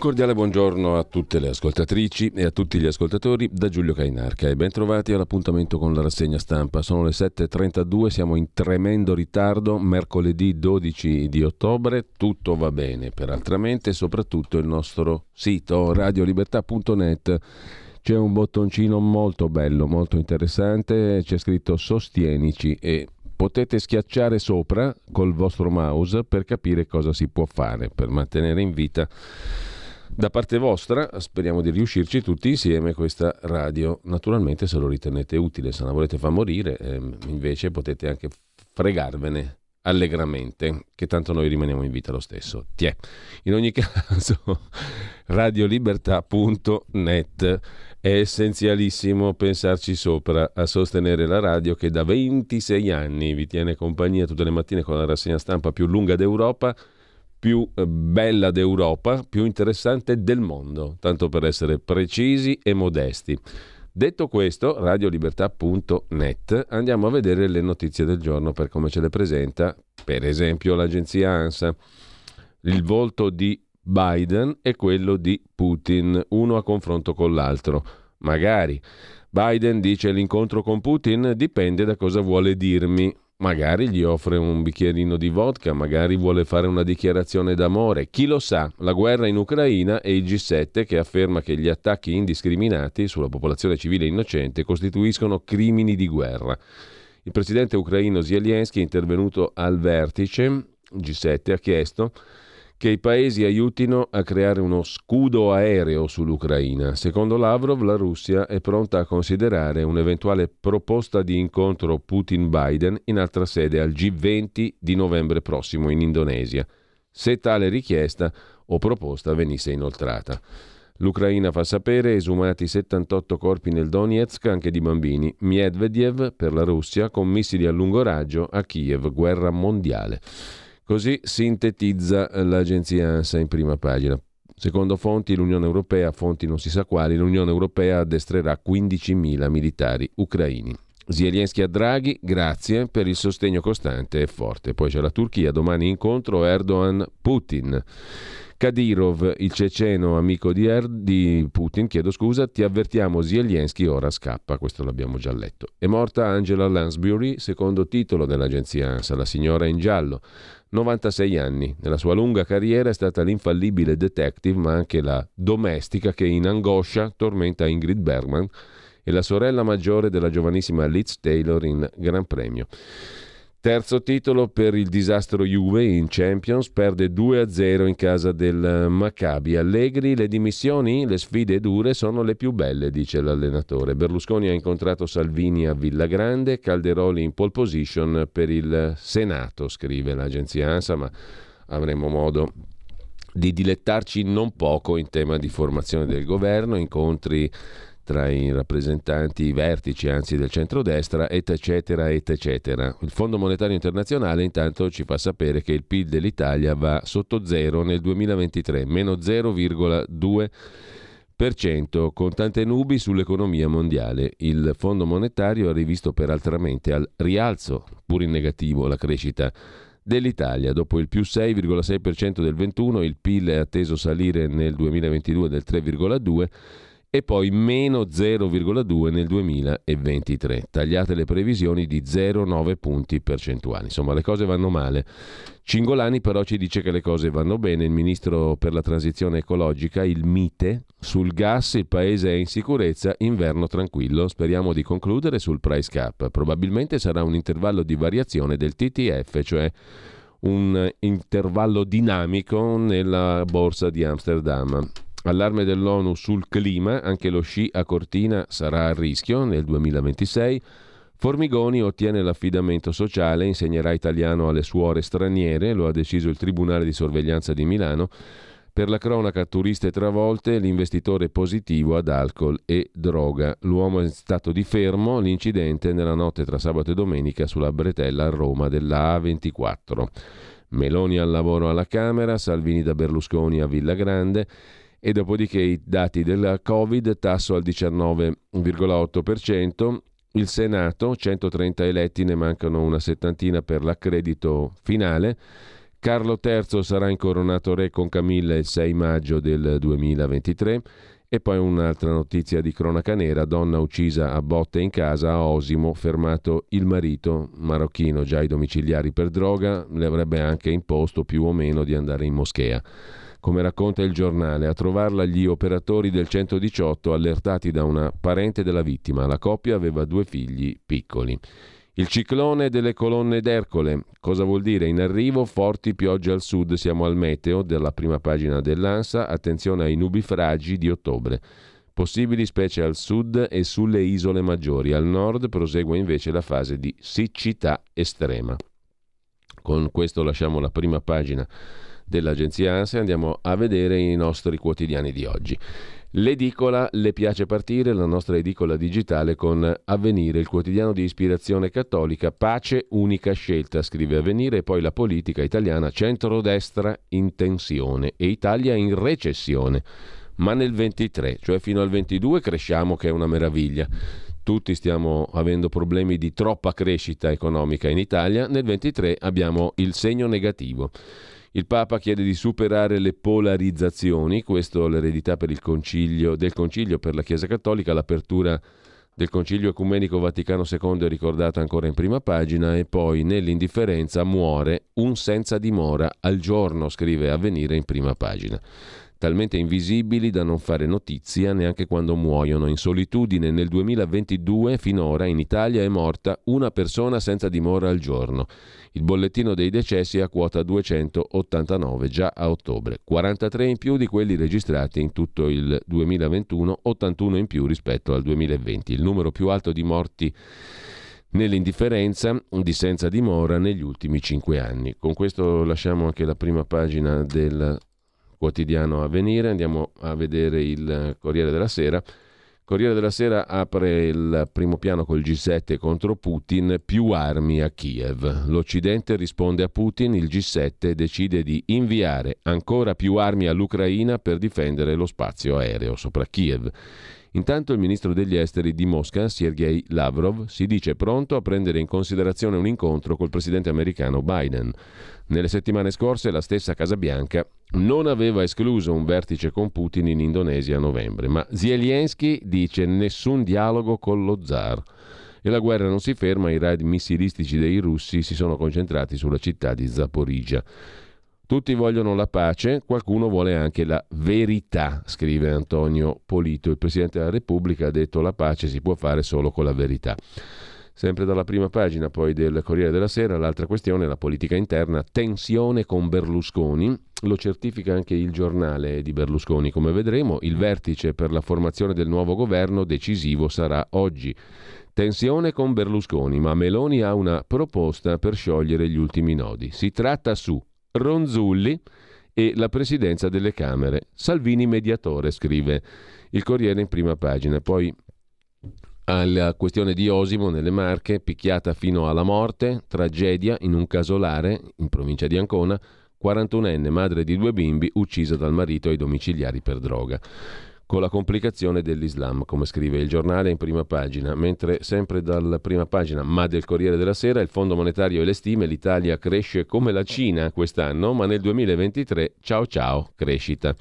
Cordiale buongiorno a tutte le ascoltatrici e a tutti gli ascoltatori da Giulio Cainarca e ben trovati all'appuntamento con la rassegna stampa. Sono le 7.32, siamo in tremendo ritardo, mercoledì 12 di ottobre, tutto va bene per altramente, soprattutto il nostro sito radiolibertà.net. C'è un bottoncino molto bello, molto interessante, c'è scritto sostienici e potete schiacciare sopra col vostro mouse per capire cosa si può fare per mantenere in vita da parte vostra speriamo di riuscirci tutti insieme questa radio. Naturalmente se lo ritenete utile, se la volete far morire, eh, invece potete anche fregarvene allegramente, che tanto noi rimaniamo in vita lo stesso. Tiè. In ogni caso, radiolibertà.net è essenzialissimo pensarci sopra a sostenere la radio che da 26 anni vi tiene compagnia tutte le mattine con la rassegna stampa più lunga d'Europa più eh, bella d'Europa, più interessante del mondo, tanto per essere precisi e modesti. Detto questo, radiolibertà.net, andiamo a vedere le notizie del giorno per come ce le presenta, per esempio l'agenzia ANSA. Il volto di Biden e quello di Putin, uno a confronto con l'altro. Magari. Biden dice l'incontro con Putin dipende da cosa vuole dirmi. Magari gli offre un bicchierino di vodka, magari vuole fare una dichiarazione d'amore. Chi lo sa? La guerra in Ucraina e il G7 che afferma che gli attacchi indiscriminati sulla popolazione civile innocente costituiscono crimini di guerra. Il presidente ucraino Zelensky intervenuto al vertice G7 ha chiesto che i paesi aiutino a creare uno scudo aereo sull'Ucraina. Secondo Lavrov, la Russia è pronta a considerare un'eventuale proposta di incontro Putin-Biden in altra sede al G20 di novembre prossimo in Indonesia, se tale richiesta o proposta venisse inoltrata. L'Ucraina fa sapere esumati 78 corpi nel Donetsk, anche di bambini. Medvedev per la Russia con missili a lungo raggio a Kiev, guerra mondiale. Così sintetizza l'agenzia ANSA in prima pagina. Secondo fonti, l'Unione Europea, fonti non si sa quali, l'Unione Europea addestrerà 15.000 militari ucraini. Zelensky a Draghi, grazie per il sostegno costante e forte. Poi c'è la Turchia, domani incontro Erdogan-Putin. Kadyrov, il ceceno amico di, er- di, Putin, chiedo scusa, ti avvertiamo Zelensky ora scappa, questo l'abbiamo già letto. È morta Angela Lansbury, secondo titolo dell'agenzia ANSA, la signora in giallo. 96 anni. Nella sua lunga carriera è stata l'infallibile detective, ma anche la domestica che in angoscia tormenta Ingrid Bergman e la sorella maggiore della giovanissima Liz Taylor in Gran Premio. Terzo titolo per il disastro Juve in Champions, perde 2-0 in casa del Maccabi. Allegri, le dimissioni, le sfide dure sono le più belle, dice l'allenatore. Berlusconi ha incontrato Salvini a Villagrande, Calderoli in pole position per il Senato, scrive l'agenzia ANSA, ma avremo modo di dilettarci non poco in tema di formazione del governo, incontri tra i rappresentanti, vertici anzi del centrodestra, eccetera, eccetera. Il Fondo Monetario Internazionale intanto ci fa sapere che il PIL dell'Italia va sotto zero nel 2023, meno 0,2% con tante nubi sull'economia mondiale. Il Fondo Monetario ha rivisto peraltramente al rialzo, pur in negativo, la crescita dell'Italia. Dopo il più 6,6% del 21, il PIL è atteso salire nel 2022 del 3,2% e poi meno 0,2 nel 2023, tagliate le previsioni di 0,9 punti percentuali. Insomma, le cose vanno male. Cingolani però ci dice che le cose vanno bene. Il ministro per la transizione ecologica, il MITE, sul gas il paese è in sicurezza, inverno tranquillo. Speriamo di concludere sul price cap. Probabilmente sarà un intervallo di variazione del TTF, cioè un intervallo dinamico nella borsa di Amsterdam. Allarme dell'ONU sul clima, anche lo sci a Cortina sarà a rischio nel 2026. Formigoni ottiene l'affidamento sociale, insegnerà italiano alle suore straniere, lo ha deciso il Tribunale di sorveglianza di Milano. Per la cronaca turiste travolte, l'investitore positivo ad alcol e droga. L'uomo è stato di fermo, l'incidente nella notte tra sabato e domenica sulla bretella a Roma della A24. Meloni al lavoro alla Camera, Salvini da Berlusconi a Villa Grande e dopodiché i dati del Covid, tasso al 19,8%, il Senato, 130 eletti, ne mancano una settantina per l'accredito finale. Carlo III sarà incoronato re con Camilla il 6 maggio del 2023. E poi un'altra notizia di cronaca nera, donna uccisa a botte in casa a Osimo, fermato il marito marocchino già ai domiciliari per droga, le avrebbe anche imposto più o meno di andare in moschea come racconta il giornale, a trovarla gli operatori del 118 allertati da una parente della vittima. La coppia aveva due figli piccoli. Il ciclone delle colonne d'Ercole. Cosa vuol dire? In arrivo forti piogge al sud, siamo al meteo della prima pagina dell'ANSA, attenzione ai nubifragi di ottobre. Possibili specie al sud e sulle isole maggiori, al nord prosegue invece la fase di siccità estrema. Con questo lasciamo la prima pagina dell'agenzia ANSA e andiamo a vedere i nostri quotidiani di oggi. L'edicola Le piace partire, la nostra edicola digitale con Avvenire, il quotidiano di ispirazione cattolica, pace unica scelta, scrive Avvenire, e poi la politica italiana, centrodestra in tensione e Italia in recessione. Ma nel 23, cioè fino al 22, cresciamo che è una meraviglia. Tutti stiamo avendo problemi di troppa crescita economica in Italia, nel 23 abbiamo il segno negativo. Il Papa chiede di superare le polarizzazioni, questo l'eredità concilio, del Concilio per la Chiesa Cattolica, l'apertura del Concilio Ecumenico Vaticano II è ricordata ancora in prima pagina e poi nell'indifferenza muore un senza dimora al giorno, scrive Avvenire in prima pagina talmente invisibili da non fare notizia neanche quando muoiono. In solitudine nel 2022 finora in Italia è morta una persona senza dimora al giorno. Il bollettino dei decessi è a quota 289 già a ottobre, 43 in più di quelli registrati in tutto il 2021, 81 in più rispetto al 2020, il numero più alto di morti nell'indifferenza di senza dimora negli ultimi cinque anni. Con questo lasciamo anche la prima pagina del quotidiano Avvenire, andiamo a vedere il Corriere della Sera. Corriere della Sera apre il primo piano col G7 contro Putin, più armi a Kiev. L'Occidente risponde a Putin, il G7 decide di inviare ancora più armi all'Ucraina per difendere lo spazio aereo sopra Kiev. Intanto il ministro degli esteri di Mosca, Sergei Lavrov, si dice pronto a prendere in considerazione un incontro col presidente americano Biden. Nelle settimane scorse la stessa Casa Bianca non aveva escluso un vertice con Putin in Indonesia a novembre, ma Zelensky dice nessun dialogo con lo zar. E la guerra non si ferma, i raid missilistici dei russi si sono concentrati sulla città di Zaporizhia. Tutti vogliono la pace, qualcuno vuole anche la verità, scrive Antonio Polito. Il Presidente della Repubblica ha detto la pace si può fare solo con la verità. Sempre dalla prima pagina poi del Corriere della Sera, l'altra questione, la politica interna, tensione con Berlusconi, lo certifica anche il giornale di Berlusconi, come vedremo, il vertice per la formazione del nuovo governo decisivo sarà oggi. Tensione con Berlusconi, ma Meloni ha una proposta per sciogliere gli ultimi nodi. Si tratta su Ronzulli e la presidenza delle Camere. Salvini mediatore, scrive il Corriere in prima pagina. Poi alla questione di Osimo nelle Marche, picchiata fino alla morte, tragedia in un casolare in provincia di Ancona, 41enne madre di due bimbi uccisa dal marito ai domiciliari per droga con la complicazione dell'Islam, come scrive il giornale in prima pagina, mentre sempre dalla prima pagina, ma del Corriere della Sera, il Fondo Monetario e le stime, l'Italia cresce come la Cina quest'anno, ma nel 2023 ciao ciao, crescita.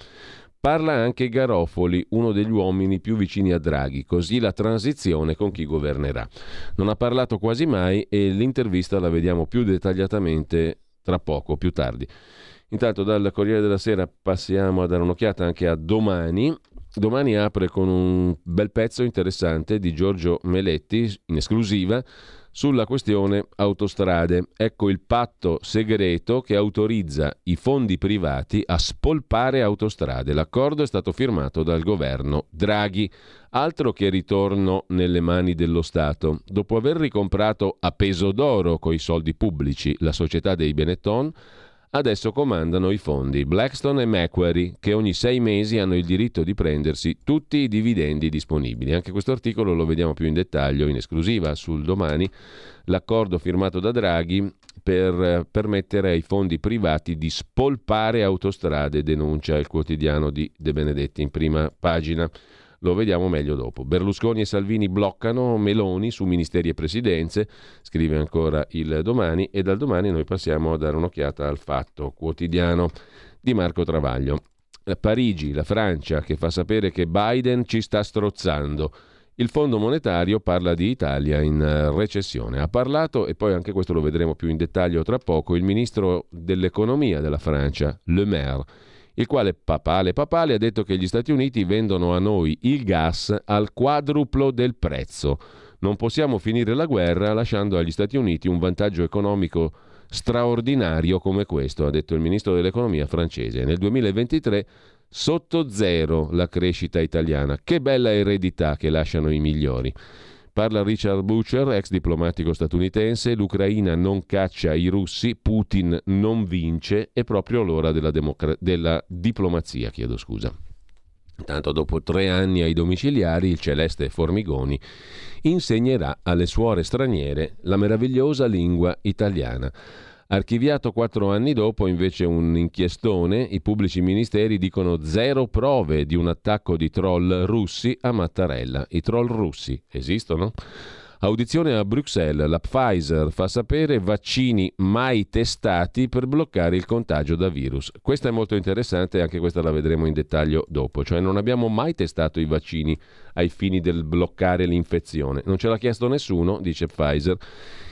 Parla anche Garofoli, uno degli uomini più vicini a Draghi, così la transizione con chi governerà. Non ha parlato quasi mai e l'intervista la vediamo più dettagliatamente tra poco, più tardi. Intanto dal Corriere della Sera passiamo a dare un'occhiata anche a domani Domani apre con un bel pezzo interessante di Giorgio Meletti, in esclusiva, sulla questione autostrade. Ecco il patto segreto che autorizza i fondi privati a spolpare autostrade. L'accordo è stato firmato dal governo Draghi. Altro che ritorno nelle mani dello Stato. Dopo aver ricomprato a peso d'oro coi soldi pubblici la società dei Benetton, adesso comandano i fondi Blackstone e Macquarie, che ogni sei mesi hanno il diritto di prendersi tutti i dividendi disponibili. Anche questo articolo lo vediamo più in dettaglio in esclusiva sul domani. L'accordo firmato da Draghi per permettere ai fondi privati di spolpare autostrade, denuncia il quotidiano di De Benedetti in prima pagina. Lo vediamo meglio dopo. Berlusconi e Salvini bloccano Meloni su ministeri e presidenze, scrive ancora il domani, e dal domani noi passiamo a dare un'occhiata al fatto quotidiano di Marco Travaglio. Parigi, la Francia, che fa sapere che Biden ci sta strozzando. Il Fondo Monetario parla di Italia in recessione. Ha parlato, e poi anche questo lo vedremo più in dettaglio tra poco, il ministro dell'economia della Francia, Le Maire il quale papale papale ha detto che gli Stati Uniti vendono a noi il gas al quadruplo del prezzo. Non possiamo finire la guerra lasciando agli Stati Uniti un vantaggio economico straordinario come questo, ha detto il ministro dell'economia francese. Nel 2023 sotto zero la crescita italiana. Che bella eredità che lasciano i migliori. Parla Richard Butcher, ex diplomatico statunitense, l'Ucraina non caccia i russi, Putin non vince, è proprio l'ora della, democra- della diplomazia, chiedo scusa. Intanto dopo tre anni ai domiciliari il Celeste Formigoni insegnerà alle suore straniere la meravigliosa lingua italiana. Archiviato quattro anni dopo invece un inchiestone, i pubblici ministeri dicono zero prove di un attacco di troll russi a Mattarella. I troll russi esistono? Audizione a Bruxelles, la Pfizer fa sapere vaccini mai testati per bloccare il contagio da virus. Questa è molto interessante anche questa la vedremo in dettaglio dopo, cioè non abbiamo mai testato i vaccini ai fini del bloccare l'infezione. Non ce l'ha chiesto nessuno, dice Pfizer.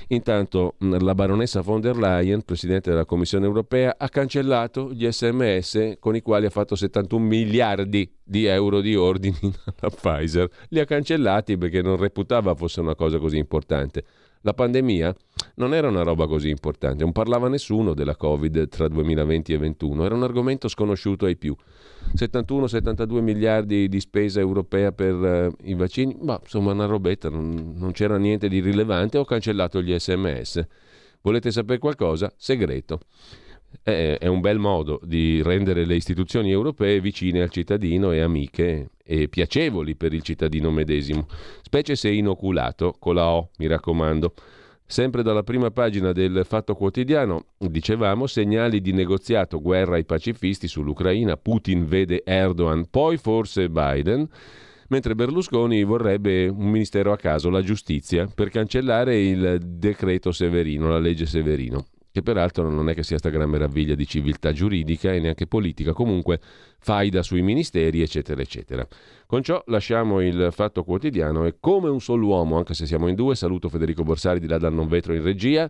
Intanto la baronessa von der Leyen, presidente della Commissione europea, ha cancellato gli sms con i quali ha fatto 71 miliardi di euro di ordini alla Pfizer. Li ha cancellati perché non reputava fosse una cosa così importante. La pandemia non era una roba così importante, non parlava nessuno della Covid tra 2020 e 2021, era un argomento sconosciuto ai più. 71-72 miliardi di spesa europea per uh, i vaccini, ma insomma una robetta, non, non c'era niente di rilevante, ho cancellato gli sms. Volete sapere qualcosa? Segreto. È, è un bel modo di rendere le istituzioni europee vicine al cittadino e amiche e piacevoli per il cittadino medesimo, specie se inoculato, con la O, mi raccomando. Sempre dalla prima pagina del Fatto Quotidiano, dicevamo, segnali di negoziato, guerra ai pacifisti sull'Ucraina, Putin vede Erdogan, poi forse Biden, mentre Berlusconi vorrebbe un ministero a caso, la giustizia, per cancellare il decreto Severino, la legge Severino che peraltro non è che sia sta gran meraviglia di civiltà giuridica e neanche politica, comunque faida sui ministeri, eccetera, eccetera. Con ciò lasciamo il fatto quotidiano e come un solo uomo, anche se siamo in due, saluto Federico Borsari di là dal non vetro in regia,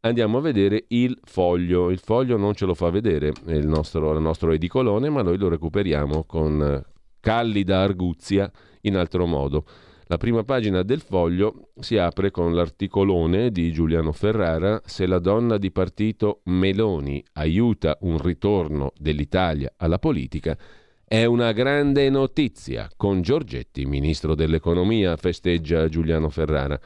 andiamo a vedere il foglio. Il foglio non ce lo fa vedere il nostro, il nostro edicolone, ma noi lo recuperiamo con callida arguzia in altro modo. La prima pagina del foglio si apre con l'articolone di Giuliano Ferrara Se la donna di partito Meloni aiuta un ritorno dell'Italia alla politica, è una grande notizia. Con Giorgetti, ministro dell'economia, festeggia Giuliano Ferrara.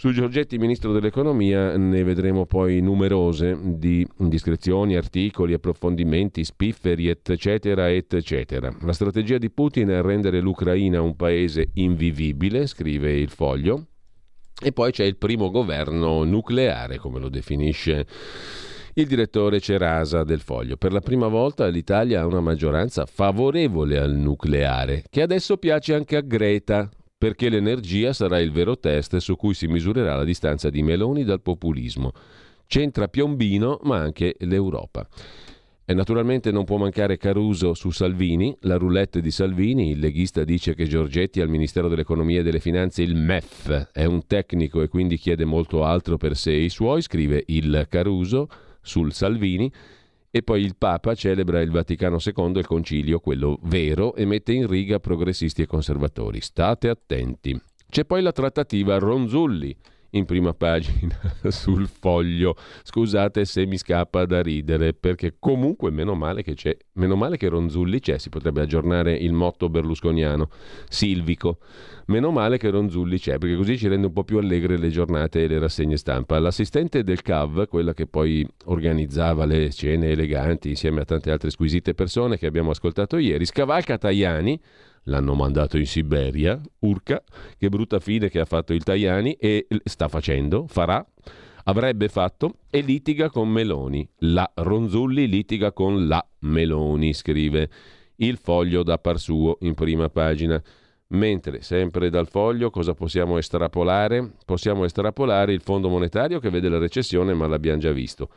Su Giorgetti, ministro dell'economia, ne vedremo poi numerose di indiscrezioni, articoli, approfondimenti, spifferi, eccetera, eccetera. La strategia di Putin è rendere l'Ucraina un paese invivibile, scrive il foglio. E poi c'è il primo governo nucleare, come lo definisce il direttore Cerasa del Foglio. Per la prima volta l'Italia ha una maggioranza favorevole al nucleare, che adesso piace anche a Greta, perché l'energia sarà il vero test su cui si misurerà la distanza di Meloni dal populismo. C'entra Piombino, ma anche l'Europa. E naturalmente non può mancare Caruso su Salvini, la roulette di Salvini, il leghista dice che Giorgetti al Ministero dell'Economia e delle Finanze, il MEF, è un tecnico e quindi chiede molto altro per sé e i suoi, scrive il Caruso sul Salvini, e poi il Papa celebra il Vaticano II, il concilio, quello vero, e mette in riga progressisti e conservatori. State attenti. C'è poi la trattativa Ronzulli in prima pagina sul foglio. Scusate se mi scappa da ridere, perché comunque meno male che c'è, meno male che Ronzulli c'è, si potrebbe aggiornare il motto berlusconiano, silvico. Meno male che Ronzulli c'è, perché così ci rende un po' più allegre le giornate e le rassegne stampa. L'assistente del CAV, quella che poi organizzava le cene eleganti insieme a tante altre squisite persone che abbiamo ascoltato ieri, scavalca Tajani l'hanno mandato in Siberia, Urca, che brutta fine che ha fatto il Tajani e sta facendo, farà, avrebbe fatto e litiga con Meloni. La Ronzulli litiga con la Meloni, scrive il foglio da par suo in prima pagina. Mentre, sempre dal foglio, cosa possiamo estrapolare? Possiamo estrapolare il Fondo monetario che vede la recessione, ma l'abbiamo già visto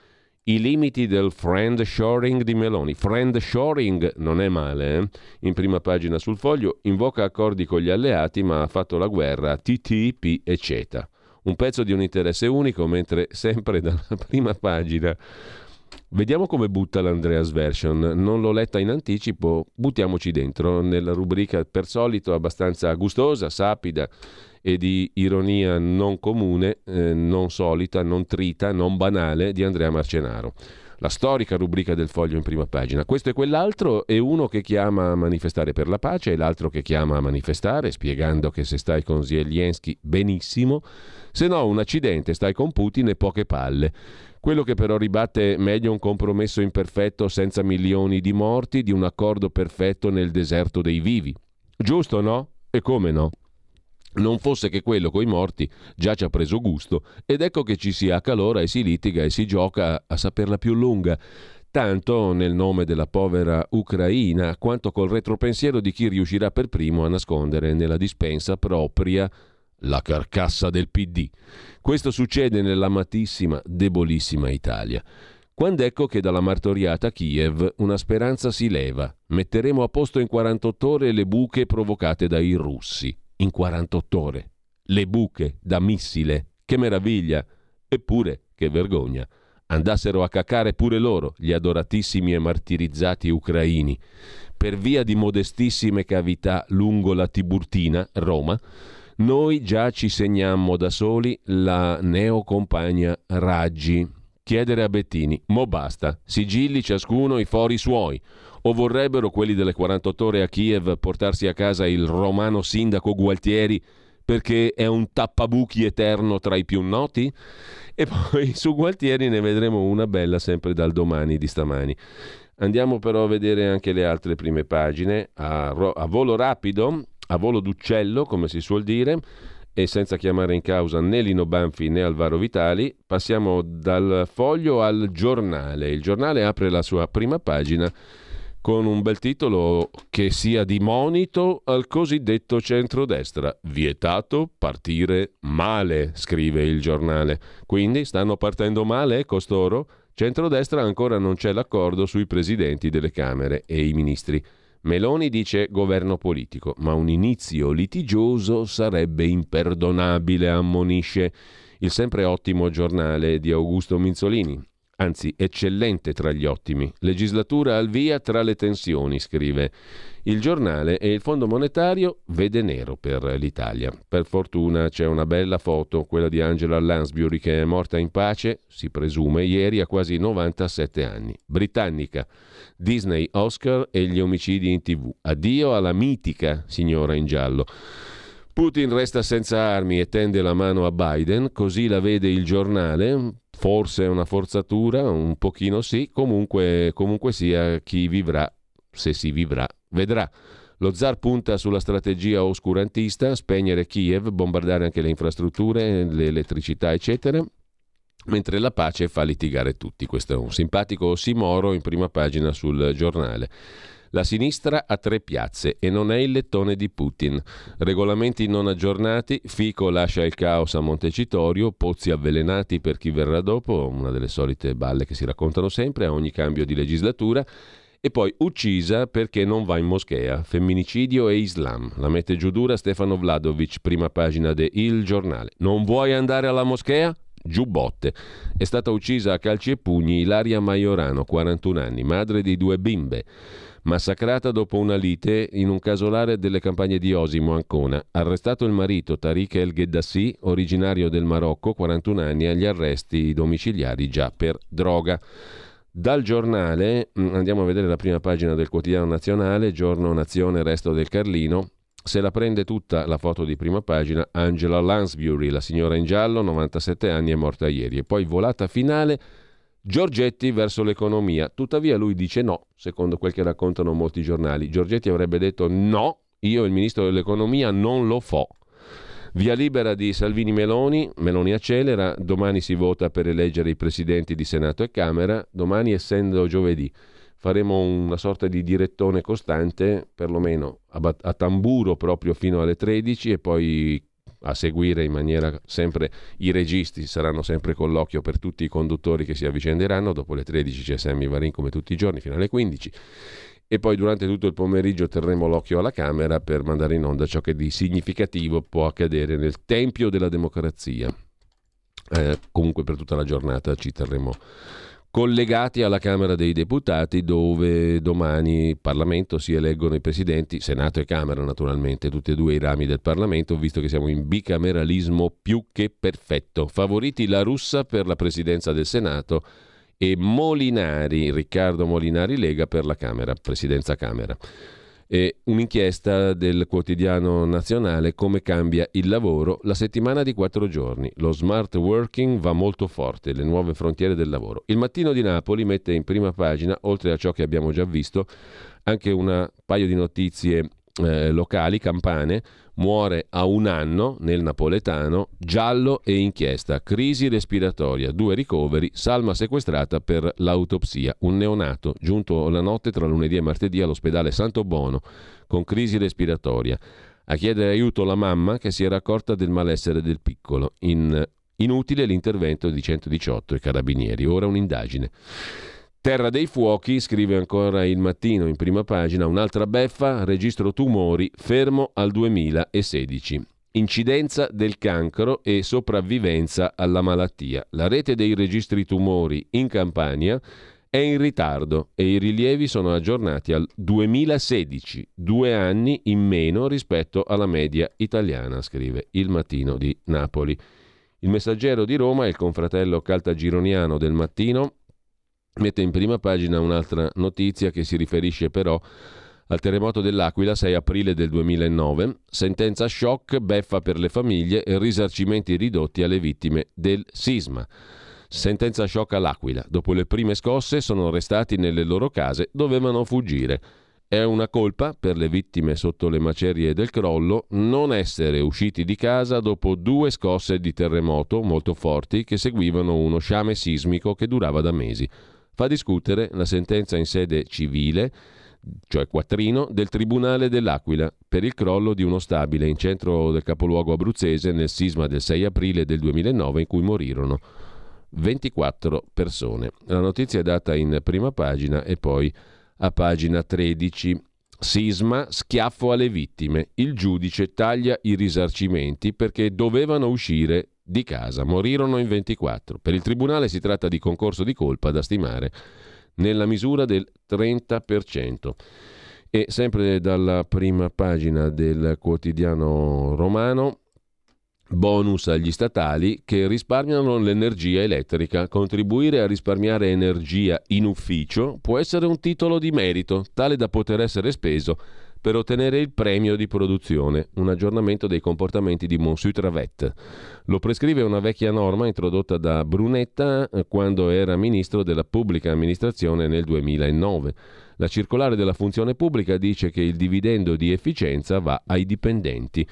i limiti del friend shoring di Meloni. Friend shoring non è male, eh? in prima pagina sul foglio, invoca accordi con gli alleati ma ha fatto la guerra a TTIP e CETA. Un pezzo di un interesse unico, mentre sempre dalla prima pagina Vediamo come butta l'Andreas Version. Non l'ho letta in anticipo, buttiamoci dentro nella rubrica per solito abbastanza gustosa, sapida e di ironia non comune, eh, non solita, non trita, non banale di Andrea Marcenaro. La storica rubrica del foglio in prima pagina. Questo e quell'altro è uno che chiama a manifestare per la pace e l'altro che chiama a manifestare, spiegando che se stai con Zelensky benissimo, se no un accidente stai con Putin e poche palle. Quello che però ribatte meglio un compromesso imperfetto senza milioni di morti di un accordo perfetto nel deserto dei vivi. Giusto, no? E come no? Non fosse che quello coi morti già ci ha preso gusto ed ecco che ci si accalora e si litiga e si gioca a saperla più lunga, tanto nel nome della povera Ucraina quanto col retropensiero di chi riuscirà per primo a nascondere nella dispensa propria la carcassa del PD. Questo succede nell'amatissima, debolissima Italia. Quando ecco che dalla martoriata Kiev una speranza si leva. Metteremo a posto in 48 ore le buche provocate dai russi in 48 ore. Le buche da missile. Che meraviglia! Eppure, che vergogna. Andassero a cacare pure loro, gli adoratissimi e martirizzati ucraini. Per via di modestissime cavità lungo la Tiburtina, Roma, noi già ci segnammo da soli la neocompagna Raggi. Chiedere a Bettini, mo basta, sigilli ciascuno i fori suoi o vorrebbero quelli delle 48 ore a Kiev portarsi a casa il romano sindaco Gualtieri perché è un tappabuchi eterno tra i più noti? E poi su Gualtieri ne vedremo una bella sempre dal domani di stamani. Andiamo però a vedere anche le altre prime pagine a, a volo rapido, a volo d'uccello come si suol dire e senza chiamare in causa né Lino Banfi né Alvaro Vitali, passiamo dal foglio al giornale. Il giornale apre la sua prima pagina con un bel titolo che sia di monito al cosiddetto centrodestra. Vietato partire male, scrive il giornale. Quindi stanno partendo male costoro? Centrodestra ancora non c'è l'accordo sui presidenti delle Camere e i ministri. Meloni dice governo politico, ma un inizio litigioso sarebbe imperdonabile, ammonisce il sempre ottimo giornale di Augusto Minzolini anzi eccellente tra gli ottimi. Legislatura al via tra le tensioni, scrive il giornale e il Fondo Monetario vede nero per l'Italia. Per fortuna c'è una bella foto, quella di Angela Lansbury che è morta in pace, si presume, ieri a quasi 97 anni. Britannica, Disney, Oscar e gli omicidi in tv. Addio alla mitica signora in giallo. Putin resta senza armi e tende la mano a Biden, così la vede il giornale, forse è una forzatura, un pochino sì, comunque, comunque sia chi vivrà, se si vivrà, vedrà. Lo zar punta sulla strategia oscurantista, spegnere Kiev, bombardare anche le infrastrutture, l'elettricità, eccetera, mentre la pace fa litigare tutti. Questo è un simpatico ossimoro in prima pagina sul giornale. La sinistra ha tre piazze e non è il lettone di Putin. Regolamenti non aggiornati, Fico lascia il caos a Montecitorio, pozzi avvelenati per chi verrà dopo, una delle solite balle che si raccontano sempre a ogni cambio di legislatura, e poi uccisa perché non va in moschea, femminicidio e Islam. La mette giù dura Stefano Vladovic, prima pagina de Il Giornale. Non vuoi andare alla moschea? Giubbotte. È stata uccisa a calci e pugni Ilaria Maiorano, 41 anni, madre di due bimbe massacrata dopo una lite in un casolare delle campagne di Osimo, Ancona. Arrestato il marito Tariq El Ghedassi, originario del Marocco, 41 anni, agli arresti domiciliari già per droga. Dal giornale mm, andiamo a vedere la prima pagina del quotidiano nazionale, giorno Nazione, resto del Carlino. Se la prende tutta la foto di prima pagina, Angela Lansbury, la signora in giallo, 97 anni, è morta ieri. E poi volata finale Giorgetti verso l'economia. Tuttavia lui dice no, secondo quel che raccontano molti giornali. Giorgetti avrebbe detto no, io il ministro dell'economia non lo fo. Via libera di Salvini Meloni, Meloni accelera, domani si vota per eleggere i presidenti di Senato e Camera, domani essendo giovedì faremo una sorta di direttone costante, perlomeno a, a tamburo proprio fino alle 13 e poi a seguire in maniera sempre i registi saranno sempre con l'occhio per tutti i conduttori che si avvicenderanno dopo le 13 c'è Sammy Varin come tutti i giorni fino alle 15 e poi durante tutto il pomeriggio terremo l'occhio alla Camera per mandare in onda ciò che di significativo può accadere nel tempio della democrazia. Eh, comunque per tutta la giornata ci terremo collegati alla Camera dei Deputati dove domani Parlamento si eleggono i presidenti, Senato e Camera naturalmente, tutti e due i rami del Parlamento, visto che siamo in bicameralismo più che perfetto. Favoriti la russa per la presidenza del Senato e Molinari, Riccardo Molinari Lega per la Camera, presidenza Camera e un'inchiesta del quotidiano nazionale come cambia il lavoro la settimana di quattro giorni. Lo smart working va molto forte, le nuove frontiere del lavoro. Il mattino di Napoli mette in prima pagina, oltre a ciò che abbiamo già visto, anche un paio di notizie eh, locali, campane, muore a un anno nel napoletano, giallo e inchiesta, crisi respiratoria, due ricoveri, salma sequestrata per l'autopsia, un neonato giunto la notte tra lunedì e martedì all'ospedale Santo Bono con crisi respiratoria. A chiedere aiuto la mamma che si era accorta del malessere del piccolo. In, inutile l'intervento di 118 e carabinieri, ora un'indagine. Terra dei fuochi, scrive ancora il mattino in prima pagina, un'altra beffa, registro tumori, fermo al 2016. Incidenza del cancro e sopravvivenza alla malattia. La rete dei registri tumori in Campania è in ritardo e i rilievi sono aggiornati al 2016, due anni in meno rispetto alla media italiana, scrive il mattino di Napoli. Il messaggero di Roma, il confratello caltagironiano del mattino, mette in prima pagina un'altra notizia che si riferisce però al terremoto dell'Aquila 6 aprile del 2009, sentenza shock, beffa per le famiglie e risarcimenti ridotti alle vittime del sisma. Sentenza shock all'Aquila. Dopo le prime scosse sono restati nelle loro case, dovevano fuggire. È una colpa per le vittime sotto le macerie del crollo non essere usciti di casa dopo due scosse di terremoto molto forti che seguivano uno sciame sismico che durava da mesi fa discutere la sentenza in sede civile, cioè quattrino, del Tribunale dell'Aquila per il crollo di uno stabile in centro del capoluogo abruzzese nel sisma del 6 aprile del 2009 in cui morirono 24 persone. La notizia è data in prima pagina e poi a pagina 13. Sisma, schiaffo alle vittime. Il giudice taglia i risarcimenti perché dovevano uscire di casa. Morirono in 24. Per il Tribunale si tratta di concorso di colpa da stimare nella misura del 30%. E sempre dalla prima pagina del quotidiano romano, bonus agli statali che risparmiano l'energia elettrica. Contribuire a risparmiare energia in ufficio può essere un titolo di merito, tale da poter essere speso per ottenere il premio di produzione, un aggiornamento dei comportamenti di Monsuit-Travet. Lo prescrive una vecchia norma introdotta da Brunetta eh, quando era ministro della pubblica amministrazione nel 2009. La circolare della funzione pubblica dice che il dividendo di efficienza va ai dipendenti.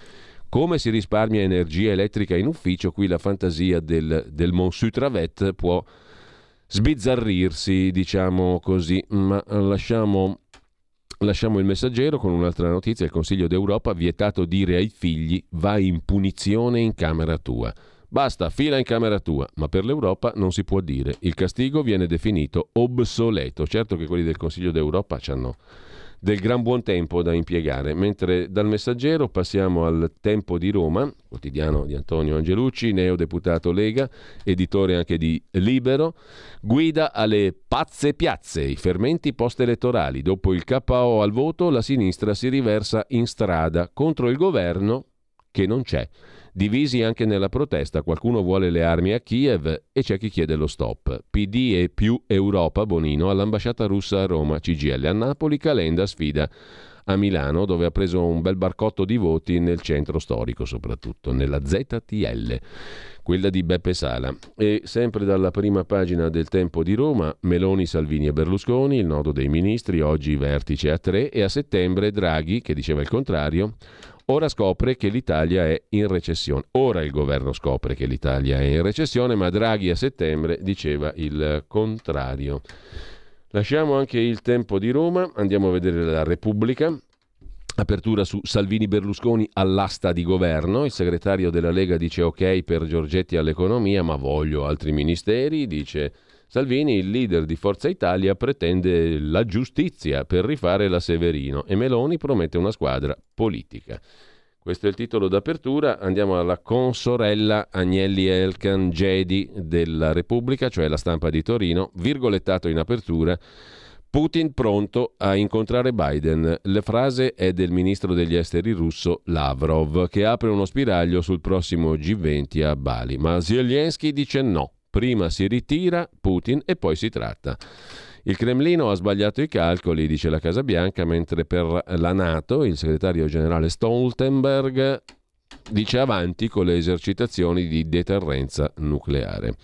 Come si risparmia energia elettrica in ufficio? Qui la fantasia del, del Monsuit-Travet può sbizzarrirsi, diciamo così, ma lasciamo Lasciamo il messaggero con un'altra notizia. Il Consiglio d'Europa ha vietato dire ai figli vai in punizione in camera tua. Basta, fila in camera tua, ma per l'Europa non si può dire. Il castigo viene definito obsoleto. Certo che quelli del Consiglio d'Europa hanno del gran buon tempo da impiegare. Mentre dal messaggero passiamo al Tempo di Roma, quotidiano di Antonio Angelucci, neodeputato Lega, editore anche di Libero, guida alle pazze piazze, i fermenti post-elettorali. Dopo il KO al voto, la sinistra si riversa in strada contro il governo che non c'è. Divisi anche nella protesta, qualcuno vuole le armi a Kiev e c'è chi chiede lo stop. PD e più Europa Bonino all'ambasciata russa a Roma, CGL a Napoli, Calenda sfida a Milano dove ha preso un bel barcotto di voti nel centro storico soprattutto, nella ZTL, quella di Beppe Sala. E sempre dalla prima pagina del Tempo di Roma, Meloni, Salvini e Berlusconi, il nodo dei ministri, oggi vertice a tre e a settembre Draghi, che diceva il contrario, Ora scopre che l'Italia è in recessione. Ora il governo scopre che l'Italia è in recessione, ma Draghi a settembre diceva il contrario. Lasciamo anche il tempo di Roma, andiamo a vedere la Repubblica. Apertura su Salvini Berlusconi all'asta di governo. Il segretario della Lega dice ok per Giorgetti all'economia, ma voglio altri ministeri, dice Salvini, il leader di Forza Italia, pretende la giustizia per rifare la Severino e Meloni promette una squadra politica. Questo è il titolo d'apertura. Andiamo alla consorella Agnelli Elkan Gedi della Repubblica, cioè la stampa di Torino, virgolettato in apertura. Putin pronto a incontrare Biden. La frase è del ministro degli esteri russo Lavrov, che apre uno spiraglio sul prossimo G20 a Bali. Ma Zelensky dice no. Prima si ritira Putin e poi si tratta. Il Cremlino ha sbagliato i calcoli, dice la Casa Bianca, mentre per la Nato il segretario generale Stoltenberg dice avanti con le esercitazioni di deterrenza nucleare.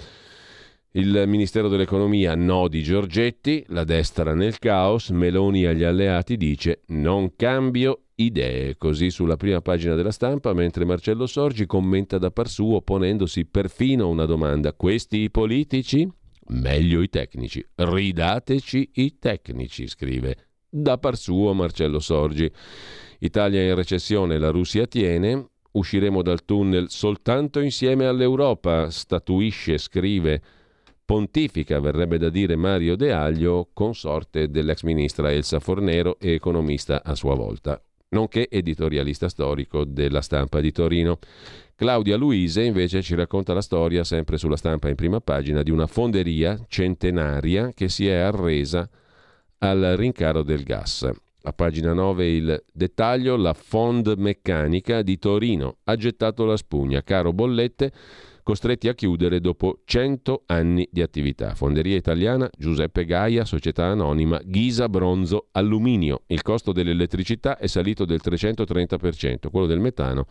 Il Ministero dell'Economia no di Giorgetti, la destra nel caos, Meloni agli alleati dice non cambio idee, così sulla prima pagina della stampa, mentre Marcello Sorgi commenta da par suo ponendosi perfino una domanda. Questi i politici? Meglio i tecnici. Ridateci i tecnici, scrive da par suo Marcello Sorgi. Italia in recessione, la Russia tiene, usciremo dal tunnel soltanto insieme all'Europa, statuisce, scrive pontifica, verrebbe da dire Mario De Aglio, consorte dell'ex ministra Elsa Fornero e economista a sua volta nonché editorialista storico della stampa di Torino. Claudia Luise invece ci racconta la storia, sempre sulla stampa in prima pagina, di una fonderia centenaria che si è arresa al rincaro del gas. A pagina 9 il dettaglio, la Fond Meccanica di Torino ha gettato la spugna. Caro bollette, costretti a chiudere dopo 100 anni di attività. Fonderia italiana Giuseppe Gaia, società anonima Ghisa Bronzo Alluminio. Il costo dell'elettricità è salito del 330%, quello del metano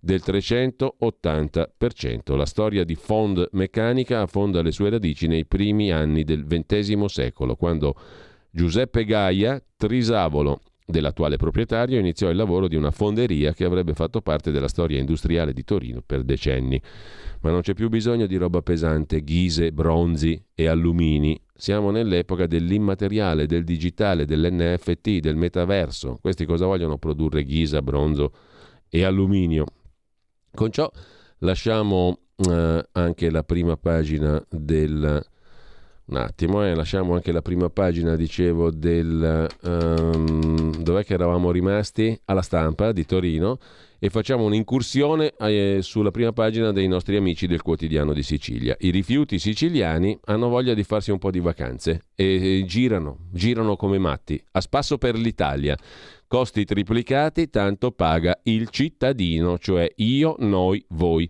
del 380%. La storia di Fond Meccanica affonda le sue radici nei primi anni del XX secolo, quando Giuseppe Gaia, trisavolo dell'attuale proprietario, iniziò il lavoro di una fonderia che avrebbe fatto parte della storia industriale di Torino per decenni. Ma non c'è più bisogno di roba pesante, ghise, bronzi e allumini. Siamo nell'epoca dell'immateriale, del digitale, dell'NFT, del metaverso. Questi cosa vogliono produrre ghisa, bronzo e alluminio? Con ciò lasciamo eh, anche la prima pagina del un attimo, eh, lasciamo anche la prima pagina, dicevo, del... Um, dov'è che eravamo rimasti? Alla stampa di Torino e facciamo un'incursione eh, sulla prima pagina dei nostri amici del quotidiano di Sicilia. I rifiuti siciliani hanno voglia di farsi un po' di vacanze e girano, girano come matti, a spasso per l'Italia. Costi triplicati, tanto paga il cittadino, cioè io, noi, voi.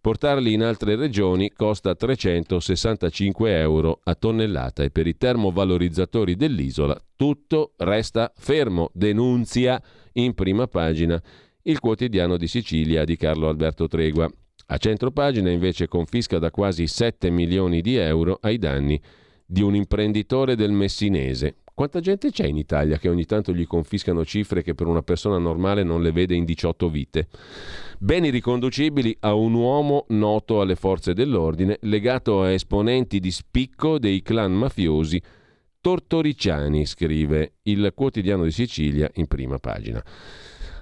Portarli in altre regioni costa 365 euro a tonnellata e per i termovalorizzatori dell'isola tutto resta fermo, denunzia in prima pagina il quotidiano di Sicilia di Carlo Alberto Tregua. A centro pagina invece confisca da quasi 7 milioni di euro ai danni di un imprenditore del Messinese. Quanta gente c'è in Italia che ogni tanto gli confiscano cifre che per una persona normale non le vede in 18 vite? Beni riconducibili a un uomo noto alle forze dell'ordine, legato a esponenti di spicco dei clan mafiosi tortoriciani, scrive il quotidiano di Sicilia in prima pagina.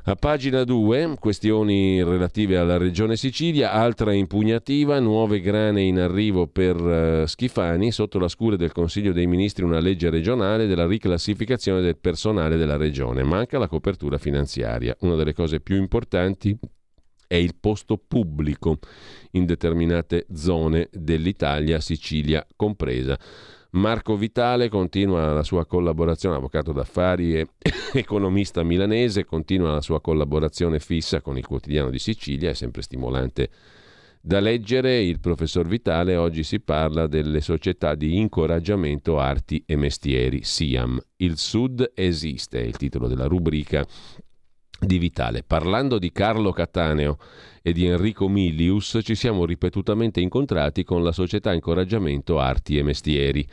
A pagina 2, questioni relative alla regione Sicilia, altra impugnativa, nuove grane in arrivo per uh, Schifani, sotto la scure del Consiglio dei Ministri una legge regionale della riclassificazione del personale della regione. Manca la copertura finanziaria. Una delle cose più importanti è il posto pubblico in determinate zone dell'Italia, Sicilia compresa. Marco Vitale continua la sua collaborazione, avvocato d'affari e economista milanese, continua la sua collaborazione fissa con il quotidiano di Sicilia, è sempre stimolante da leggere. Il professor Vitale oggi si parla delle società di incoraggiamento arti e mestieri, SIAM. Il Sud esiste, è il titolo della rubrica di Vitale. Parlando di Carlo Cattaneo e di Enrico Milius ci siamo ripetutamente incontrati con la società Incoraggiamento Arti e Mestieri.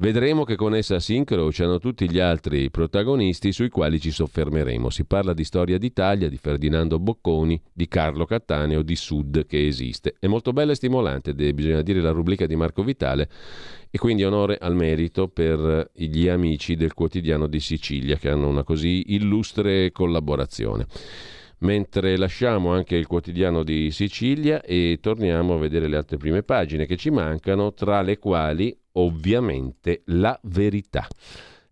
Vedremo che con essa si incrociano tutti gli altri protagonisti sui quali ci soffermeremo. Si parla di storia d'Italia, di Ferdinando Bocconi, di Carlo Cattaneo, di Sud che esiste. È molto bella e stimolante, bisogna dire, la rubrica di Marco Vitale e quindi onore al merito per gli amici del quotidiano di Sicilia che hanno una così illustre collaborazione mentre lasciamo anche il quotidiano di Sicilia e torniamo a vedere le altre prime pagine che ci mancano, tra le quali ovviamente la verità.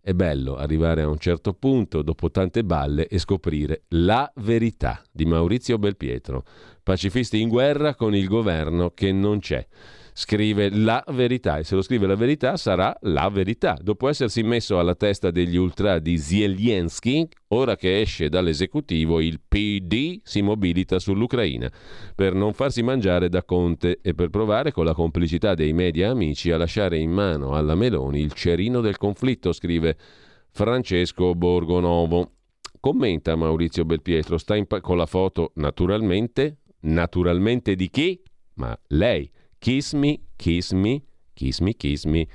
È bello arrivare a un certo punto, dopo tante balle, e scoprire la verità di Maurizio Belpietro, pacifisti in guerra con il governo che non c'è scrive la verità e se lo scrive la verità sarà la verità. Dopo essersi messo alla testa degli ultra di Zelensky, ora che esce dall'esecutivo il PD si mobilita sull'Ucraina per non farsi mangiare da Conte e per provare con la complicità dei media amici a lasciare in mano alla Meloni il cerino del conflitto, scrive Francesco Borgonovo. Commenta Maurizio Belpietro, sta pa- con la foto naturalmente, naturalmente di chi? Ma lei Kiss me, kiss me, kiss me, kiss me,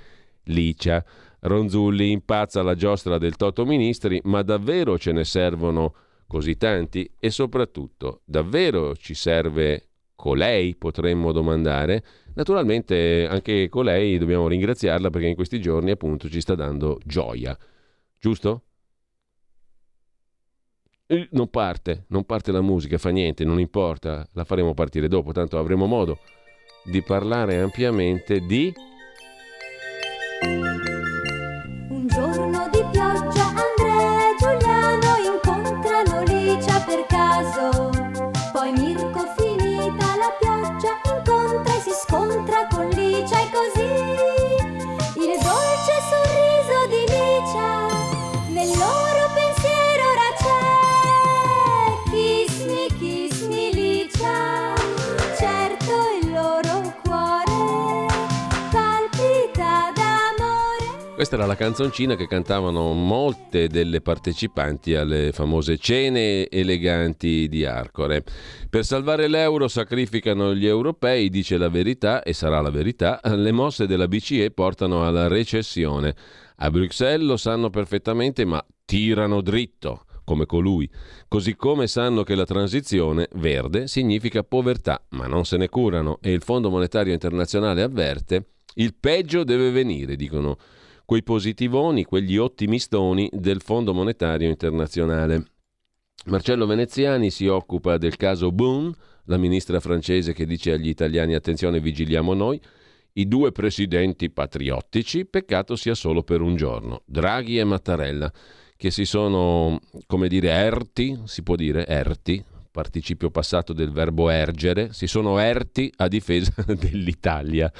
Licia. Ronzulli impazza alla giostra del Toto Ministri, ma davvero ce ne servono così tanti? E soprattutto, davvero ci serve colei, potremmo domandare? Naturalmente anche colei dobbiamo ringraziarla perché in questi giorni appunto ci sta dando gioia. Giusto? Non parte, non parte la musica, fa niente, non importa, la faremo partire dopo, tanto avremo modo di parlare ampiamente di Questa era la canzoncina che cantavano molte delle partecipanti alle famose cene eleganti di Arcore. Per salvare l'euro sacrificano gli europei, dice la verità, e sarà la verità, le mosse della BCE portano alla recessione. A Bruxelles lo sanno perfettamente, ma tirano dritto come colui, così come sanno che la transizione verde significa povertà, ma non se ne curano e il Fondo Monetario Internazionale avverte il peggio deve venire, dicono quei positivoni, quegli ottimistoni del Fondo Monetario Internazionale. Marcello Veneziani si occupa del caso Boone, la ministra francese che dice agli italiani attenzione vigiliamo noi, i due presidenti patriottici, peccato sia solo per un giorno, Draghi e Mattarella, che si sono, come dire, erti, si può dire, erti, participio passato del verbo ergere, si sono erti a difesa dell'Italia.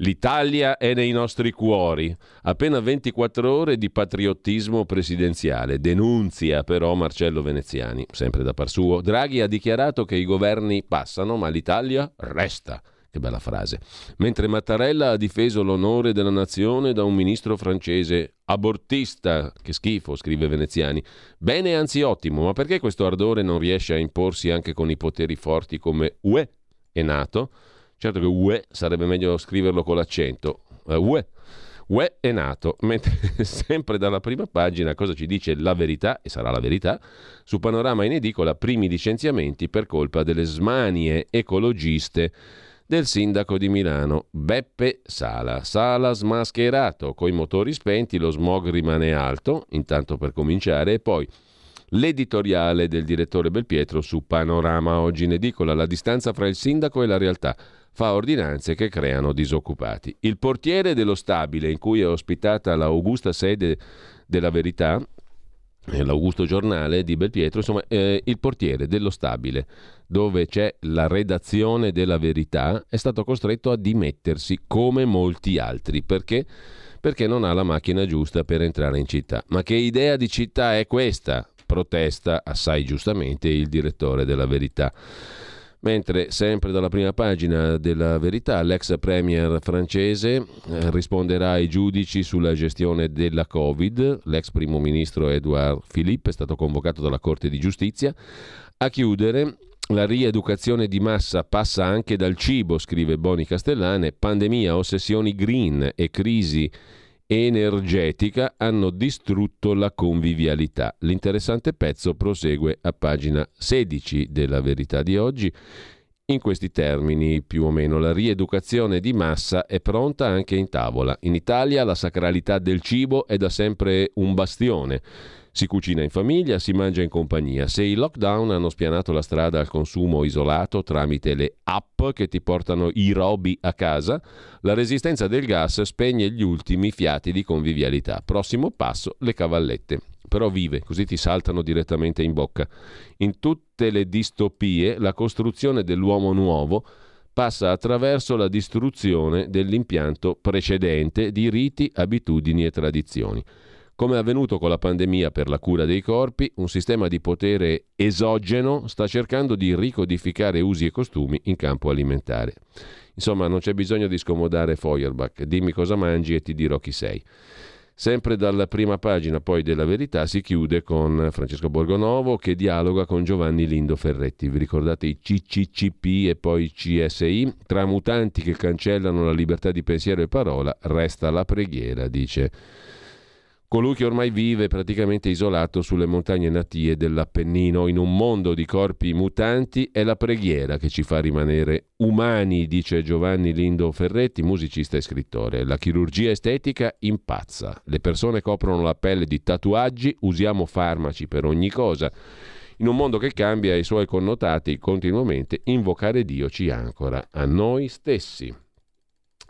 L'Italia è nei nostri cuori. Appena 24 ore di patriottismo presidenziale. Denunzia però Marcello Veneziani, sempre da par suo. Draghi ha dichiarato che i governi passano, ma l'Italia resta. Che bella frase. Mentre Mattarella ha difeso l'onore della nazione da un ministro francese abortista. Che schifo, scrive Veneziani. Bene, anzi ottimo, ma perché questo ardore non riesce a imporsi anche con i poteri forti come UE e NATO? Certo che UE sarebbe meglio scriverlo con l'accento. Uh, UE. UE è nato, mentre sempre dalla prima pagina cosa ci dice la verità, e sarà la verità, su Panorama in edicola primi licenziamenti per colpa delle smanie ecologiste del sindaco di Milano, Beppe Sala. Sala smascherato, coi motori spenti, lo smog rimane alto, intanto per cominciare, e poi l'editoriale del direttore Belpietro su Panorama oggi in edicola, la distanza fra il sindaco e la realtà fa ordinanze che creano disoccupati. Il portiere dello stabile in cui è ospitata l'augusta sede della verità, eh, l'Augusto Giornale di Belpietro, insomma, eh, il portiere dello stabile dove c'è la redazione della verità è stato costretto a dimettersi come molti altri. Perché? Perché non ha la macchina giusta per entrare in città. Ma che idea di città è questa? Protesta assai giustamente il direttore della verità. Mentre sempre dalla prima pagina della verità l'ex premier francese eh, risponderà ai giudici sulla gestione della Covid, l'ex primo ministro Edouard Philippe è stato convocato dalla Corte di Giustizia. A chiudere la rieducazione di massa passa anche dal cibo, scrive Boni Castellane, pandemia, ossessioni green e crisi energetica hanno distrutto la convivialità. L'interessante pezzo prosegue a pagina 16 della verità di oggi. In questi termini, più o meno, la rieducazione di massa è pronta anche in tavola. In Italia la sacralità del cibo è da sempre un bastione. Si cucina in famiglia, si mangia in compagnia. Se i lockdown hanno spianato la strada al consumo isolato tramite le app che ti portano i robi a casa, la resistenza del gas spegne gli ultimi fiati di convivialità. Prossimo passo, le cavallette. Però vive, così ti saltano direttamente in bocca. In tutte le distopie la costruzione dell'uomo nuovo passa attraverso la distruzione dell'impianto precedente di riti, abitudini e tradizioni. Come è avvenuto con la pandemia per la cura dei corpi, un sistema di potere esogeno sta cercando di ricodificare usi e costumi in campo alimentare. Insomma, non c'è bisogno di scomodare Feuerbach, dimmi cosa mangi e ti dirò chi sei. Sempre dalla prima pagina poi della verità si chiude con Francesco Borgonovo che dialoga con Giovanni Lindo Ferretti. Vi ricordate i CCCP e poi CSI? Tra mutanti che cancellano la libertà di pensiero e parola resta la preghiera, dice Colui che ormai vive praticamente isolato sulle montagne natie dell'Appennino, in un mondo di corpi mutanti, è la preghiera che ci fa rimanere umani, dice Giovanni Lindo Ferretti, musicista e scrittore. La chirurgia estetica impazza. Le persone coprono la pelle di tatuaggi, usiamo farmaci per ogni cosa. In un mondo che cambia i suoi connotati continuamente, invocare Dio ci ancora a noi stessi.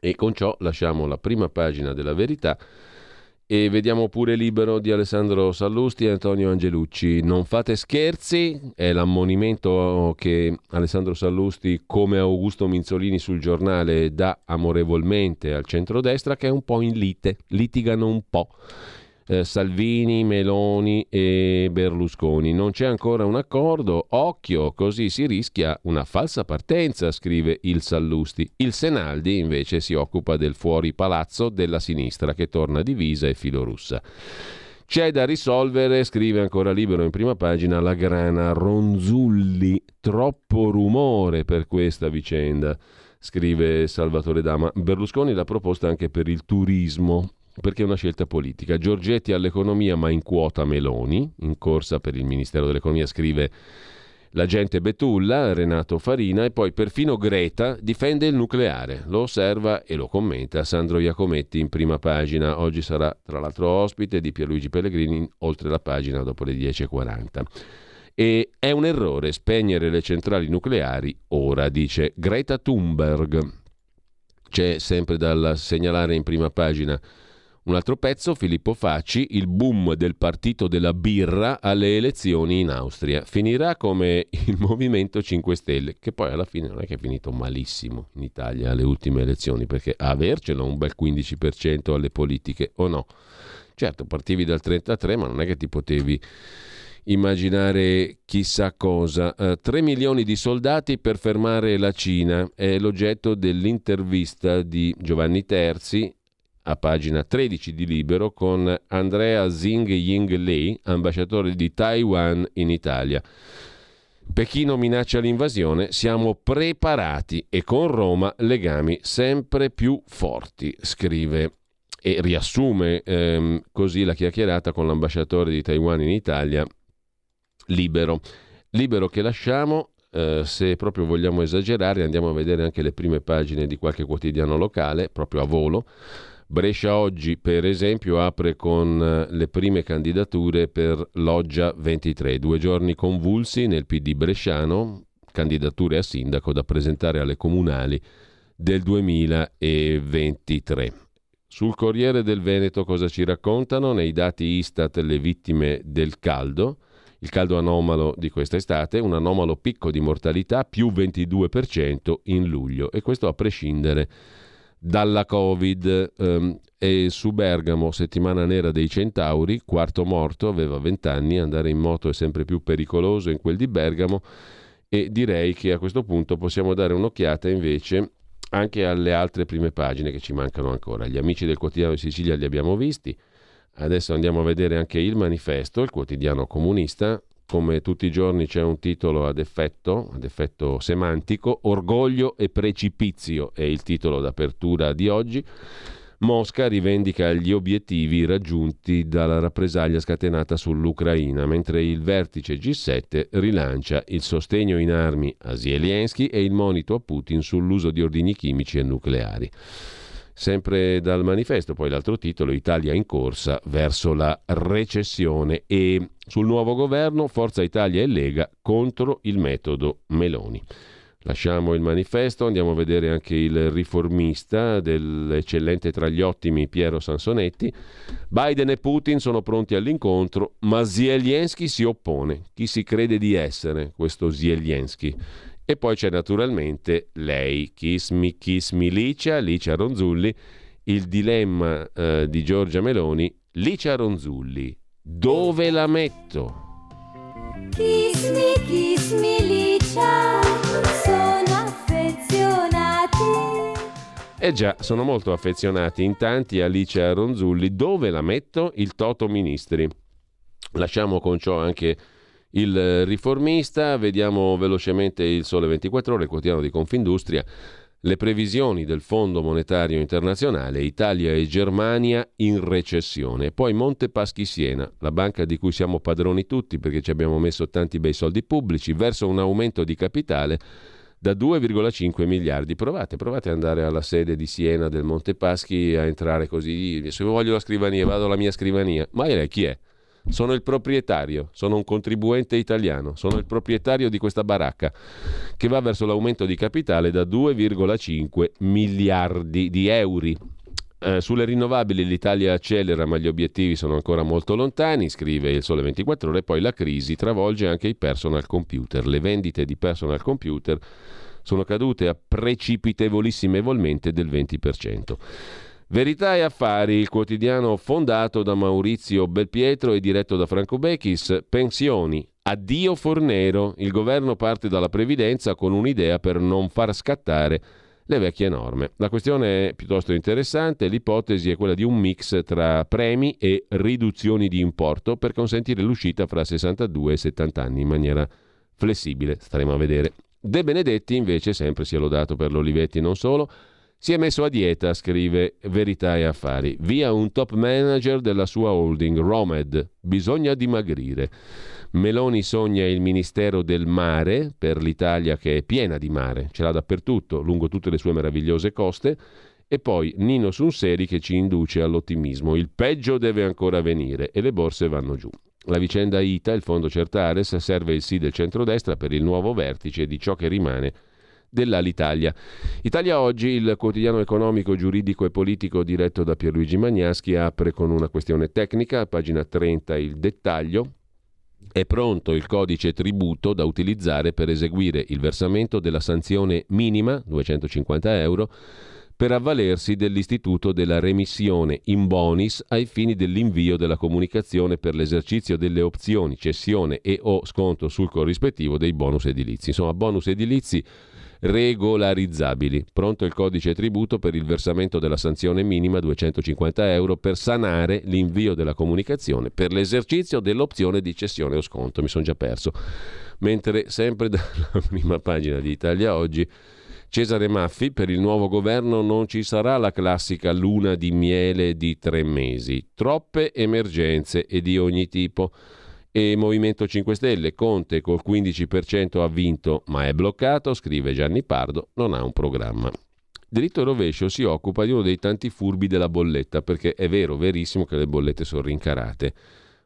E con ciò lasciamo la prima pagina della verità e vediamo pure libero di Alessandro Sallusti e Antonio Angelucci. Non fate scherzi, è l'ammonimento che Alessandro Sallusti, come Augusto Minzolini sul giornale, dà amorevolmente al centrodestra, che è un po' in lite, litigano un po' eh, Salvini, Meloni e Berlusconi. Non c'è ancora un accordo, occhio, così si rischia una falsa partenza, scrive il Sallusti. Il Senaldi invece si occupa del fuori palazzo della sinistra che torna divisa e filorussa. C'è da risolvere, scrive ancora libero in prima pagina, la grana Ronzulli. Troppo rumore per questa vicenda, scrive Salvatore Dama. Berlusconi l'ha proposta anche per il turismo perché è una scelta politica. Giorgetti all'economia ma in quota Meloni, in corsa per il Ministero dell'Economia scrive l'agente Betulla, Renato Farina e poi perfino Greta difende il nucleare, lo osserva e lo commenta Sandro Iacometti in prima pagina, oggi sarà tra l'altro ospite di Pierluigi Pellegrini oltre la pagina dopo le 10.40. E è un errore spegnere le centrali nucleari ora, dice Greta Thunberg. C'è sempre da segnalare in prima pagina Un altro pezzo, Filippo Facci, il boom del partito della birra alle elezioni in Austria. Finirà come il Movimento 5 Stelle, che poi alla fine non è che è finito malissimo in Italia alle ultime elezioni, perché avercelo un bel 15% alle politiche o no? Certo, partivi dal 33, ma non è che ti potevi immaginare chissà cosa. Uh, eh, 3 milioni di soldati per fermare la Cina è l'oggetto dell'intervista di Giovanni Terzi a pagina 13 di Libero con Andrea Xing Ying Lei, ambasciatore di Taiwan in Italia. Pechino minaccia l'invasione, siamo preparati e con Roma legami sempre più forti, scrive e riassume ehm, così la chiacchierata con l'ambasciatore di Taiwan in Italia, Libero. Libero che lasciamo, eh, se proprio vogliamo esagerare, andiamo a vedere anche le prime pagine di qualche quotidiano locale, proprio a volo. Brescia oggi, per esempio, apre con eh, le prime candidature per Loggia 23, due giorni convulsi nel PD bresciano, candidature a sindaco da presentare alle comunali del 2023. Sul Corriere del Veneto cosa ci raccontano? Nei dati Istat le vittime del caldo, il caldo anomalo di quest'estate, un anomalo picco di mortalità più 22% in luglio e questo a prescindere dalla Covid. Um, e su Bergamo, settimana nera dei centauri, quarto morto, aveva 20 anni, andare in moto è sempre più pericoloso in quel di Bergamo e direi che a questo punto possiamo dare un'occhiata invece anche alle altre prime pagine che ci mancano ancora. Gli amici del quotidiano di Sicilia li abbiamo visti, adesso andiamo a vedere anche il manifesto, il quotidiano comunista. Come tutti i giorni c'è un titolo ad effetto, ad effetto semantico, Orgoglio e precipizio è il titolo d'apertura di oggi. Mosca rivendica gli obiettivi raggiunti dalla rappresaglia scatenata sull'Ucraina, mentre il vertice G7 rilancia il sostegno in armi a Zelensky e il monito a Putin sull'uso di ordini chimici e nucleari. Sempre dal manifesto, poi l'altro titolo, Italia in corsa verso la recessione e sul nuovo governo Forza Italia e Lega contro il metodo Meloni. Lasciamo il manifesto, andiamo a vedere anche il riformista dell'eccellente tra gli ottimi Piero Sansonetti. Biden e Putin sono pronti all'incontro, ma Zelensky si oppone. Chi si crede di essere questo Zelensky? E poi c'è naturalmente lei, Kiss Me Kiss Me Licia, Licia Ronzulli, il dilemma eh, di Giorgia Meloni, Licia Ronzulli, dove la metto? Kiss me, kiss me, Licia. Eh già, sono molto affezionati in tanti Alice Ronzulli. Dove la metto? Il Toto Ministri. Lasciamo con ciò anche il riformista, vediamo velocemente il Sole 24 ore, il quotidiano di Confindustria. Le previsioni del Fondo Monetario Internazionale, Italia e Germania in recessione. Poi Monte Paschi Siena, la banca di cui siamo padroni tutti perché ci abbiamo messo tanti bei soldi pubblici, verso un aumento di capitale da 2,5 miliardi. Provate, provate ad andare alla sede di Siena del Montepaschi a entrare così. Se voglio la scrivania, vado alla mia scrivania. Ma lei chi è? Sono il proprietario, sono un contribuente italiano, sono il proprietario di questa baracca che va verso l'aumento di capitale da 2,5 miliardi di euro. Eh, sulle rinnovabili l'Italia accelera ma gli obiettivi sono ancora molto lontani, scrive il Sole 24 ore, poi la crisi travolge anche i personal computer. Le vendite di personal computer sono cadute a precipitevolissimamente del 20%. Verità e Affari, il quotidiano fondato da Maurizio Belpietro e diretto da Franco Bechis, pensioni, addio Fornero, il governo parte dalla previdenza con un'idea per non far scattare le vecchie norme. La questione è piuttosto interessante, l'ipotesi è quella di un mix tra premi e riduzioni di importo per consentire l'uscita fra 62 e 70 anni in maniera flessibile, staremo a vedere. De Benedetti invece, sempre sia lodato per l'Olivetti non solo, si è messo a dieta, scrive Verità e Affari, via un top manager della sua holding, Romed, bisogna dimagrire. Meloni sogna il Ministero del Mare per l'Italia che è piena di mare, ce l'ha dappertutto, lungo tutte le sue meravigliose coste. E poi Nino Sunseri che ci induce all'ottimismo. Il peggio deve ancora venire e le borse vanno giù. La vicenda ITA, il fondo Certares, serve il sì del centrodestra per il nuovo vertice di ciò che rimane dell'Alitalia. Italia Oggi, il quotidiano economico, giuridico e politico diretto da Pierluigi Magnaschi, apre con una questione tecnica, pagina 30 il dettaglio. È pronto il codice tributo da utilizzare per eseguire il versamento della sanzione minima, 250 euro, per avvalersi dell'istituto della remissione in bonis ai fini dell'invio della comunicazione per l'esercizio delle opzioni, cessione e o sconto sul corrispettivo dei bonus edilizi. Insomma, bonus edilizi regolarizzabili. Pronto il codice tributo per il versamento della sanzione minima 250 euro per sanare l'invio della comunicazione per l'esercizio dell'opzione di cessione o sconto. Mi sono già perso. Mentre sempre dalla prima pagina di Italia Oggi Cesare Maffi, per il nuovo governo non ci sarà la classica luna di miele di tre mesi, troppe emergenze e di ogni tipo. E Movimento 5 Stelle, Conte col 15% ha vinto ma è bloccato, scrive Gianni Pardo, non ha un programma. Diritto rovescio si occupa di uno dei tanti furbi della bolletta, perché è vero, verissimo che le bollette sono rincarate,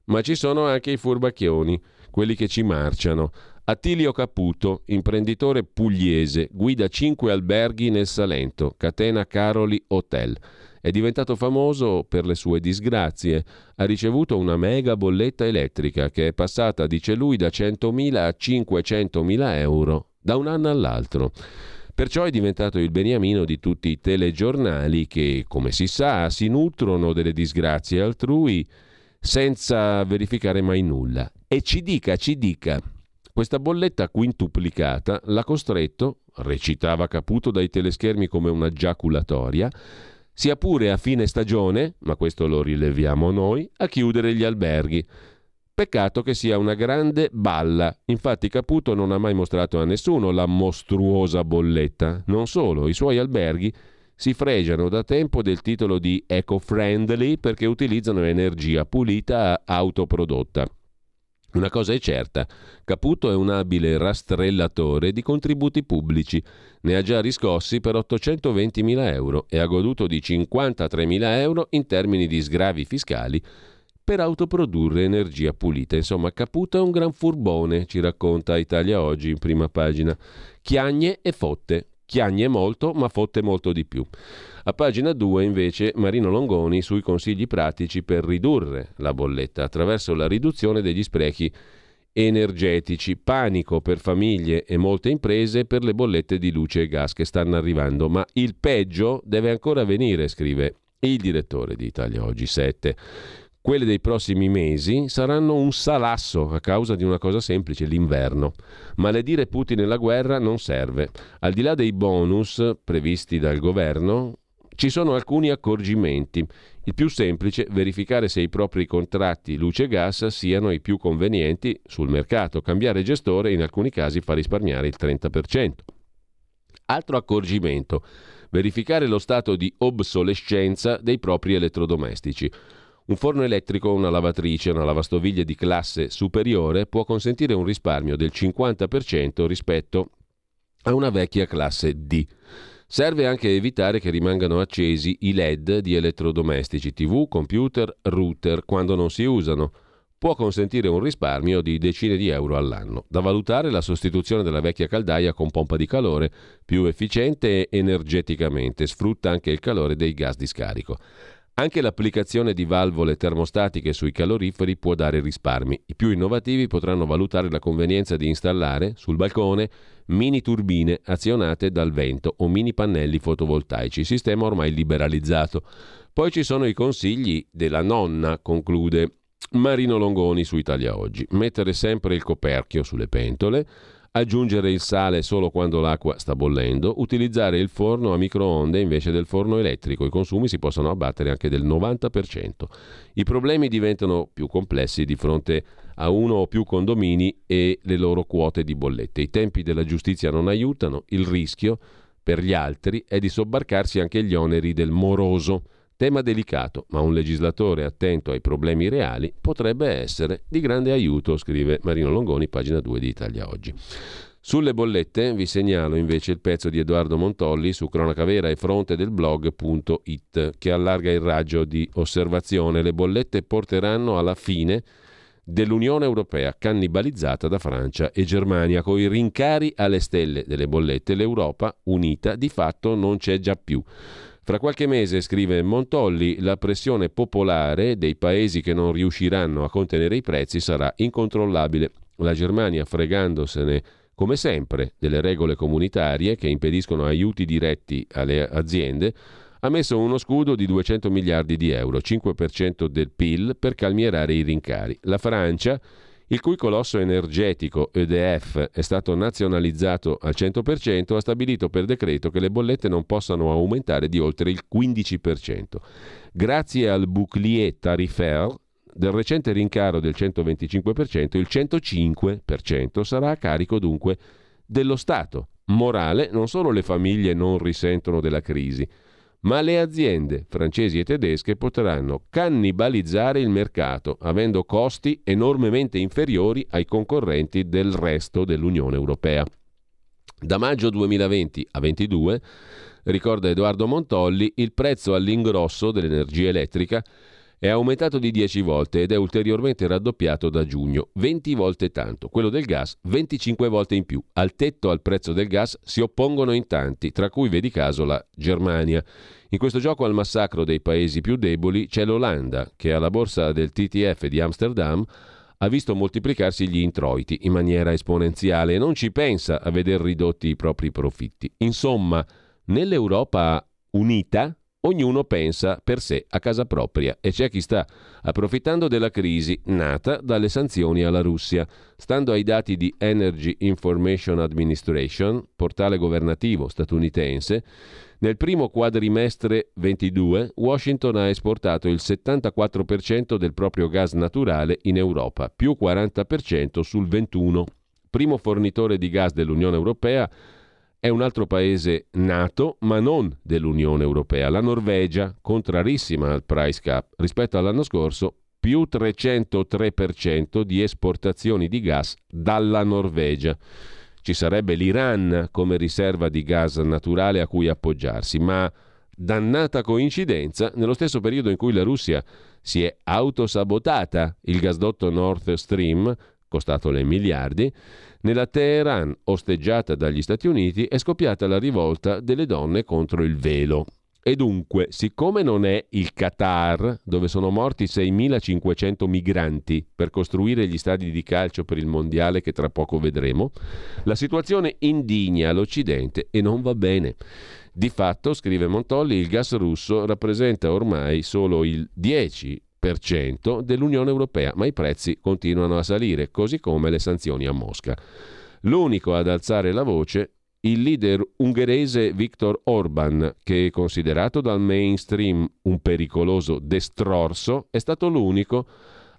ma ci sono anche i furbacchioni, quelli che ci marciano. Attilio Caputo, imprenditore pugliese, guida cinque alberghi nel Salento, catena Caroli Hotel. È diventato famoso per le sue disgrazie. Ha ricevuto una mega bolletta elettrica che è passata, dice lui, da 100.000 a 500.000 euro da un anno all'altro. Perciò è diventato il beniamino di tutti i telegiornali che, come si sa, si nutrono delle disgrazie altrui senza verificare mai nulla. E ci dica, ci dica, questa bolletta quintuplicata l'ha costretto, recitava Caputo dai teleschermi come una giaculatoria, sia pure a fine stagione, ma questo lo rileviamo noi, a chiudere gli alberghi. Peccato che sia una grande balla. Infatti Caputo non ha mai mostrato a nessuno la mostruosa bolletta. Non solo, i suoi alberghi si fregiano da tempo del titolo di eco-friendly perché utilizzano energia pulita autoprodotta. Una cosa è certa, Caputo è un abile rastrellatore di contributi pubblici, ne ha già riscossi per 820.000 euro e ha goduto di 53.000 euro in termini di sgravi fiscali per autoprodurre energia pulita. Insomma, Caputo è un gran furbone, ci racconta Italia Oggi in prima pagina. Chiagne e fotte, chiagne molto, ma fotte molto di più. A pagina 2 invece Marino Longoni sui consigli pratici per ridurre la bolletta attraverso la riduzione degli sprechi energetici, panico per famiglie e molte imprese per le bollette di luce e gas che stanno arrivando, ma il peggio deve ancora venire, scrive il direttore di Italia Oggi 7. Quelle dei prossimi mesi saranno un salasso a causa di una cosa semplice, l'inverno. Maledire Putin e la guerra non serve. Al di là dei bonus previsti dal governo, ci sono alcuni accorgimenti. Il più semplice, verificare se i propri contratti luce e gas siano i più convenienti sul mercato. Cambiare gestore in alcuni casi fa risparmiare il 30%. Altro accorgimento, verificare lo stato di obsolescenza dei propri elettrodomestici. Un forno elettrico, una lavatrice, una lavastoviglie di classe superiore può consentire un risparmio del 50% rispetto a una vecchia classe D. Serve anche evitare che rimangano accesi i LED di elettrodomestici, TV, computer, router quando non si usano. Può consentire un risparmio di decine di euro all'anno. Da valutare la sostituzione della vecchia caldaia con pompa di calore, più efficiente energeticamente, sfrutta anche il calore dei gas di scarico. Anche l'applicazione di valvole termostatiche sui caloriferi può dare risparmi. I più innovativi potranno valutare la convenienza di installare sul balcone mini turbine azionate dal vento o mini pannelli fotovoltaici, sistema ormai liberalizzato. Poi ci sono i consigli della nonna, conclude Marino Longoni su Italia Oggi. Mettere sempre il coperchio sulle pentole, aggiungere il sale solo quando l'acqua sta bollendo, utilizzare il forno a microonde invece del forno elettrico. I consumi si possono abbattere anche del 90%. I problemi diventano più complessi di fronte a uno o più condomini e le loro quote di bollette. I tempi della giustizia non aiutano, il rischio per gli altri è di sobbarcarsi anche gli oneri del moroso. Tema delicato, ma un legislatore attento ai problemi reali potrebbe essere di grande aiuto, scrive Marino Longoni, pagina 2 di Italia Oggi. Sulle bollette vi segnalo invece il pezzo di Edoardo Montolli su cronacavera e fronte del blog.it che allarga il raggio di osservazione. Le bollette porteranno alla fine dell'Unione Europea, cannibalizzata da Francia e Germania. Con i rincari alle stelle delle bollette, l'Europa unita di fatto non c'è già più. Fra qualche mese, scrive Montolli, la pressione popolare dei paesi che non riusciranno a contenere i prezzi sarà incontrollabile. La Germania, fregandosene come sempre delle regole comunitarie che impediscono aiuti diretti alle aziende, ha messo uno scudo di 200 miliardi di euro, 5% del PIL, per calmierare i rincari. La Francia, il cui colosso energetico EDF è stato nazionalizzato al 100%, ha stabilito per decreto che le bollette non possano aumentare di oltre il 15%. Grazie al bouclier tarifaire del recente rincaro del 125%, il 105% sarà a carico dunque dello Stato. Morale, non solo le famiglie non risentono della crisi, ma le aziende francesi e tedesche potranno cannibalizzare il mercato, avendo costi enormemente inferiori ai concorrenti del resto dell'Unione Europea. Da maggio 2020 a 2022, ricorda Edoardo Montolli, il prezzo all'ingrosso dell'energia elettrica è aumentato di 10 volte ed è ulteriormente raddoppiato da giugno, 20 volte tanto. Quello del gas 25 volte in più. Al tetto al prezzo del gas si oppongono in tanti, tra cui vedi caso la Germania. In questo gioco al massacro dei paesi più deboli c'è l'Olanda, che alla borsa del TTF di Amsterdam ha visto moltiplicarsi gli introiti in maniera esponenziale e non ci pensa a veder ridotti i propri profitti. Insomma, nell'Europa unita Ognuno pensa per sé a casa propria e c'è chi sta approfittando della crisi nata dalle sanzioni alla Russia. Stando ai dati di Energy Information Administration, portale governativo statunitense, nel primo quadrimestre 22 Washington ha esportato il 74% del proprio gas naturale in Europa, più 40% sul 21. Primo fornitore di gas dell'Unione Europea è un altro paese nato, ma non dell'Unione Europea, la Norvegia, contrarissima al price cap rispetto all'anno scorso, più 303% di esportazioni di gas dalla Norvegia. Ci sarebbe l'Iran come riserva di gas naturale a cui appoggiarsi, ma dannata coincidenza, nello stesso periodo in cui la Russia si è autosabotata il gasdotto Nord Stream, costato le miliardi, nella Teheran, osteggiata dagli Stati Uniti, è scoppiata la rivolta delle donne contro il velo. E dunque, siccome non è il Qatar, dove sono morti 6.500 migranti per costruire gli stadi di calcio per il mondiale che tra poco vedremo, la situazione indigna l'Occidente e non va bene. Di fatto, scrive Montolli, il gas russo rappresenta ormai solo il 10 dell'Unione Europea, ma i prezzi continuano a salire, così come le sanzioni a Mosca. L'unico ad alzare la voce il leader ungherese Viktor Orban, che considerato dal mainstream un pericoloso destrorso, è stato l'unico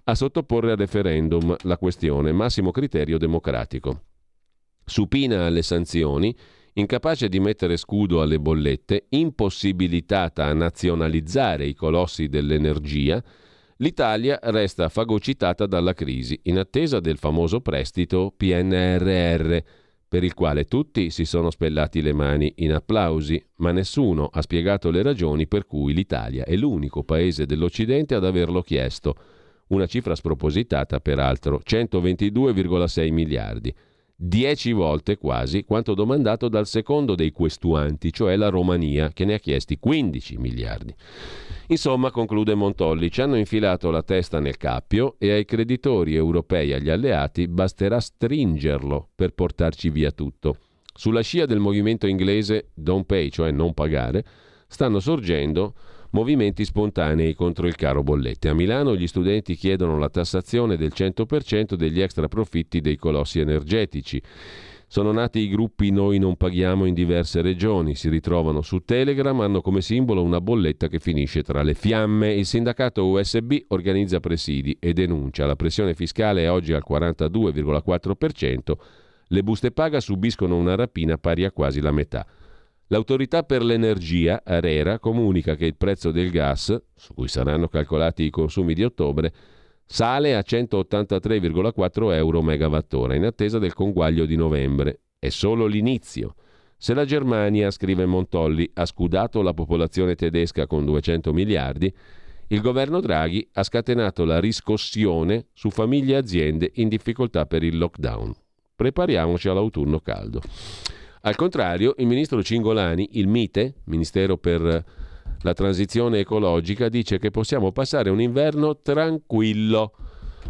a sottoporre a referendum la questione, massimo criterio democratico. Supina alle sanzioni, incapace di mettere scudo alle bollette, impossibilitata a nazionalizzare i colossi dell'energia, L'Italia resta fagocitata dalla crisi in attesa del famoso prestito PNRR, per il quale tutti si sono spellati le mani in applausi, ma nessuno ha spiegato le ragioni per cui l'Italia è l'unico paese dell'Occidente ad averlo chiesto. Una cifra spropositata, peraltro, 122,6 miliardi. Dieci volte quasi quanto domandato dal secondo dei questuanti, cioè la Romania, che ne ha chiesti 15 miliardi. Insomma, conclude Montolli, ci hanno infilato la testa nel cappio e ai creditori europei e agli alleati basterà stringerlo per portarci via tutto. Sulla scia del movimento inglese don't pay, cioè non pagare, stanno sorgendo movimenti spontanei contro il caro bollette. A Milano gli studenti chiedono la tassazione del 100% degli extra profitti dei colossi energetici. Sono nati i gruppi Noi non paghiamo in diverse regioni, si ritrovano su Telegram, hanno come simbolo una bolletta che finisce tra le fiamme. Il sindacato USB organizza presidi e denuncia. La pressione fiscale è oggi al 42,4%, le buste paga subiscono una rapina pari a quasi la metà. L'autorità per l'energia, Arera, comunica che il prezzo del gas, su cui saranno calcolati i consumi di ottobre, sale a 183,4 euro megawattora in attesa del conguaglio di novembre. È solo l'inizio. Se la Germania, scrive Montolli, ha scudato la popolazione tedesca con 200 miliardi, Il governo Draghi ha scatenato la riscossione su famiglie e aziende in difficoltà per il lockdown. Prepariamoci all'autunno caldo. Al contrario, il ministro Cingolani, il MITE, Ministero per la transizione ecologica, dice che possiamo passare un inverno tranquillo.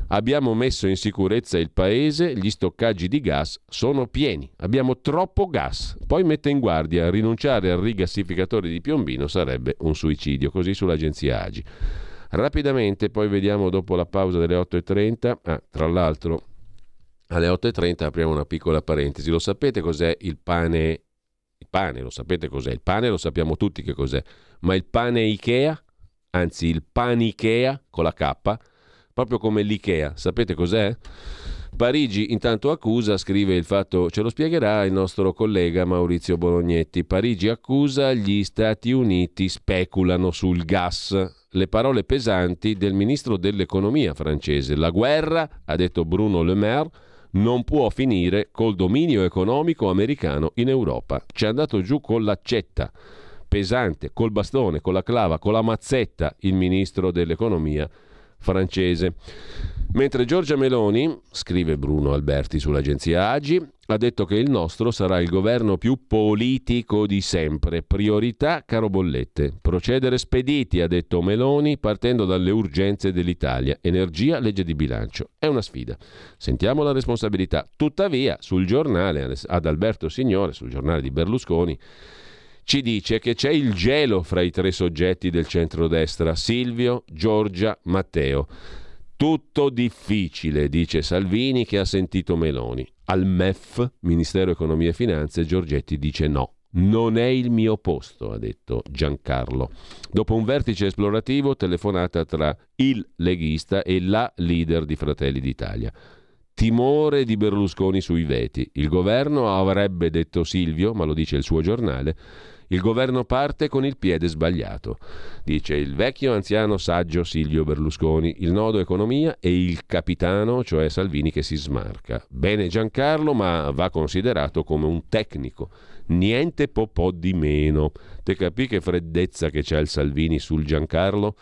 Abbiamo messo in sicurezza il paese, gli stoccaggi di gas sono pieni, abbiamo troppo gas. Poi mette in guardia, rinunciare al rigassificatore di Piombino sarebbe un suicidio, così sull'agenzia Agi. Rapidamente, poi vediamo dopo la pausa delle 8.30, ah, tra l'altro alle 8.30 apriamo una piccola parentesi, lo sapete cos'è il pane? Il pane, lo sapete cos'è? Il pane lo sappiamo tutti che cos'è, ma il pane Ikea, anzi il pane Ikea con la K, proprio come l'IKEA. Sapete cos'è? Parigi intanto accusa, scrive il fatto, ce lo spiegherà il nostro collega Maurizio Bolognetti. Parigi accusa, gli Stati Uniti speculano sul gas. Le parole pesanti del ministro dell'economia francese. La guerra, ha detto Bruno Le Maire, non può finire col dominio economico americano in Europa. Ci è andato giù con l'accetta pesante, col bastone, con la clava, con la mazzetta il ministro dell'economia francese. Mentre Giorgia Meloni, scrive Bruno Alberti sull'agenzia Agi, ha detto che il nostro sarà il governo più politico di sempre. Priorità, caro Bollette. Procedere spediti, ha detto Meloni, partendo dalle urgenze dell'Italia. Energia, legge di bilancio. È una sfida. Sentiamo la responsabilità. Tuttavia, sul giornale ad Alberto Signore, sul giornale di Berlusconi, ci dice che c'è il gelo fra i tre soggetti del centrodestra, Silvio, Giorgia, Matteo. Tutto difficile, dice Salvini che ha sentito Meloni. Al MEF, Ministero Economia e Finanze, Giorgetti dice no. Non è il mio posto, ha detto Giancarlo. Dopo un vertice esplorativo, telefonata tra il leghista e la leader di Fratelli d'Italia. Timore di Berlusconi sui veti. Il governo avrebbe detto Silvio, ma lo dice il suo giornale, il governo parte con il piede sbagliato, dice il vecchio anziano saggio Silvio Berlusconi, il nodo economia e il capitano, cioè Salvini, che si smarca. Bene Giancarlo, ma va considerato come un tecnico niente po' po' di meno. Te capì che freddezza che c'ha il Salvini sul Giancarlo?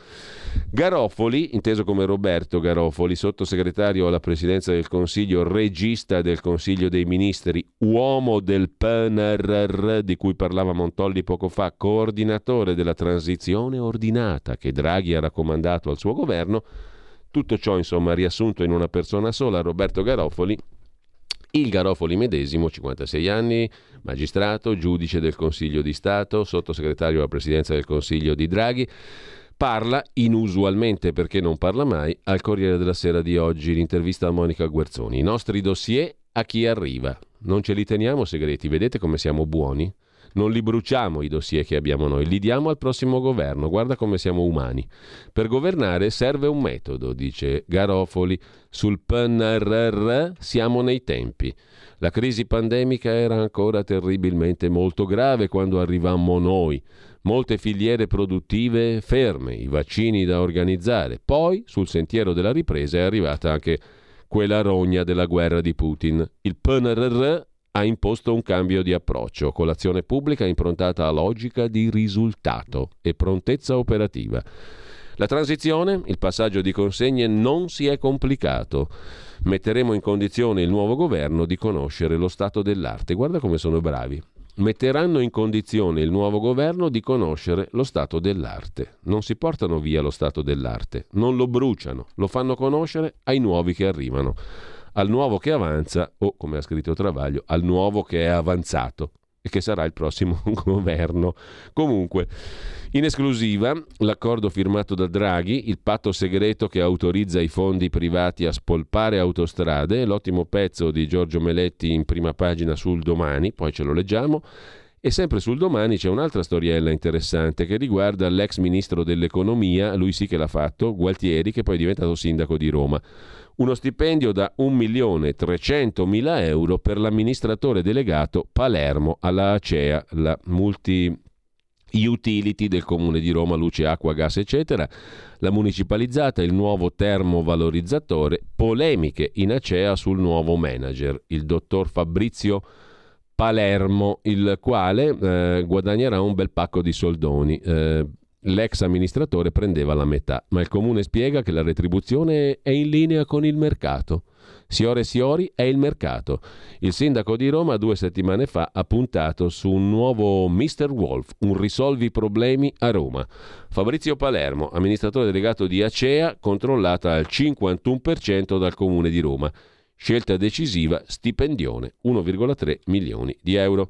Garofoli, inteso come Roberto Garofoli, sottosegretario alla presidenza del Consiglio, regista del Consiglio dei Ministri, uomo del PNRR di cui parlava Montolli poco fa, coordinatore della transizione ordinata che Draghi ha raccomandato al suo governo, tutto ciò insomma riassunto in una persona sola, Roberto Garofoli, il Garofoli medesimo, 56 anni, magistrato, giudice del Consiglio di Stato, sottosegretario alla Presidenza del Consiglio di Draghi, parla inusualmente perché non parla mai al Corriere della Sera di oggi, l'intervista a Monica Guerzoni. I nostri dossier a chi arriva. Non ce li teniamo segreti, vedete come siamo buoni? Non li bruciamo i dossier che abbiamo noi, li diamo al prossimo governo. Guarda come siamo umani. Per governare serve un metodo, dice Garofoli. Sul PNRR siamo nei tempi. La crisi pandemica era ancora terribilmente molto grave quando arrivammo noi. Molte filiere produttive ferme, i vaccini da organizzare. Poi, sul sentiero della ripresa, è arrivata anche quella rogna della guerra di Putin. Il PNRR ha imposto un cambio di approccio, con l'azione pubblica improntata a logica di risultato e prontezza operativa. La transizione, il passaggio di consegne non si è complicato. Metteremo in condizione il nuovo governo di conoscere lo stato dell'arte. Guarda come sono bravi. Metteranno in condizione il nuovo governo di conoscere lo stato dell'arte. Non si portano via lo stato dell'arte, non lo bruciano, lo fanno conoscere ai nuovi che arrivano al nuovo che avanza o, come ha scritto Travaglio, al nuovo che è avanzato e che sarà il prossimo governo. Comunque, in esclusiva, l'accordo firmato da Draghi, il patto segreto che autorizza i fondi privati a spolpare autostrade, l'ottimo pezzo di Giorgio Meletti in prima pagina sul domani, poi ce lo leggiamo. E sempre sul domani c'è un'altra storiella interessante che riguarda l'ex ministro dell'economia, lui sì che l'ha fatto, Gualtieri, che poi è diventato sindaco di Roma. Uno stipendio da 1.300.000 euro per l'amministratore delegato Palermo alla ACEA, la multi utility del comune di Roma, luce, acqua, gas, eccetera, la municipalizzata, il nuovo termovalorizzatore, polemiche in Acea sul nuovo manager, il dottor Fabrizio Palermo, il quale eh, guadagnerà un bel pacco di soldoni. Eh, l'ex amministratore prendeva la metà, ma il comune spiega che la retribuzione è in linea con il mercato. Siore Siori è il mercato. Il sindaco di Roma due settimane fa ha puntato su un nuovo Mr. Wolf, un risolvi problemi a Roma. Fabrizio Palermo, amministratore delegato di Acea, controllata al 51% dal comune di Roma. Scelta decisiva, stipendione 1,3 milioni di euro.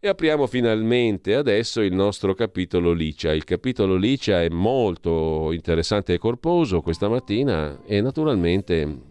E apriamo finalmente adesso il nostro capitolo Licia. Il capitolo Licia è molto interessante e corposo questa mattina e naturalmente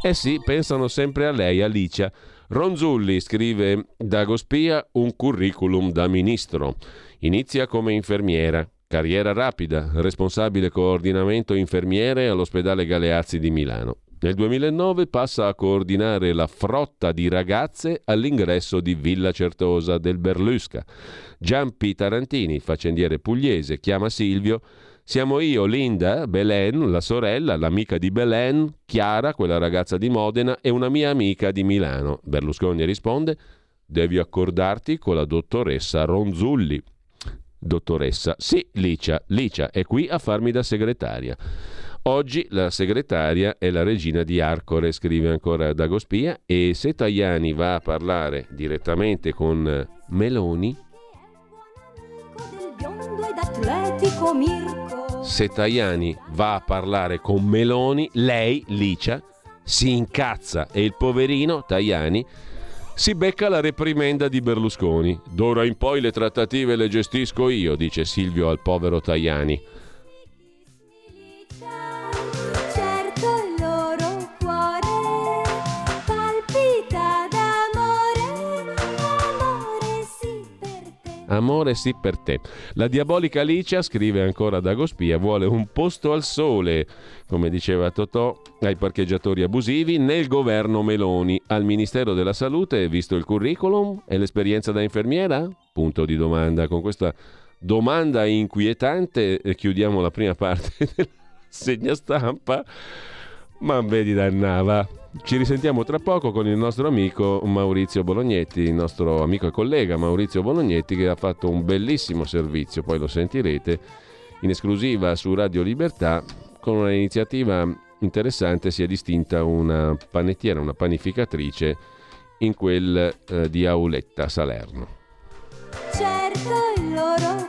Eh sì, pensano sempre a lei, Alicia. Ronzulli scrive Dago Spia un curriculum da ministro. Inizia come infermiera, carriera rapida, responsabile coordinamento infermiere all'ospedale Galeazzi di Milano. Nel 2009 passa a coordinare la frotta di ragazze all'ingresso di Villa Certosa del Berlusca. Giampi Tarantini, faccendiere pugliese, chiama Silvio siamo io, Linda, Belen, la sorella, l'amica di Belen, Chiara, quella ragazza di Modena, e una mia amica di Milano. Berlusconi risponde: Devi accordarti con la dottoressa Ronzulli. Dottoressa, sì, Licia, Licia è qui a farmi da segretaria. Oggi la segretaria è la regina di Arcore, scrive ancora Dagospia, e se Tajani va a parlare direttamente con Meloni, se Tajani va a parlare con Meloni, lei, Licia, si incazza e il poverino Tajani si becca la reprimenda di Berlusconi. D'ora in poi le trattative le gestisco io, dice Silvio al povero Tajani. Amore sì per te. La diabolica Alicia, scrive ancora Dagospia, vuole un posto al sole, come diceva Totò, ai parcheggiatori abusivi nel governo Meloni. Al Ministero della Salute, visto il curriculum e l'esperienza da infermiera? Punto di domanda. Con questa domanda inquietante eh, chiudiamo la prima parte della segna stampa. Ma vedi dannava. Ci risentiamo tra poco con il nostro amico Maurizio Bolognetti, il nostro amico e collega Maurizio Bolognetti che ha fatto un bellissimo servizio, poi lo sentirete in esclusiva su Radio Libertà con un'iniziativa interessante si è distinta una panettiera, una panificatrice in quel eh, di Auletta Salerno. Certo il loro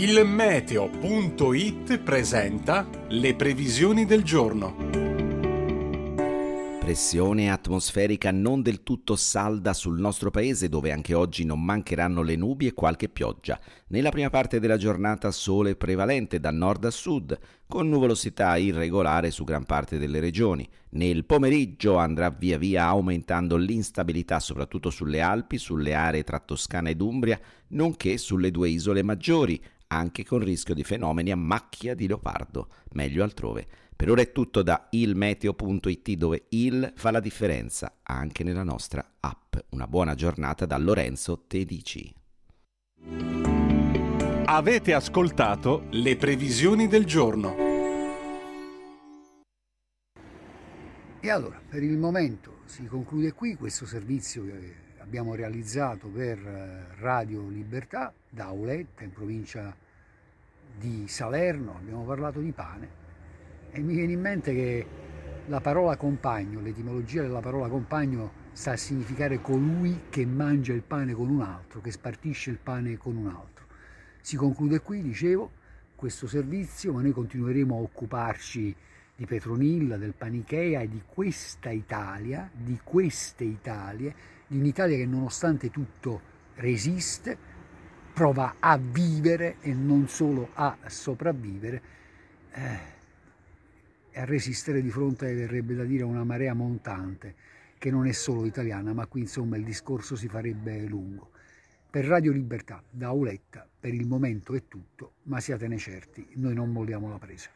Il meteo.it presenta le previsioni del giorno. Pressione atmosferica non del tutto salda sul nostro paese dove anche oggi non mancheranno le nubi e qualche pioggia. Nella prima parte della giornata sole prevalente da nord a sud, con nuvolosità irregolare su gran parte delle regioni. Nel pomeriggio andrà via via aumentando l'instabilità soprattutto sulle Alpi, sulle aree tra Toscana ed Umbria, nonché sulle due isole maggiori, anche con rischio di fenomeni a macchia di leopardo, meglio altrove. Per ora è tutto da ilmeteo.it dove il fa la differenza anche nella nostra app. Una buona giornata da Lorenzo Tedici. Avete ascoltato le previsioni del giorno. E allora, per il momento si conclude qui questo servizio che abbiamo realizzato per eh, Radio Libertà da Auletta in provincia di Salerno, abbiamo parlato di pane e mi viene in mente che la parola compagno, l'etimologia della parola compagno sta a significare colui che mangia il pane con un altro, che spartisce il pane con un altro. Si conclude qui, dicevo, questo servizio, ma noi continueremo a occuparci di Petronilla, del Panichea e di questa Italia, di queste Italie, di un'Italia che nonostante tutto resiste, prova a vivere e non solo a sopravvivere eh, a resistere di fronte, verrebbe da dire, a una marea montante che non è solo italiana, ma qui insomma il discorso si farebbe lungo. Per Radio Libertà, da Auletta, per il momento è tutto, ma siatene certi, noi non molliamo la presa.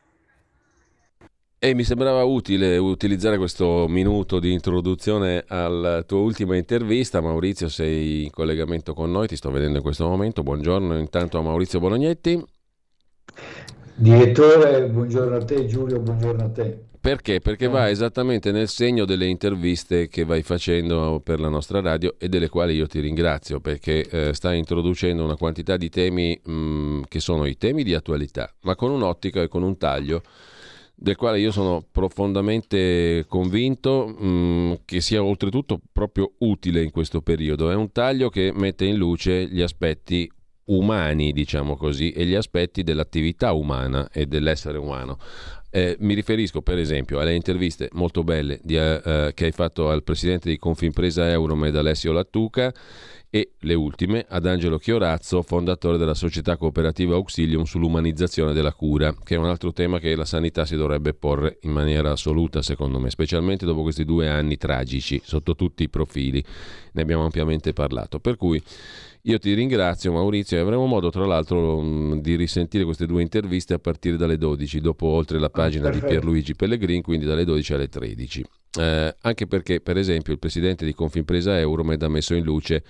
E mi sembrava utile utilizzare questo minuto di introduzione alla tua ultima intervista. Maurizio, sei in collegamento con noi, ti sto vedendo in questo momento. Buongiorno intanto a Maurizio Bolognetti. Direttore, buongiorno a te Giulio, buongiorno a te. Perché? Perché va esattamente nel segno delle interviste che vai facendo per la nostra radio e delle quali io ti ringrazio perché eh, stai introducendo una quantità di temi mh, mm, che sono i temi di attualità, ma con un'ottica e con un taglio del quale io sono profondamente convinto mh, mm, che sia oltretutto proprio utile in questo periodo. È un taglio che mette in luce gli aspetti umani, diciamo così, e gli aspetti dell'attività umana e dell'essere umano. Eh, mi riferisco per esempio alle interviste molto belle di, eh, eh, che hai fatto al presidente di Confimpresa Euromed Alessio Lattuca e le ultime ad Angelo Chiorazzo, fondatore della società cooperativa Auxilium sull'umanizzazione della cura, che è un altro tema che la sanità si dovrebbe porre in maniera assoluta, secondo me, specialmente dopo questi due anni tragici, sotto tutti i profili. Ne abbiamo ampiamente parlato. Per cui io ti ringrazio Maurizio e avremo modo tra l'altro mh, di risentire queste due interviste a partire dalle 12, dopo oltre la pagina di Pierluigi Pellegrin, quindi dalle 12 alle 13. Eh, anche perché per esempio il presidente di Confimpresa Euromed ha messo in luce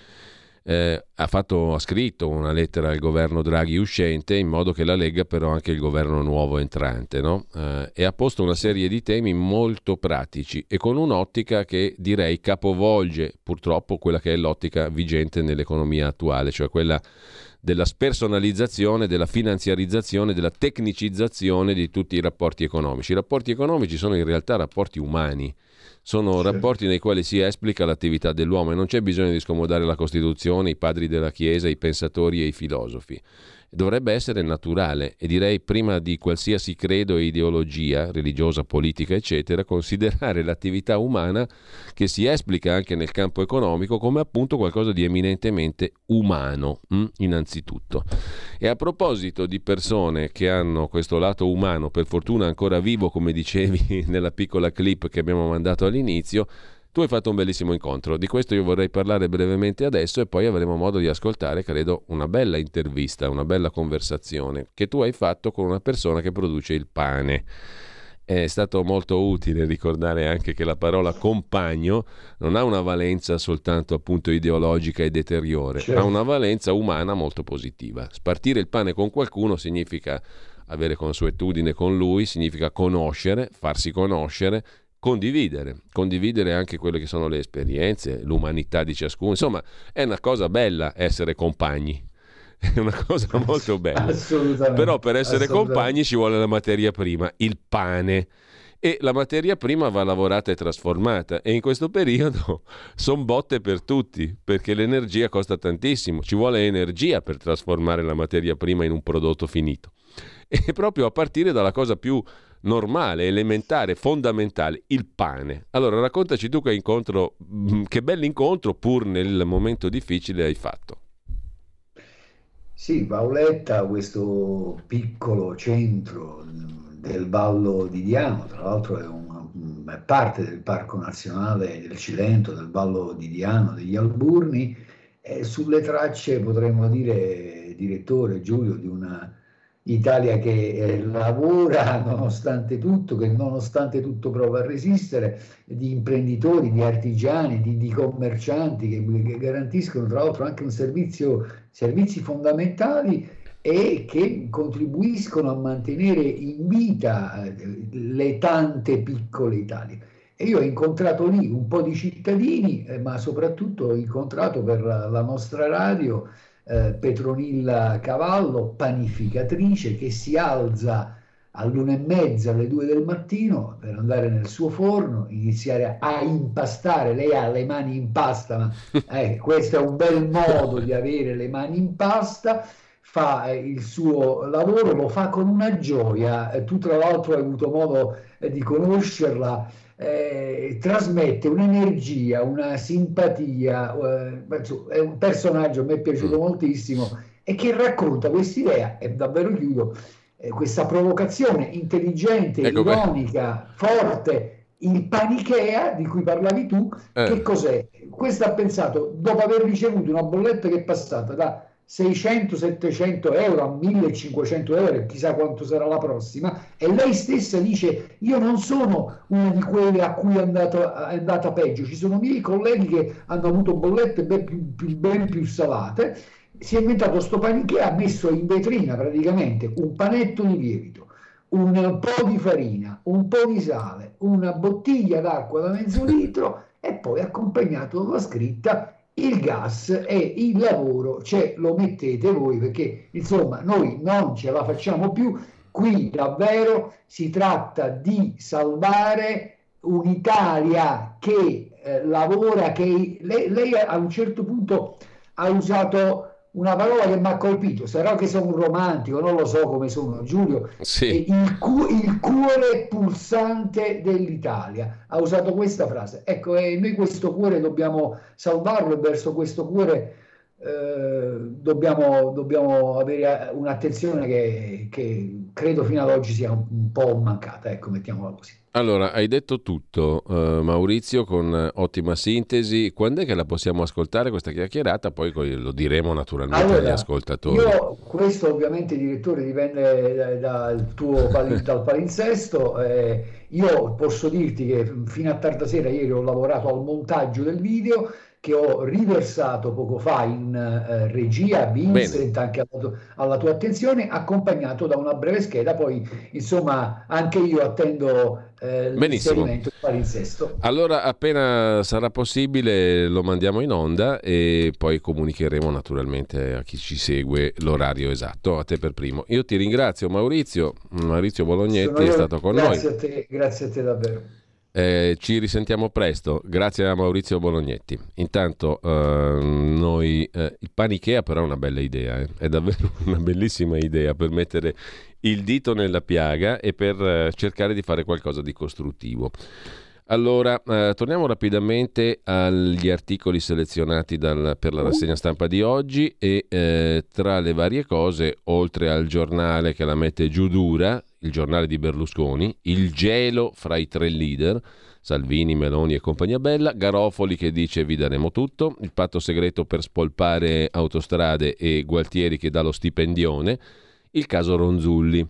eh, ha, fatto, ha, scritto una lettera al governo Draghi uscente in modo che la Lega però anche il governo nuovo entrante no? eh, e ha posto una serie di temi molto pratici e con un'ottica che direi capovolge purtroppo quella che è l'ottica vigente nell'economia attuale, cioè quella della spersonalizzazione, della finanziarizzazione, della tecnicizzazione di tutti i rapporti economici. I rapporti economici sono in realtà rapporti umani sono rapporti nei quali si esplica l'attività dell'uomo e non c'è bisogno di scomodare la Costituzione, i padri della Chiesa, i pensatori e i filosofi dovrebbe essere naturale e direi prima di qualsiasi credo e ideologia religiosa, politica, eccetera, considerare l'attività umana che si esplica anche nel campo economico come appunto qualcosa di eminentemente umano, hm, innanzitutto. E a proposito di persone che hanno questo lato umano, per fortuna ancora vivo, come dicevi nella piccola clip che abbiamo mandato all'inizio, tu hai fatto un bellissimo incontro, di questo io vorrei parlare brevemente adesso e poi avremo modo di ascoltare, credo, una bella intervista, una bella conversazione che tu hai fatto con una persona che produce il pane. È stato molto utile ricordare anche che la parola compagno non ha una valenza soltanto appunto ideologica e deteriore, certo. ha una valenza umana molto positiva. Spartire il pane con qualcuno significa avere consuetudine con lui, significa conoscere, farsi conoscere, condividere, condividere anche quelle che sono le esperienze, l'umanità di ciascuno. Insomma, è una cosa bella essere compagni. È una cosa molto bella. Però per essere compagni ci vuole la materia prima, il pane. E la materia prima va lavorata e trasformata. E in questo periodo sono botte per tutti, perché l'energia costa tantissimo. Ci vuole energia per trasformare la materia prima in un prodotto finito. E proprio a partire dalla cosa più normale, elementare, fondamentale, il pane. Allora raccontaci tu che incontro, mm, che bell'incontro pur nel momento difficile hai fatto. Sì, Paoletta, questo piccolo centro del Vallo di Diano, tra l'altro è, un, è parte del Parco Nazionale del Cilento, del Vallo di Diano, degli Alburni, è sulle tracce, potremmo dire, direttore Giulio, di una Italia che eh, lavora nonostante tutto, che nonostante tutto prova a resistere, di imprenditori, di artigiani, di, di commercianti che, che, garantiscono tra l'altro anche un servizio, servizi fondamentali e che contribuiscono a mantenere in vita eh, le tante piccole Italie. E io ho incontrato lì un po' di cittadini, eh, ma soprattutto ho incontrato per la, la nostra radio eh, Petronilla Cavallo, panificatrice, che si alza all'una e mezza, alle due del mattino per andare nel suo forno, iniziare a impastare. Lei ha le mani in pasta, ma eh, questo è un bel modo di avere le mani in pasta. Fa eh, il suo lavoro, lo fa con una gioia. Eh, tu, tra l'altro, hai avuto modo eh, di conoscerla. Eh, trasmette un'energia, una simpatia, eh, è un personaggio a me è piaciuto mm. moltissimo e che racconta quest'idea, e davvero chiudo, eh, questa provocazione intelligente, ecco ironica, beh. forte, il panichea di cui parlavi tu, eh. che cos'è? Questo ha pensato, dopo aver ricevuto una bolletta che è passata da 600-700 euro a 1500 euro, chissà quanto sarà la prossima, e lei stessa dice: Io non sono una di quelle a cui è, andato, è andata peggio, ci sono miei colleghi che hanno avuto bollette ben più, più, ben più salate si è inventato sto paniche ha messo in vetrina praticamente un panetto di lievito, un po' di farina, un po' di sale, una bottiglia d'acqua da mezzo litro e poi accompagnato dalla scritta il gas e il lavoro ce lo mettete voi perché insomma noi non ce la facciamo più. Qui davvero si tratta di salvare un'Italia che eh, lavora che lei, lei a un certo punto ha usato una parola che mi ha colpito, sarà che sono un romantico, non lo so come sono Giulio, sì. il, cu- il, cuore pulsante dell'Italia, ha usato questa frase. Ecco, e noi questo cuore dobbiamo salvarlo e verso questo cuore eh, dobbiamo, dobbiamo, avere un'attenzione che, che, credo fino ad oggi sia un, un po' mancata, ecco, mettiamola così. Allora, hai detto tutto, uh, Maurizio, con ottima sintesi. Quando è che la possiamo ascoltare questa chiacchierata? Poi lo diremo naturalmente allora, agli ascoltatori. Io, questo ovviamente, direttore, dipende dal tuo dal palinsesto. Eh, io posso dirti che fino a tarda sera ieri ho lavorato al montaggio del video che ho riversato poco fa in eh, regia, Vincent, Bene. anche alla, alla, tua attenzione, accompagnato da una breve scheda. Poi, insomma, anche io attendo eh, palinsesto. Allora, appena sarà possibile, lo mandiamo in onda e poi comunicheremo naturalmente a chi ci segue l'orario esatto. A te per primo. Io ti ringrazio, Maurizio. Maurizio Bolognetti è stato con grazie noi. A te, grazie a te davvero. Eh, ci risentiamo presto, grazie a Maurizio Bolognetti. Intanto eh, noi, eh, il panichea però è una bella idea, eh. è davvero una bellissima idea per mettere il dito nella piaga e per eh, cercare di fare qualcosa di costruttivo. Allora, eh, torniamo rapidamente agli articoli selezionati dal, per la rassegna stampa di oggi e eh, tra le varie cose, oltre al giornale che la mette giù dura, il giornale di Berlusconi, il gelo fra i tre leader, Salvini, Meloni e compagnia bella, Garofoli che dice vi daremo tutto, il patto segreto per spolpare autostrade e Gualtieri che dà lo stipendione, il caso Ronzulli.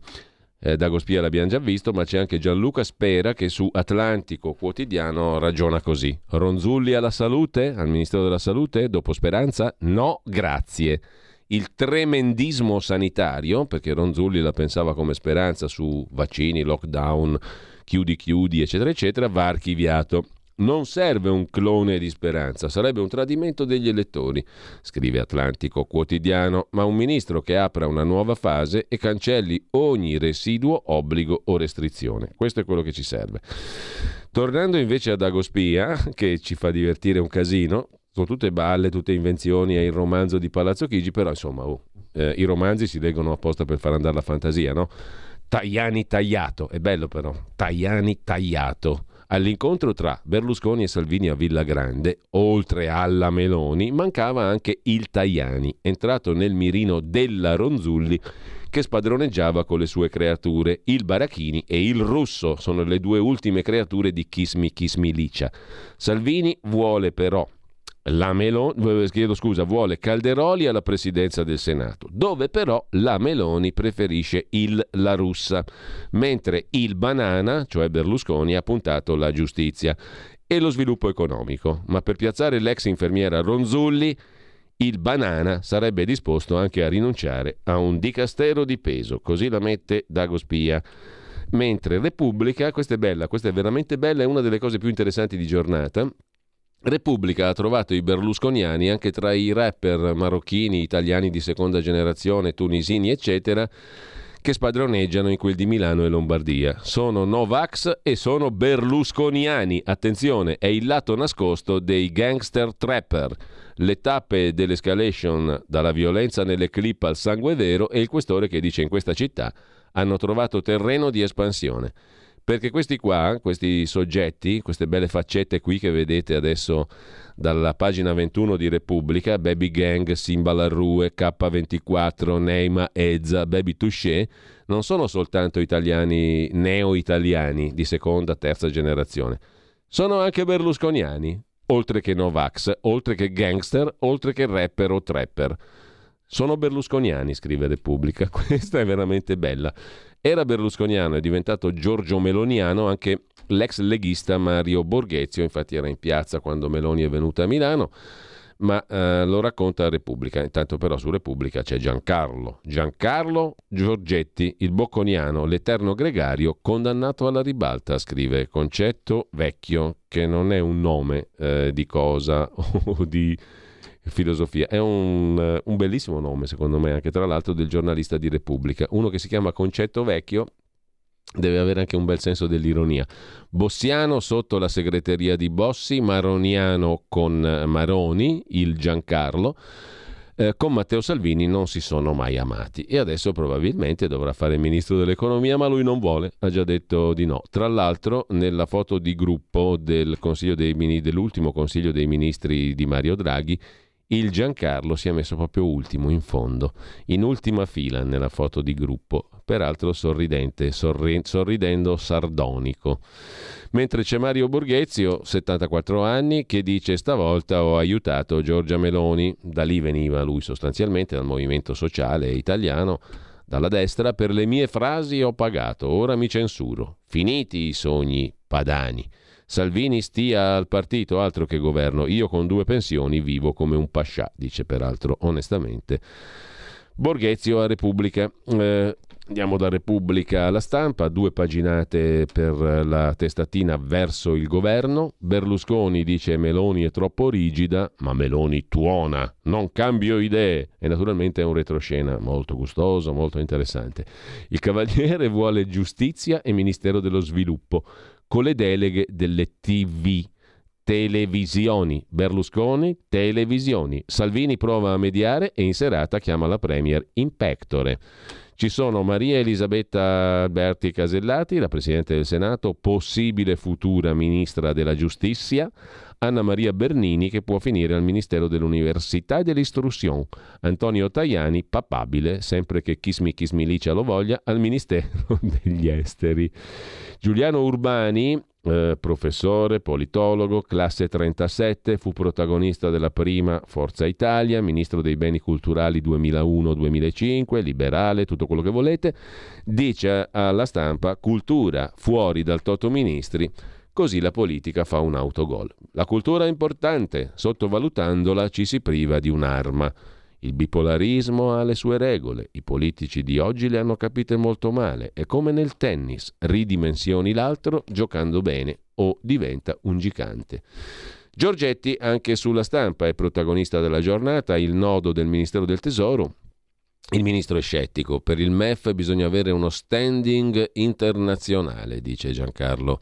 Eh, Dagospia l'abbiamo già visto, ma c'è anche Gianluca Spera che su Atlantico Quotidiano ragiona così. Ronzulli alla salute? Al Ministero della Salute? Dopo Speranza? No, grazie. Il tremendismo sanitario, perché Ronzulli la pensava come speranza su vaccini, lockdown, chiudi chiudi, eccetera, eccetera, va archiviato. Non serve un clone di speranza, sarebbe un tradimento degli elettori, scrive Atlantico Quotidiano, ma un ministro che apra una nuova fase e cancelli ogni residuo, obbligo o restrizione. Questo è quello che ci serve. Tornando invece ad Agospia, che ci fa divertire un casino, sono tutte balle, tutte invenzioni, è il romanzo di Palazzo Chigi, però insomma oh, eh, i romanzi si leggono apposta per far andare la fantasia, no? Tajani tagliato, è bello però, Tajani tagliato All'incontro tra Berlusconi e Salvini a Villa Grande, oltre alla Meloni, mancava anche il Tajani, entrato nel mirino della Ronzulli che spadroneggiava con le sue creature. Il Barachini e il Russo sono le due ultime creature di Kismi Kismi Licia. Salvini vuole però la Meloni, chiedo scusa, vuole Calderoli alla presidenza del Senato, dove però la Meloni preferisce il La Russa, mentre il Banana, cioè Berlusconi, ha puntato la giustizia e lo sviluppo economico. Ma per piazzare l'ex infermiera Ronzulli, il Banana sarebbe disposto anche a rinunciare a un dicastero di peso, così la mette Dago Spia. Mentre Repubblica, questa è bella, questa è veramente bella, è una delle cose più interessanti di giornata. Repubblica ha trovato i berlusconiani anche tra i rapper marocchini, italiani di seconda generazione, tunisini, eccetera, che spadroneggiano in quel di Milano e Lombardia. Sono Novax e sono berlusconiani. Attenzione, è il lato nascosto dei gangster trapper. Le tappe dell'escalation dalla violenza nelle clip al sangue vero e il questore che dice in questa città hanno trovato terreno di espansione. Perché questi qua, questi soggetti, queste belle faccette qui che vedete adesso dalla pagina 21 di Repubblica, Baby Gang, Simba Larrue, K24, Neima, Ezza, Baby Touché, non sono soltanto italiani, neo-italiani di seconda, terza generazione. Sono anche berlusconiani, oltre che Novax, oltre che gangster, oltre che rapper o trapper. Sono berlusconiani, scrive Repubblica. Questa è veramente bella. Era berlusconiano, è diventato Giorgio Meloniano anche l'ex leghista Mario Borghezio, infatti era in piazza quando Meloni è venuta a Milano, ma eh, lo racconta Repubblica. Intanto però su Repubblica c'è Giancarlo, Giancarlo Giorgetti, il bocconiano, l'eterno gregario, condannato alla ribalta, scrive Concetto Vecchio, che non è un nome eh, di cosa o di filosofia. È un, eh, un, bellissimo nome, secondo me, anche tra l'altro del giornalista di Repubblica. Uno che si chiama Concetto Vecchio deve avere anche un bel senso dell'ironia. Bossiano sotto la segreteria di Bossi, Maroniano con eh, Maroni, il Giancarlo. Eh, con Matteo Salvini non si sono mai amati e adesso probabilmente dovrà fare il ministro dell'economia, ma lui non vuole, ha già detto di no. Tra l'altro, nella foto di gruppo del consiglio dei, dell'ultimo Consiglio dei Ministri di Mario Draghi, il Giancarlo si è messo proprio ultimo, in fondo, in ultima fila nella foto di gruppo, peraltro sorridente, sorri- sorridendo sardonico. Mentre c'è Mario Borghezio, 74 anni, che dice stavolta ho aiutato Giorgia Meloni, da lì veniva lui sostanzialmente, dal movimento sociale italiano, dalla destra, per le mie frasi ho pagato, ora mi censuro. Finiti i sogni padani. Salvini stia al partito, altro che governo. Io con due pensioni vivo come un pascià, dice peraltro onestamente. Borghezio a Repubblica. Eh, andiamo da Repubblica alla stampa, due paginate per la testatina verso il governo. Berlusconi dice Meloni è troppo rigida, ma Meloni tuona, non cambio idee. E naturalmente è un retroscena molto gustoso, molto interessante. Il Cavaliere vuole giustizia e Ministero dello Sviluppo con le deleghe delle TV. Televisioni, Berlusconi, televisioni. Salvini prova a mediare e in serata chiama la Premier in pectore. Ci sono Maria Elisabetta Alberti Casellati, la Presidente del Senato, possibile futura Ministra della Giustizia, Anna Maria Bernini che può finire al Ministero dell'Università e dell'Istruzione, Antonio Tajani, papabile, sempre che Chismi Chismilicia lo voglia, al Ministero degli Esteri. Giuliano Urbani, eh, professore, politologo, classe 37, fu protagonista della prima Forza Italia, ministro dei beni culturali 2001-2005, liberale, tutto quello che volete, dice alla stampa cultura fuori dal toto ministri Così la politica fa un autogol. La cultura è importante, sottovalutandola ci si priva di un'arma. Il bipolarismo ha le sue regole, i politici di oggi le hanno capite molto male, è come nel tennis, ridimensioni l'altro giocando bene o diventa un gigante. Giorgetti anche sulla stampa è protagonista della giornata, il nodo del Ministero del Tesoro. Il ministro è scettico, per il MEF bisogna avere uno standing internazionale, dice Giancarlo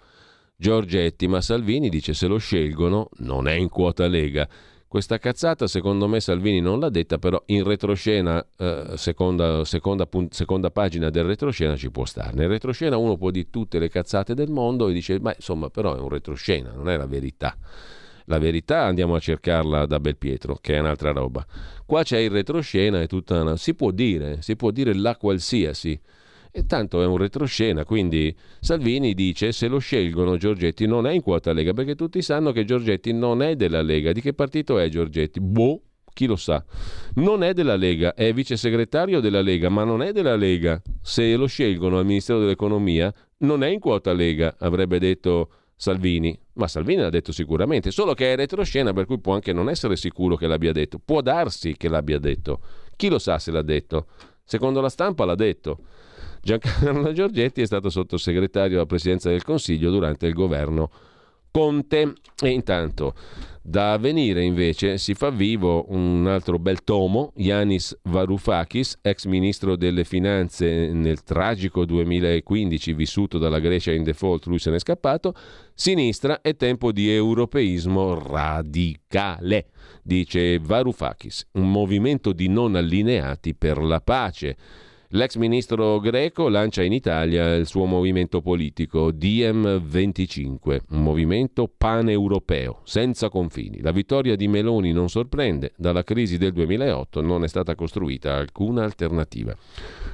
Giorgetti, ma Salvini dice se lo scelgono non è in quota Lega. Questa cazzata secondo me Salvini non l'ha detta, però in retroscena, eh, seconda, seconda, seconda, pagina del retroscena ci può stare. Nel retroscena uno può dire tutte le cazzate del mondo e dice, ma insomma però è un retroscena, non è la verità. La verità andiamo a cercarla da Belpietro, che è un'altra roba. Qua c'è il retroscena e tutta una... Si può dire, si può dire la qualsiasi. E tanto è un retroscena, quindi Salvini dice se lo scelgono Giorgetti non è in quota Lega, perché tutti sanno che Giorgetti non è della Lega. Di che partito è Giorgetti? Boh, chi lo sa. Non è della Lega, è vice segretario della Lega, ma non è della Lega. Se lo scelgono al Ministero dell'Economia non è in quota Lega, avrebbe detto Salvini. Ma Salvini l'ha detto sicuramente, solo che è retroscena, per cui può anche non essere sicuro che l'abbia detto. Può darsi che l'abbia detto. Chi lo sa se l'ha detto? Secondo la stampa l'ha detto. Giancarlo Giorgetti è stato sottosegretario alla Presidenza del Consiglio durante il governo Conte. E intanto da avvenire invece si fa vivo un altro bel tomo, Yanis Varoufakis, ex ministro delle finanze nel tragico 2015 vissuto dalla Grecia in default, lui se n'è scappato, sinistra è tempo di europeismo radicale, dice Varoufakis, un movimento di non allineati per la pace. L'ex ministro greco lancia in Italia il suo movimento politico DM25, un movimento paneuropeo, senza confini. La vittoria di Meloni non sorprende, dalla crisi del 2008 non è stata costruita alcuna alternativa.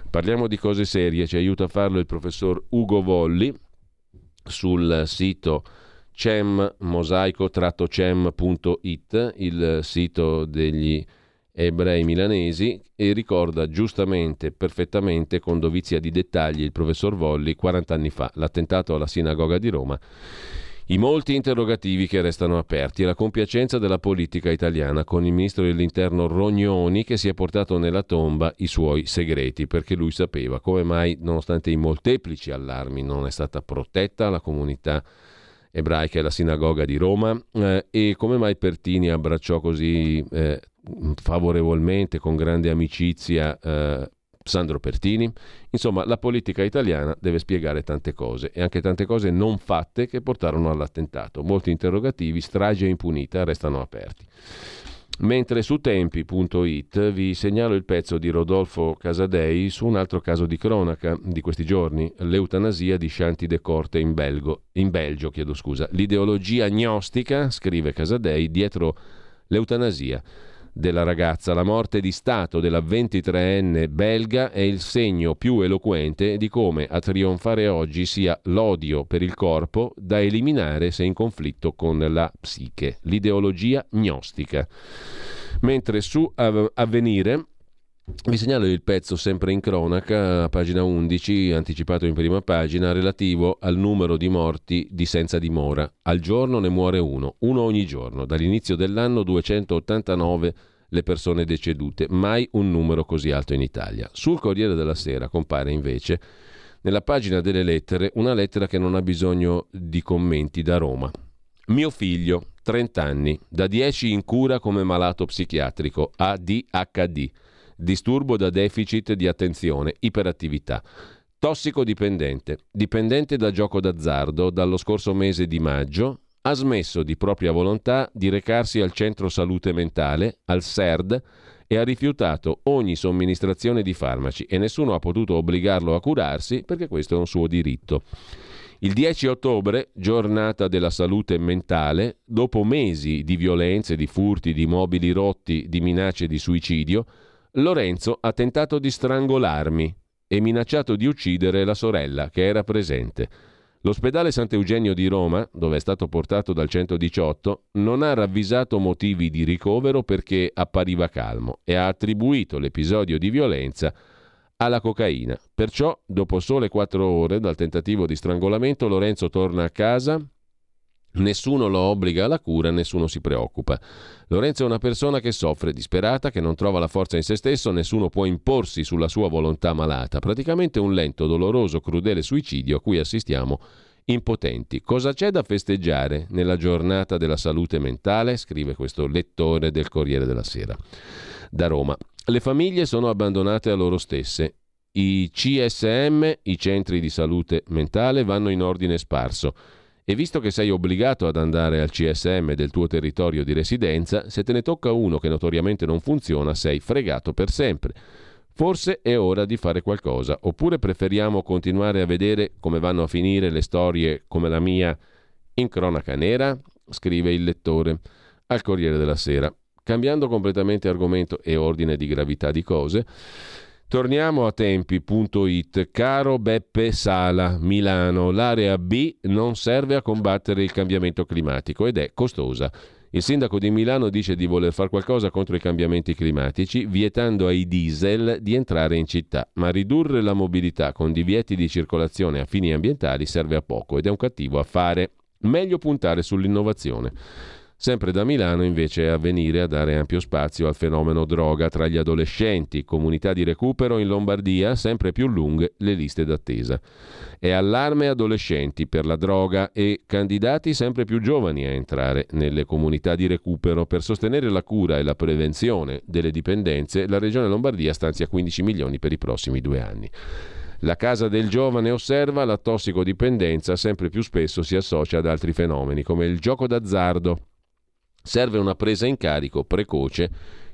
Parliamo di cose serie, ci aiuta a farlo il professor Ugo Volli sul sito cemmosaico-cem.it, il sito degli ebrei milanesi e ricorda giustamente, perfettamente, con dovizia di dettagli il professor Volli 40 anni fa, l'attentato alla sinagoga di Roma, i molti interrogativi che restano aperti e la compiacenza della politica italiana con il ministro dell'interno Rognoni che si è portato nella tomba i suoi segreti perché lui sapeva come mai, nonostante i molteplici allarmi, non è stata protetta la comunità ebraica e la sinagoga di Roma eh, e come mai Pertini abbracciò così eh, favorevolmente, con grande amicizia, eh, Sandro Pertini. Insomma, la politica italiana deve spiegare tante cose e anche tante cose non fatte che portarono all'attentato. Molti interrogativi, strage impunita, restano aperti. Mentre su tempi.it vi segnalo il pezzo di Rodolfo Casadei su un altro caso di cronaca di questi giorni, l'eutanasia di Shanti de Corte in, Belgo, in Belgio. L'ideologia gnostica, scrive Casadei, dietro l'eutanasia della ragazza. La morte di Stato della 23enne belga è il segno più eloquente di come a trionfare oggi sia l'odio per il corpo da eliminare se in conflitto con la psiche, l'ideologia gnostica. Mentre su Avvenire vi segnalo il pezzo sempre in cronaca, pagina 11, anticipato in prima pagina, relativo al numero di morti di senza dimora. Al giorno ne muore uno, uno ogni giorno. Dall'inizio dell'anno 289 le persone decedute, mai un numero così alto in Italia. Sul Corriere della Sera compare invece nella pagina delle lettere una lettera che non ha bisogno di commenti da Roma. Mio figlio, 30 anni, da 10 in cura come malato psichiatrico, ADHD disturbo da deficit di attenzione, iperattività. Tossicodipendente, dipendente da gioco d'azzardo dallo scorso mese di maggio, ha smesso di propria volontà di recarsi al centro salute mentale, al SERD, e ha rifiutato ogni somministrazione di farmaci e nessuno ha potuto obbligarlo a curarsi perché questo è un suo diritto. Il 10 ottobre, giornata della salute mentale, dopo mesi di violenze, di furti, di mobili rotti, di minacce di suicidio, Lorenzo ha tentato di strangolarmi e minacciato di uccidere la sorella che era presente. L'ospedale Sant'Eugenio di Roma, dove è stato portato dal 118, non ha ravvisato motivi di ricovero perché appariva calmo e ha attribuito l'episodio di violenza alla cocaina. Perciò, dopo sole quattro ore dal tentativo di strangolamento, Lorenzo torna a casa Nessuno lo obbliga alla cura, nessuno si preoccupa. Lorenzo è una persona che soffre, disperata, che non trova la forza in se stesso, nessuno può imporsi sulla sua volontà malata. Praticamente un lento, doloroso, crudele suicidio a cui assistiamo impotenti. Cosa c'è da festeggiare nella giornata della salute mentale? scrive questo lettore del Corriere della Sera da Roma. Le famiglie sono abbandonate a loro stesse. I CSM, i centri di salute mentale, vanno in ordine sparso. E visto che sei obbligato ad andare al CSM del tuo territorio di residenza, se te ne tocca uno che notoriamente non funziona, sei fregato per sempre. Forse è ora di fare qualcosa, oppure preferiamo continuare a vedere come vanno a finire le storie come la mia in cronaca nera? scrive il lettore al Corriere della Sera. Cambiando completamente argomento e ordine di gravità di cose, Torniamo a tempi.it. Caro Beppe Sala, Milano, l'area B non serve a combattere il cambiamento climatico ed è costosa. Il sindaco di Milano dice di voler fare qualcosa contro i cambiamenti climatici, vietando ai diesel di entrare in città, ma ridurre la mobilità con divieti di circolazione a fini ambientali serve a poco ed è un cattivo affare. Meglio puntare sull'innovazione. Sempre da Milano invece è avvenire a dare ampio spazio al fenomeno droga tra gli adolescenti, comunità di recupero in Lombardia, sempre più lunghe le liste d'attesa. È allarme adolescenti per la droga e candidati sempre più giovani a entrare nelle comunità di recupero. Per sostenere la cura e la prevenzione delle dipendenze, la Regione Lombardia stanzia 15 milioni per i prossimi due anni. La casa del giovane osserva la tossicodipendenza sempre più spesso si associa ad altri fenomeni come il gioco d'azzardo, Serve una presa in carico precoce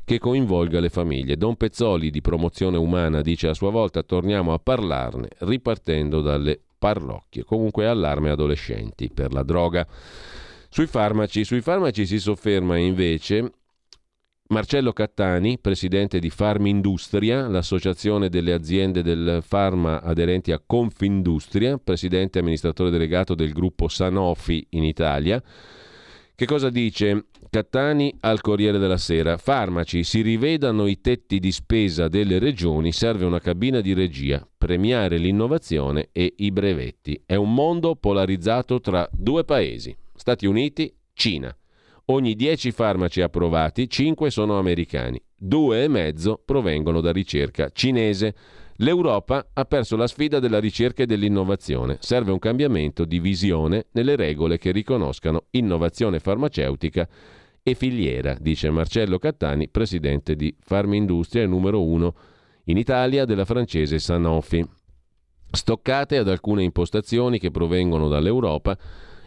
che coinvolga le famiglie. Don Pezzoli di Promozione Umana dice a sua volta torniamo a parlarne ripartendo dalle parrocchie. Comunque allarme adolescenti per la droga. Sui farmaci, sui farmaci si sofferma invece Marcello Cattani, presidente di Farmindustria, l'associazione delle aziende del farma aderenti a Confindustria, presidente amministratore delegato del gruppo Sanofi in Italia. Che cosa dice Cattani al Corriere della Sera. Farmaci, si rivedano i tetti di spesa delle regioni, serve una cabina di regia, premiare l'innovazione e i brevetti. È un mondo polarizzato tra due paesi, Stati Uniti, Cina. Ogni 10 farmaci approvati, 5 sono americani, due e mezzo provengono da ricerca cinese. L'Europa ha perso la sfida della ricerca e dell'innovazione. Serve un cambiamento di visione nelle regole che riconoscano innovazione farmaceutica e filiera, dice Marcello Cattani, presidente di Farmindustria numero uno in Italia della francese Sanofi. Stoccate ad alcune impostazioni che provengono dall'Europa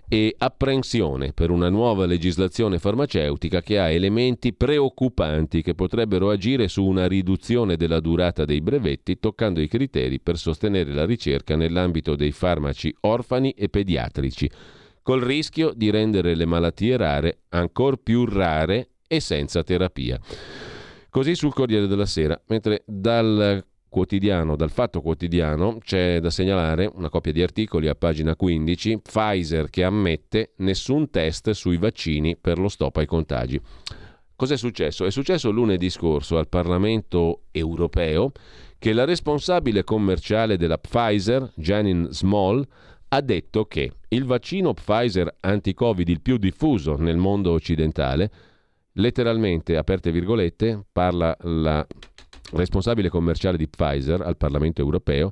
e apprensione per una nuova legislazione farmaceutica che ha elementi preoccupanti che potrebbero agire su una riduzione della durata dei brevetti toccando i criteri per sostenere la ricerca nell'ambito dei farmaci orfani e pediatrici col rischio di rendere le malattie rare ancora più rare e senza terapia. Così sul Corriere della Sera, mentre dal quotidiano, dal Fatto Quotidiano, c'è da segnalare una coppia di articoli a pagina 15, Pfizer che ammette nessun test sui vaccini per lo stop ai contagi. Cos'è successo? È successo lunedì scorso al Parlamento europeo che la responsabile commerciale della Pfizer, Janine Small, ha detto che il vaccino Pfizer anti-Covid il più diffuso nel mondo occidentale, letteralmente, aperte virgolette, parla la responsabile commerciale di Pfizer al Parlamento europeo,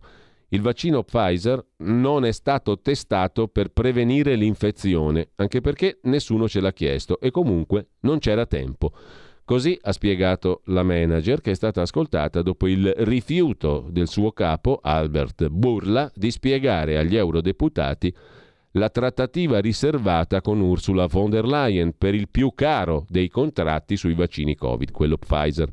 il vaccino Pfizer non è stato testato per prevenire l'infezione, anche perché nessuno ce l'ha chiesto e comunque non c'era tempo. Così ha spiegato la manager che è stata ascoltata dopo il rifiuto del suo capo, Albert Burla, di spiegare agli eurodeputati la trattativa riservata con Ursula von der Leyen per il più caro dei contratti sui vaccini Covid, quello Pfizer.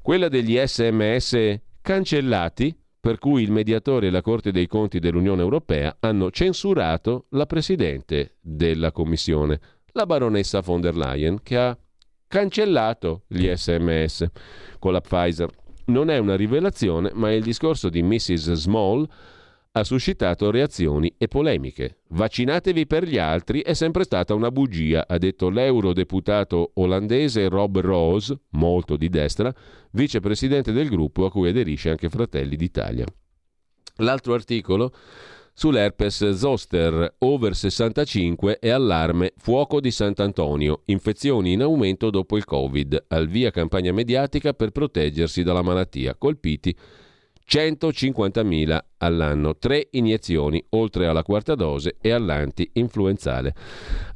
Quella degli sms cancellati, per cui il mediatore e la Corte dei Conti dell'Unione Europea hanno censurato la Presidente della Commissione, la baronessa von der Leyen, che ha cancellato gli sms con la Pfizer. Non è una rivelazione, ma il discorso di Mrs. Small ha suscitato reazioni e polemiche. Vaccinatevi per gli altri è sempre stata una bugia, ha detto l'eurodeputato olandese Rob Rose, molto di destra, vicepresidente del gruppo a cui aderisce anche Fratelli d'Italia. L'altro articolo Sull'herpes zoster over 65 e allarme fuoco di Sant'Antonio, infezioni in aumento dopo il Covid, al via campagna mediatica per proteggersi dalla malattia, colpiti 150.000 all'anno, tre iniezioni oltre alla quarta dose e all'anti-influenzale,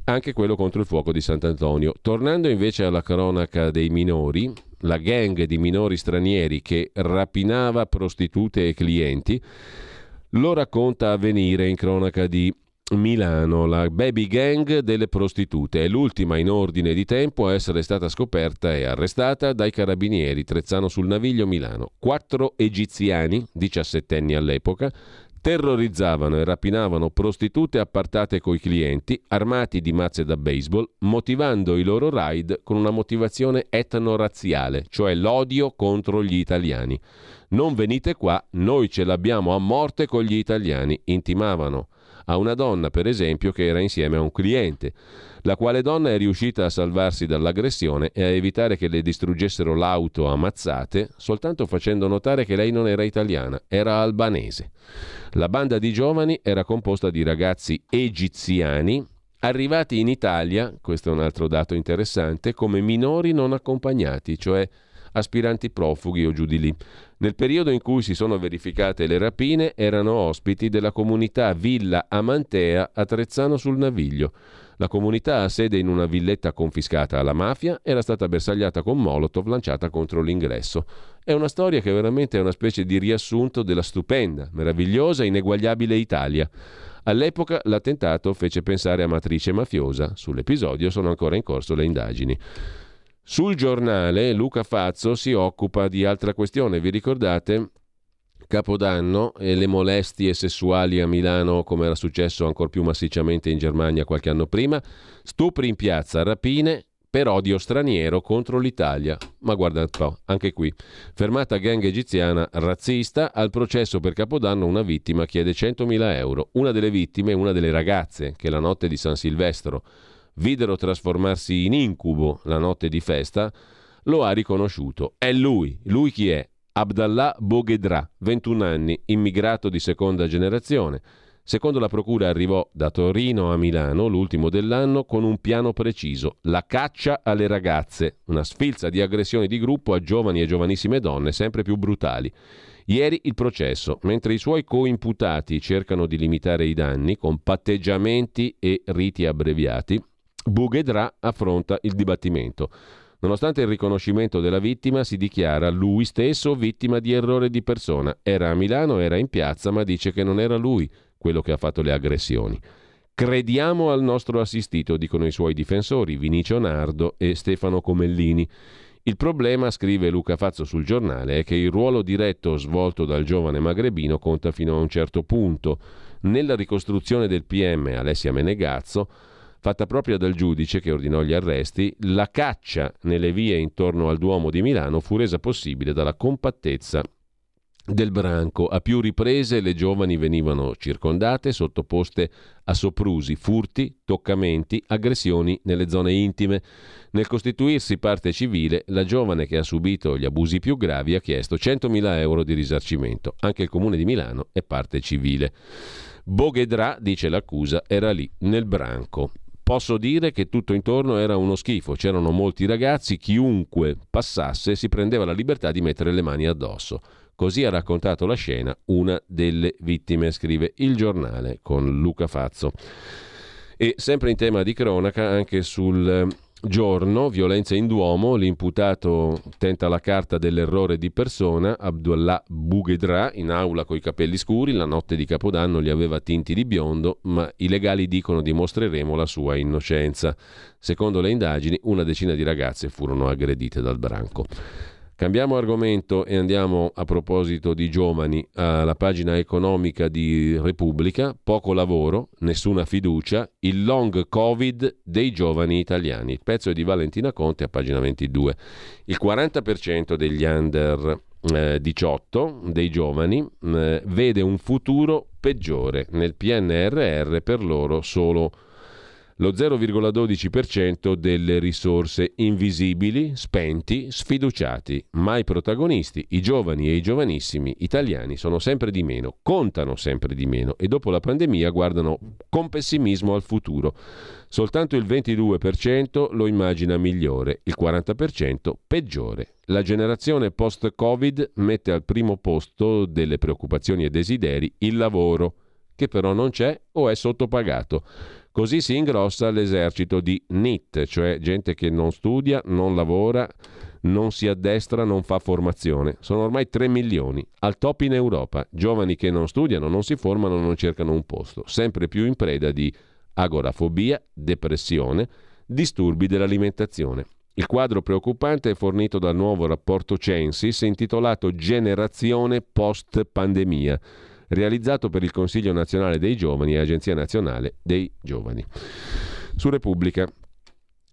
anche quello contro il fuoco di Sant'Antonio. Tornando invece alla cronaca dei minori, la gang di minori stranieri che rapinava prostitute e clienti, lo racconta Avvenire in cronaca di Milano, la baby gang delle prostitute è l'ultima in ordine di tempo a essere stata scoperta e arrestata dai carabinieri Trezzano sul Naviglio Milano. Quattro egiziani, diciassettenni all'epoca, terrorizzavano e rapinavano prostitute appartate coi clienti, armati di mazze da baseball, motivando i loro raid con una motivazione etno-razziale, cioè l'odio contro gli italiani. Non venite qua, noi ce l'abbiamo a morte con gli italiani, intimavano a una donna, per esempio, che era insieme a un cliente, la quale donna è riuscita a salvarsi dall'aggressione e a evitare che le distruggessero l'auto a mazzate, soltanto facendo notare che lei non era italiana, era albanese. La banda di giovani era composta di ragazzi egiziani arrivati in Italia, questo è un altro dato interessante, come minori non accompagnati, cioè aspiranti profughi o giù di lì. Nel periodo in cui si sono verificate le rapine erano ospiti della comunità Villa Amantea a Trezzano sul Naviglio. La comunità ha sede in una villetta confiscata alla mafia, era stata bersagliata con Molotov lanciata contro l'ingresso. È una storia che veramente è una specie di riassunto della stupenda, meravigliosa e ineguagliabile Italia. All'epoca l'attentato fece pensare a matrice mafiosa. Sull'episodio sono ancora in corso le indagini. Sul giornale Luca Fazzo si occupa di altra questione. Vi ricordate? Capodanno e le molestie sessuali a Milano, come era successo ancora più massicciamente in Germania qualche anno prima, stupri in piazza, rapine per odio straniero contro l'Italia. Ma guarda un po', anche qui. Fermata gang egiziana razzista, al processo per Capodanno una vittima chiede 100.000 euro. Una delle vittime è una delle ragazze che la notte di San Silvestro videro trasformarsi in incubo la notte di festa, lo ha riconosciuto. È lui. Lui chi è? Abdallah Boghedra, 21 anni, immigrato di seconda generazione. Secondo la procura arrivò da Torino a Milano l'ultimo dell'anno con un piano preciso, la caccia alle ragazze, una sfilza di aggressioni di gruppo a giovani e giovanissime donne sempre più brutali. Ieri il processo, mentre i suoi coimputati cercano di limitare i danni con patteggiamenti e riti abbreviati, Bughedra affronta il dibattimento. Nonostante il riconoscimento della vittima, si dichiara lui stesso vittima di errore di persona. Era a Milano, era in piazza, ma dice che non era lui quello che ha fatto le aggressioni. Crediamo al nostro assistito, dicono i suoi difensori Vinicio Nardo e Stefano Comellini. Il problema, scrive Luca Fazzo sul giornale, è che il ruolo diretto svolto dal giovane magrebino conta fino a un certo punto. Nella ricostruzione del PM Alessia Menegazzo fatta propria dal giudice che ordinò gli arresti, la caccia nelle vie intorno al Duomo di Milano fu resa possibile dalla compattezza del branco. A più riprese le giovani venivano circondate, sottoposte a soprusi, furti, toccamenti, aggressioni nelle zone intime. Nel costituirsi parte civile, la giovane che ha subito gli abusi più gravi ha chiesto 100.000 euro di risarcimento. Anche il comune di Milano è parte civile. Boghedra, dice l'accusa, era lì, nel branco. Posso dire che tutto intorno era uno schifo, c'erano molti ragazzi, chiunque passasse si prendeva la libertà di mettere le mani addosso. Così ha raccontato la scena una delle vittime, scrive il giornale con Luca Fazzo. E sempre in tema di cronaca, anche sul giorno, violenza in Duomo, l'imputato tenta la carta dell'errore di persona, Abdullah Bughedra, in aula coi capelli scuri, la notte di Capodanno li aveva tinti di biondo, ma i legali dicono dimostreremo la sua innocenza. Secondo le indagini, una decina di ragazze furono aggredite dal branco. Cambiamo argomento e andiamo a proposito di giovani alla pagina economica di Repubblica. Poco lavoro, nessuna fiducia, il long covid dei giovani italiani. Il pezzo è di Valentina Conte a pagina 22. Il 40% degli under eh, 18 dei giovani eh, vede un futuro peggiore. Nel PNRR per loro solo lo 0,12% delle risorse invisibili, spenti, sfiduciati, mai protagonisti. I giovani e i giovanissimi italiani sono sempre di meno, contano sempre di meno e dopo la pandemia guardano con pessimismo al futuro. Soltanto il 22% lo immagina migliore, il 40% peggiore. La generazione post-Covid mette al primo posto delle preoccupazioni e desideri il lavoro, che però non c'è o è sottopagato. Così si ingrossa l'esercito di NIT, cioè gente che non studia, non lavora, non si addestra, non fa formazione. Sono ormai 3 milioni, al top in Europa, giovani che non studiano, non si formano, non cercano un posto, sempre più in preda di agorafobia, depressione, disturbi dell'alimentazione. Il quadro preoccupante è fornito dal nuovo rapporto Censis intitolato Generazione post pandemia realizzato per il Consiglio nazionale dei giovani e Agenzia nazionale dei giovani. Su Repubblica.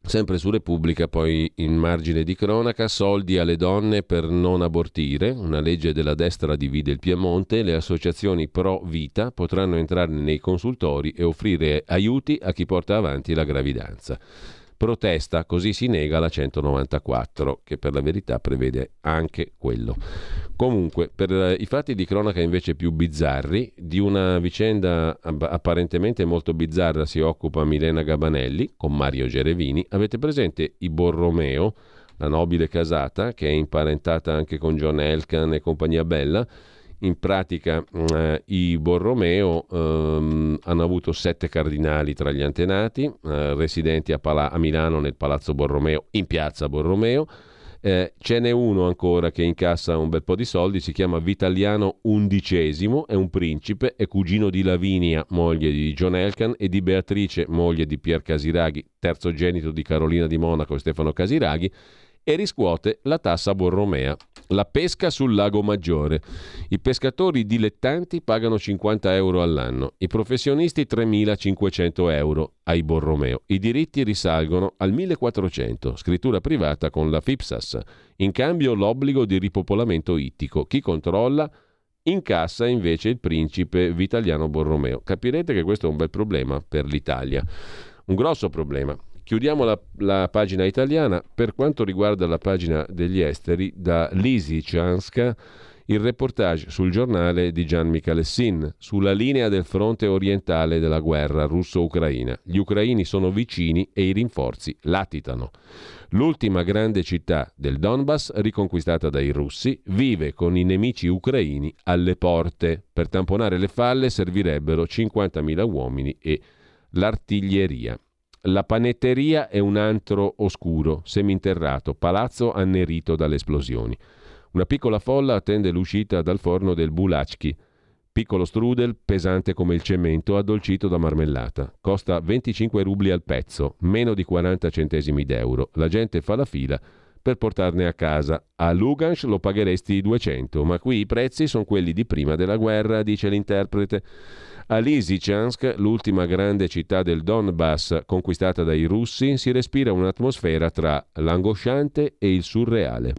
Sempre su Repubblica, poi in margine di cronaca, soldi alle donne per non abortire, una legge della destra divide il Piemonte, le associazioni pro vita potranno entrare nei consultori e offrire aiuti a chi porta avanti la gravidanza. Protesta, così si nega la 194, che per la verità prevede anche quello. Comunque, per eh, i fatti di cronaca invece più bizzarri, di una vicenda apparentemente molto bizzarra si occupa Milena Gabanelli con Mario Gerevini. Avete presente i Borromeo, la nobile casata, che è imparentata anche con John Elkan e compagnia bella? In pratica eh, i Borromeo ehm, hanno avuto sette cardinali tra gli antenati, eh, residenti a, Pala- a, Milano nel Palazzo Borromeo, in piazza Borromeo. Eh, ce n'è uno ancora che incassa un bel po' di soldi, si chiama Vitaliano XI, è un principe, è cugino di Lavinia, moglie di John Elkan, e di Beatrice, moglie di Pier Casiraghi, terzogenito di Carolina di Monaco e Stefano Casiraghi, e riscuote la tassa borromea, la pesca sul lago Maggiore. I pescatori dilettanti pagano 50 euro all'anno, i professionisti 3.500 euro ai Borromeo. I diritti risalgono al 1400, scrittura privata con la FIPSAS. In cambio l'obbligo di ripopolamento ittico. Chi controlla? Incassa invece il principe Vitaliano Borromeo. Capirete che questo è un bel problema per l'Italia. Un grosso problema. Chiudiamo la, la, pagina italiana. Per quanto riguarda la pagina degli esteri, da Lisi Cianska il reportage sul giornale di Gian Michalessin sulla linea del fronte orientale della guerra russo-ucraina. Gli ucraini sono vicini e i rinforzi latitano. L'ultima grande città del Donbass, riconquistata dai russi, vive con i nemici ucraini alle porte. Per tamponare le falle servirebbero 50.000 uomini e l'artiglieria. La panetteria è un antro oscuro, seminterrato, palazzo annerito dalle esplosioni. Una piccola folla attende l'uscita dal forno del Bulacchi. Piccolo strudel, pesante come il cemento, addolcito da marmellata. Costa 25 rubli al pezzo, meno di 40 centesimi d'euro. La gente fa la fila per portarne a casa. A Lugansk lo pagheresti 200, ma qui i prezzi sono quelli di prima della guerra, dice l'interprete. A Lysychansk, l'ultima grande città del Donbass conquistata dai russi, si respira un'atmosfera tra l'angosciante e il surreale.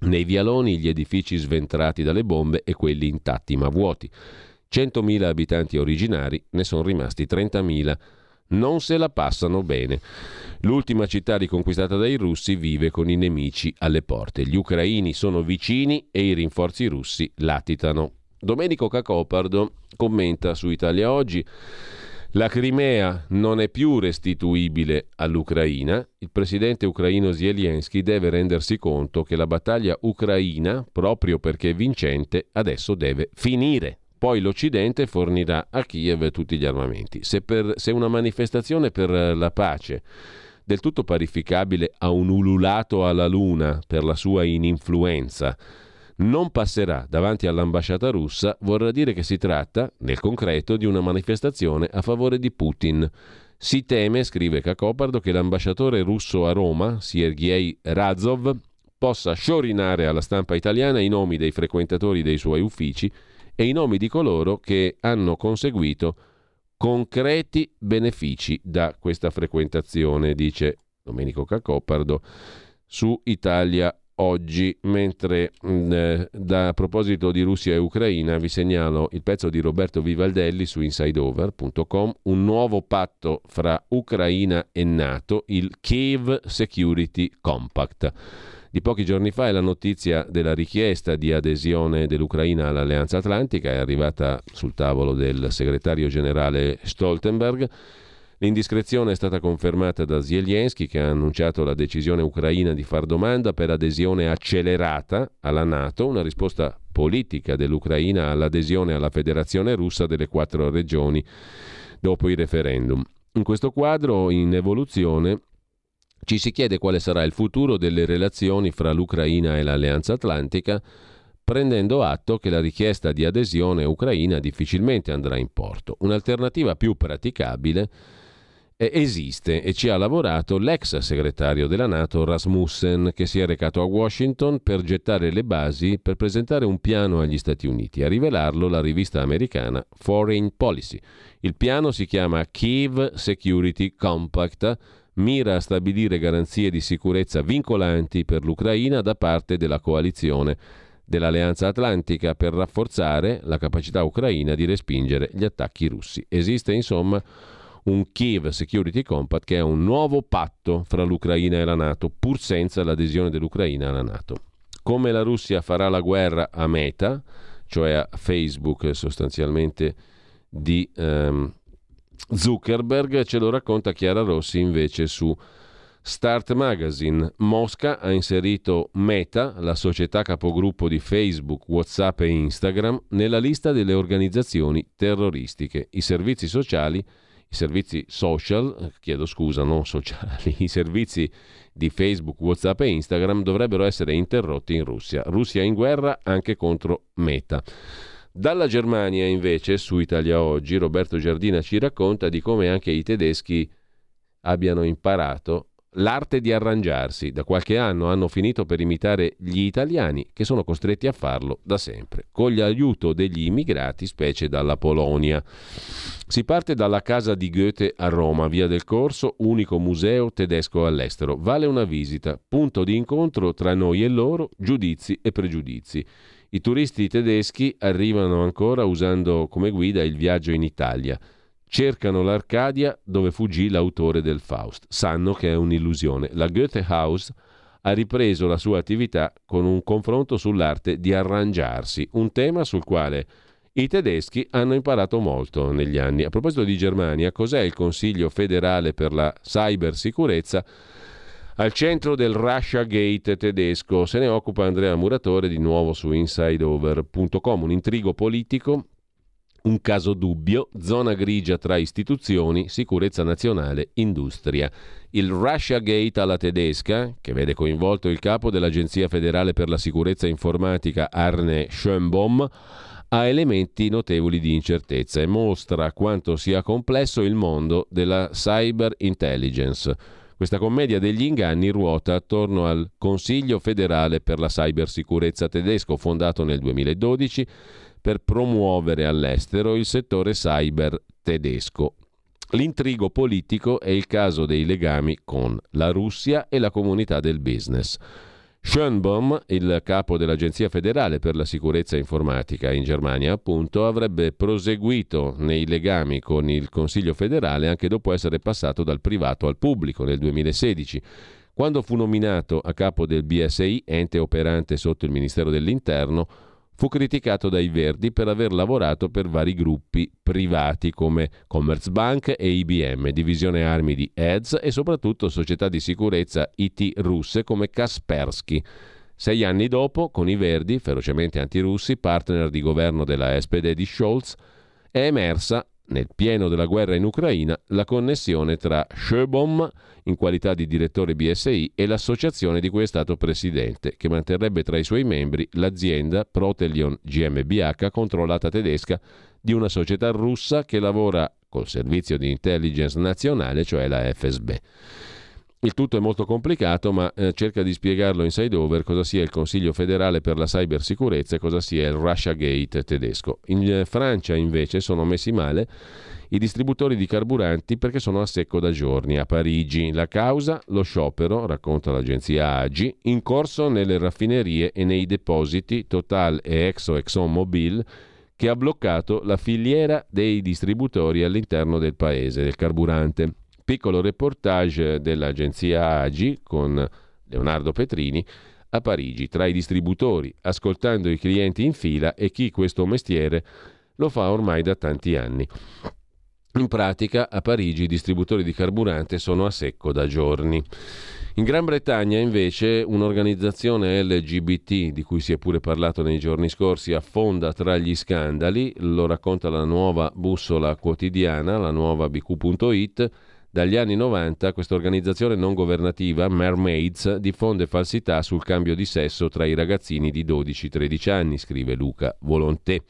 Nei vialoni gli edifici sventrati dalle bombe e quelli intatti ma vuoti. 100.000 abitanti originari, ne sono rimasti 30.000. Non se la passano bene. L'ultima città riconquistata dai russi vive con i nemici alle porte. Gli ucraini sono vicini e i rinforzi russi latitano. Domenico Cacopardo commenta su Italia Oggi. La Crimea non è più restituibile all'Ucraina. Il presidente ucraino Zelensky deve rendersi conto che la battaglia ucraina, proprio perché vincente, adesso deve finire. Poi l'Occidente fornirà a Kiev tutti gli armamenti. Se, per, se una manifestazione per la pace del tutto parificabile a un ululato alla luna per la sua ininfluenza non passerà davanti all'ambasciata russa vorrà dire che si tratta, nel concreto, di una manifestazione a favore di Putin. Si teme, scrive Cacopardo, che l'ambasciatore russo a Roma, Sergei Razov, possa sciorinare alla stampa italiana i nomi dei frequentatori dei suoi uffici e i nomi di coloro che hanno conseguito concreti benefici da questa frequentazione, dice Domenico Cacopardo su Italia oggi, mentre mh, mm, eh, da a proposito di Russia e Ucraina vi segnalo il pezzo di Roberto Vivaldelli su insideover.com, un nuovo patto fra Ucraina e Nato, il Kiev Security Compact. Di pochi giorni fa è la notizia della richiesta di adesione dell'Ucraina all'Alleanza Atlantica, è arrivata sul tavolo del segretario generale Stoltenberg L'indiscrezione è stata confermata da Zelensky che ha annunciato la decisione ucraina di far domanda per adesione accelerata alla Nato, una risposta politica dell'Ucraina all'adesione alla Federazione russa delle quattro regioni dopo il referendum. In questo quadro in evoluzione ci si chiede quale sarà il futuro delle relazioni fra l'Ucraina e l'Alleanza Atlantica, prendendo atto che la richiesta di adesione ucraina difficilmente andrà in porto. Un'alternativa più praticabile esiste e ci ha lavorato l'ex segretario della Nato Rasmussen che si è recato a Washington per gettare le basi per presentare un piano agli Stati Uniti. A rivelarlo la rivista americana Foreign Policy. Il piano si chiama Kiev Security Compact, mira a stabilire garanzie di sicurezza vincolanti per l'Ucraina da parte della coalizione dell'Alleanza Atlantica per rafforzare la capacità ucraina di respingere gli attacchi russi. Esiste insomma un Kiev Security Compact che è un nuovo patto fra l'Ucraina e la Nato, pur senza l'adesione dell'Ucraina alla Nato. Come la Russia farà la guerra a Meta, cioè a Facebook sostanzialmente di um, Zuckerberg, ce lo racconta Chiara Rossi invece su Start Magazine. Mosca ha inserito Meta, la società capogruppo di Facebook, WhatsApp e Instagram, nella lista delle organizzazioni terroristiche. I servizi sociali, servizi social, chiedo scusa, non sociali, i servizi di Facebook, WhatsApp e Instagram dovrebbero essere interrotti in Russia. Russia in guerra anche contro Meta. Dalla Germania, invece, su Italia Oggi, Roberto Giardina ci racconta di come anche i tedeschi abbiano imparato l'arte di arrangiarsi. Da qualche anno hanno finito per imitare gli italiani, che sono costretti a farlo da sempre, con l'aiuto degli immigrati, specie dalla Polonia. Si parte dalla casa di Goethe a Roma, via del Corso, unico museo tedesco all'estero. Vale una visita, punto di incontro tra noi e loro, giudizi e pregiudizi. I turisti tedeschi arrivano ancora usando come guida il viaggio in Italia. Cercano l'Arcadia dove fuggì l'autore del Faust. Sanno che è un'illusione. La Goethe House ha ripreso la sua attività con un confronto sull'arte di arrangiarsi, un tema sul quale i tedeschi hanno imparato molto negli anni. A proposito di Germania, cos'è il Consiglio federale per la cybersicurezza? Al centro del Russia Gate tedesco se ne occupa Andrea Muratore di nuovo su insideover.com, un intrigo politico, un caso dubbio, zona grigia tra istituzioni, sicurezza nazionale, industria. Il Russia Gate alla tedesca, che vede coinvolto il capo dell'Agenzia federale per la sicurezza informatica Arne Schönbaum, ha elementi notevoli di incertezza e mostra quanto sia complesso il mondo della cyber intelligence questa commedia degli inganni ruota attorno al Consiglio federale per la cybersicurezza tedesco, fondato nel 2012 per promuovere all'estero il settore cyber tedesco. L'intrigo politico è il caso dei legami con la Russia e la comunità del business. Schönbaum, il capo dell'Agenzia federale per la sicurezza informatica in Germania, appunto, avrebbe proseguito nei legami con il Consiglio federale anche dopo essere passato dal privato al pubblico nel 2016. Quando fu nominato a capo del BSI, ente operante sotto il Ministero dell'Interno, fu criticato dai Verdi per aver lavorato per vari gruppi privati come Commerzbank e IBM, divisione armi di EDS e soprattutto società di sicurezza IT russe come Kaspersky. Sei anni dopo, con i Verdi, ferocemente antirussi, partner di governo della SPD di Scholz, è emersa nel pieno della guerra in Ucraina, la connessione tra Schöbom, in qualità di direttore BSI, e l'associazione di cui è stato presidente, che manterrebbe tra i suoi membri l'azienda Protelion GmbH, controllata tedesca, di una società russa che lavora col servizio di intelligence nazionale, cioè la FSB. Il tutto è molto complicato, ma eh, cerca di spiegarlo in side over cosa sia il Consiglio federale per la cybersicurezza e cosa sia il Russia Gate tedesco. In eh, Francia invece sono messi male i distributori di carburanti perché sono a secco da giorni. A Parigi la causa, lo sciopero, racconta l'agenzia AGI, in corso nelle raffinerie e nei depositi Total e Exo ExxonMobil che ha bloccato la filiera dei distributori all'interno del paese del carburante. Piccolo reportage dell'agenzia AGI con Leonardo Petrini a Parigi, tra i distributori, ascoltando i clienti in fila e chi questo mestiere lo fa ormai da tanti anni. In pratica a Parigi i distributori di carburante sono a secco da giorni. In Gran Bretagna invece un'organizzazione LGBT di cui si è pure parlato nei giorni scorsi affonda tra gli scandali, lo racconta la nuova bussola quotidiana, la nuova bq.it, dagli anni 90 questa organizzazione non governativa, Mermaids, diffonde falsità sul cambio di sesso tra i ragazzini di 12-13 anni, scrive Luca Volonté.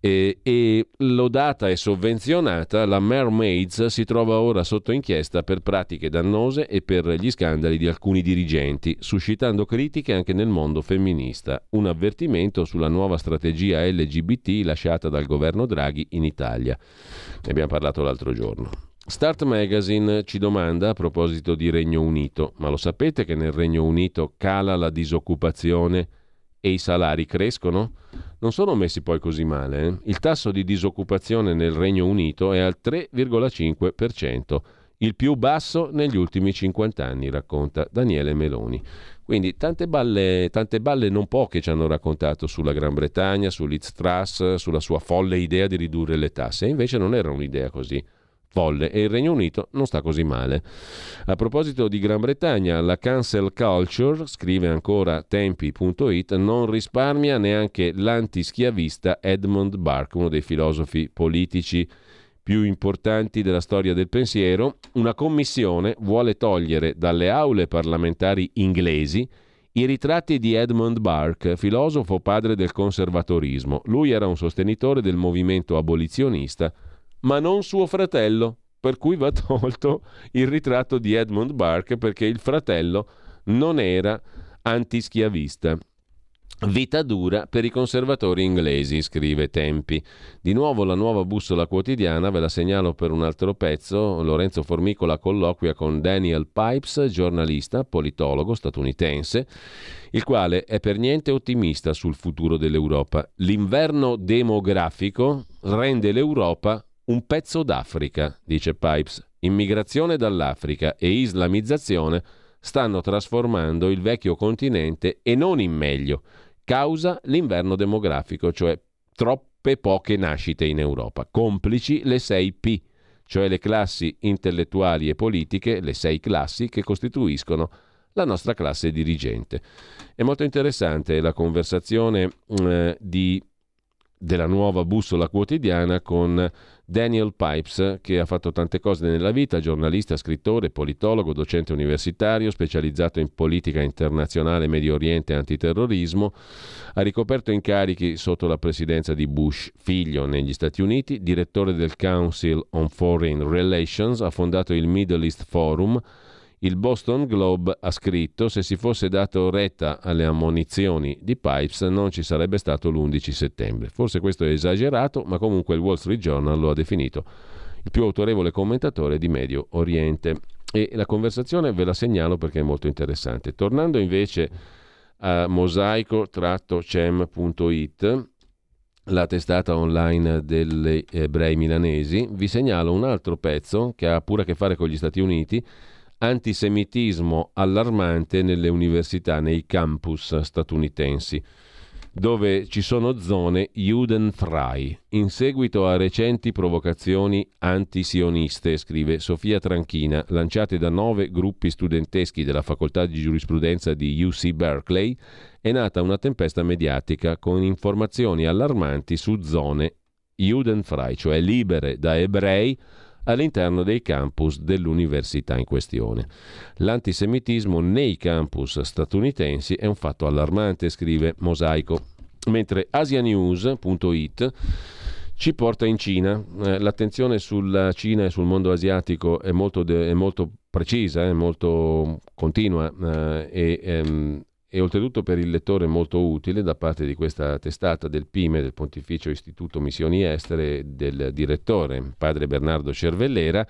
E, e, lodata e sovvenzionata, la Mermaids si trova ora sotto inchiesta per pratiche dannose e per gli scandali di alcuni dirigenti, suscitando critiche anche nel mondo femminista. Un avvertimento sulla nuova strategia LGBT lasciata dal governo Draghi in Italia. Ne abbiamo parlato l'altro giorno. Start Magazine ci domanda a proposito di Regno Unito, ma lo sapete che nel Regno Unito cala la disoccupazione e i salari crescono? Non sono messi poi così male. Eh? Il tasso di disoccupazione nel Regno Unito è al 3,5%, il più basso negli ultimi 50 anni, racconta Daniele Meloni. Quindi tante balle, tante balle non poche ci hanno raccontato sulla Gran Bretagna, sull'Itztras, sulla sua folle idea di ridurre le tasse. Invece non era un'idea così folle e il Regno Unito non sta così male. A proposito di Gran Bretagna, la cancel culture, scrive ancora tempi.it, non risparmia neanche l'antischiavista Edmund Burke, uno dei filosofi politici più importanti della storia del pensiero. Una commissione vuole togliere dalle aule parlamentari inglesi i ritratti di Edmund Burke, filosofo padre del conservatorismo. Lui era un sostenitore del movimento abolizionista ma non suo fratello, per cui va tolto il ritratto di Edmund Burke perché il fratello non era antischiavista. Vita dura per i conservatori inglesi, scrive Tempi. Di nuovo la nuova bussola quotidiana, ve la segnalo per un altro pezzo. Lorenzo Formicola colloquia con Daniel Pipes, giornalista, politologo statunitense, il quale è per niente ottimista sul futuro dell'Europa. L'inverno demografico rende l'Europa un pezzo d'Africa, dice Pipes. Immigrazione dall'Africa e islamizzazione stanno trasformando il vecchio continente e non in meglio. Causa l'inverno demografico, cioè troppe poche nascite in Europa. Complici le 6 P, cioè le classi intellettuali e politiche, le sei classi che costituiscono la nostra classe dirigente. È molto interessante la conversazione eh, di, della nuova bussola quotidiana con Daniel Pipes, che ha fatto tante cose nella vita, giornalista, scrittore, politologo, docente universitario, specializzato in politica internazionale, Medio Oriente e antiterrorismo, ha ricoperto incarichi sotto la presidenza di Bush figlio negli Stati Uniti, direttore del Council on Foreign Relations, ha fondato il Middle East Forum, il Boston Globe ha scritto se si fosse dato retta alle ammonizioni di Pipes non ci sarebbe stato l'11 settembre. Forse questo è esagerato, ma comunque il Wall Street Journal lo ha definito il più autorevole commentatore di Medio Oriente. E la conversazione ve la segnalo perché è molto interessante. Tornando invece a mosaico-cem.it, la testata online degli ebrei milanesi, vi segnalo un altro pezzo che ha pure a che fare con gli Stati Uniti antisemitismo allarmante nelle università, nei campus statunitensi, dove ci sono zone judenfrei. In seguito a recenti provocazioni antisioniste, scrive Sofia Tranchina, lanciate da nove gruppi studenteschi della facoltà di giurisprudenza di UC Berkeley, è nata una tempesta mediatica con informazioni allarmanti su zone judenfrei, cioè libere da ebrei all'interno dei campus dell'università in questione. L'antisemitismo nei campus statunitensi è un fatto allarmante, scrive Mosaico, mentre asianews.it ci porta in Cina. Eh, l'attenzione sulla Cina e sul mondo asiatico è molto, de- è molto precisa, è molto continua eh, e ehm, e oltretutto per il lettore molto utile da parte di questa testata del PIME, del Pontificio Istituto Missioni Estere, del direttore, padre Bernardo Cervellera.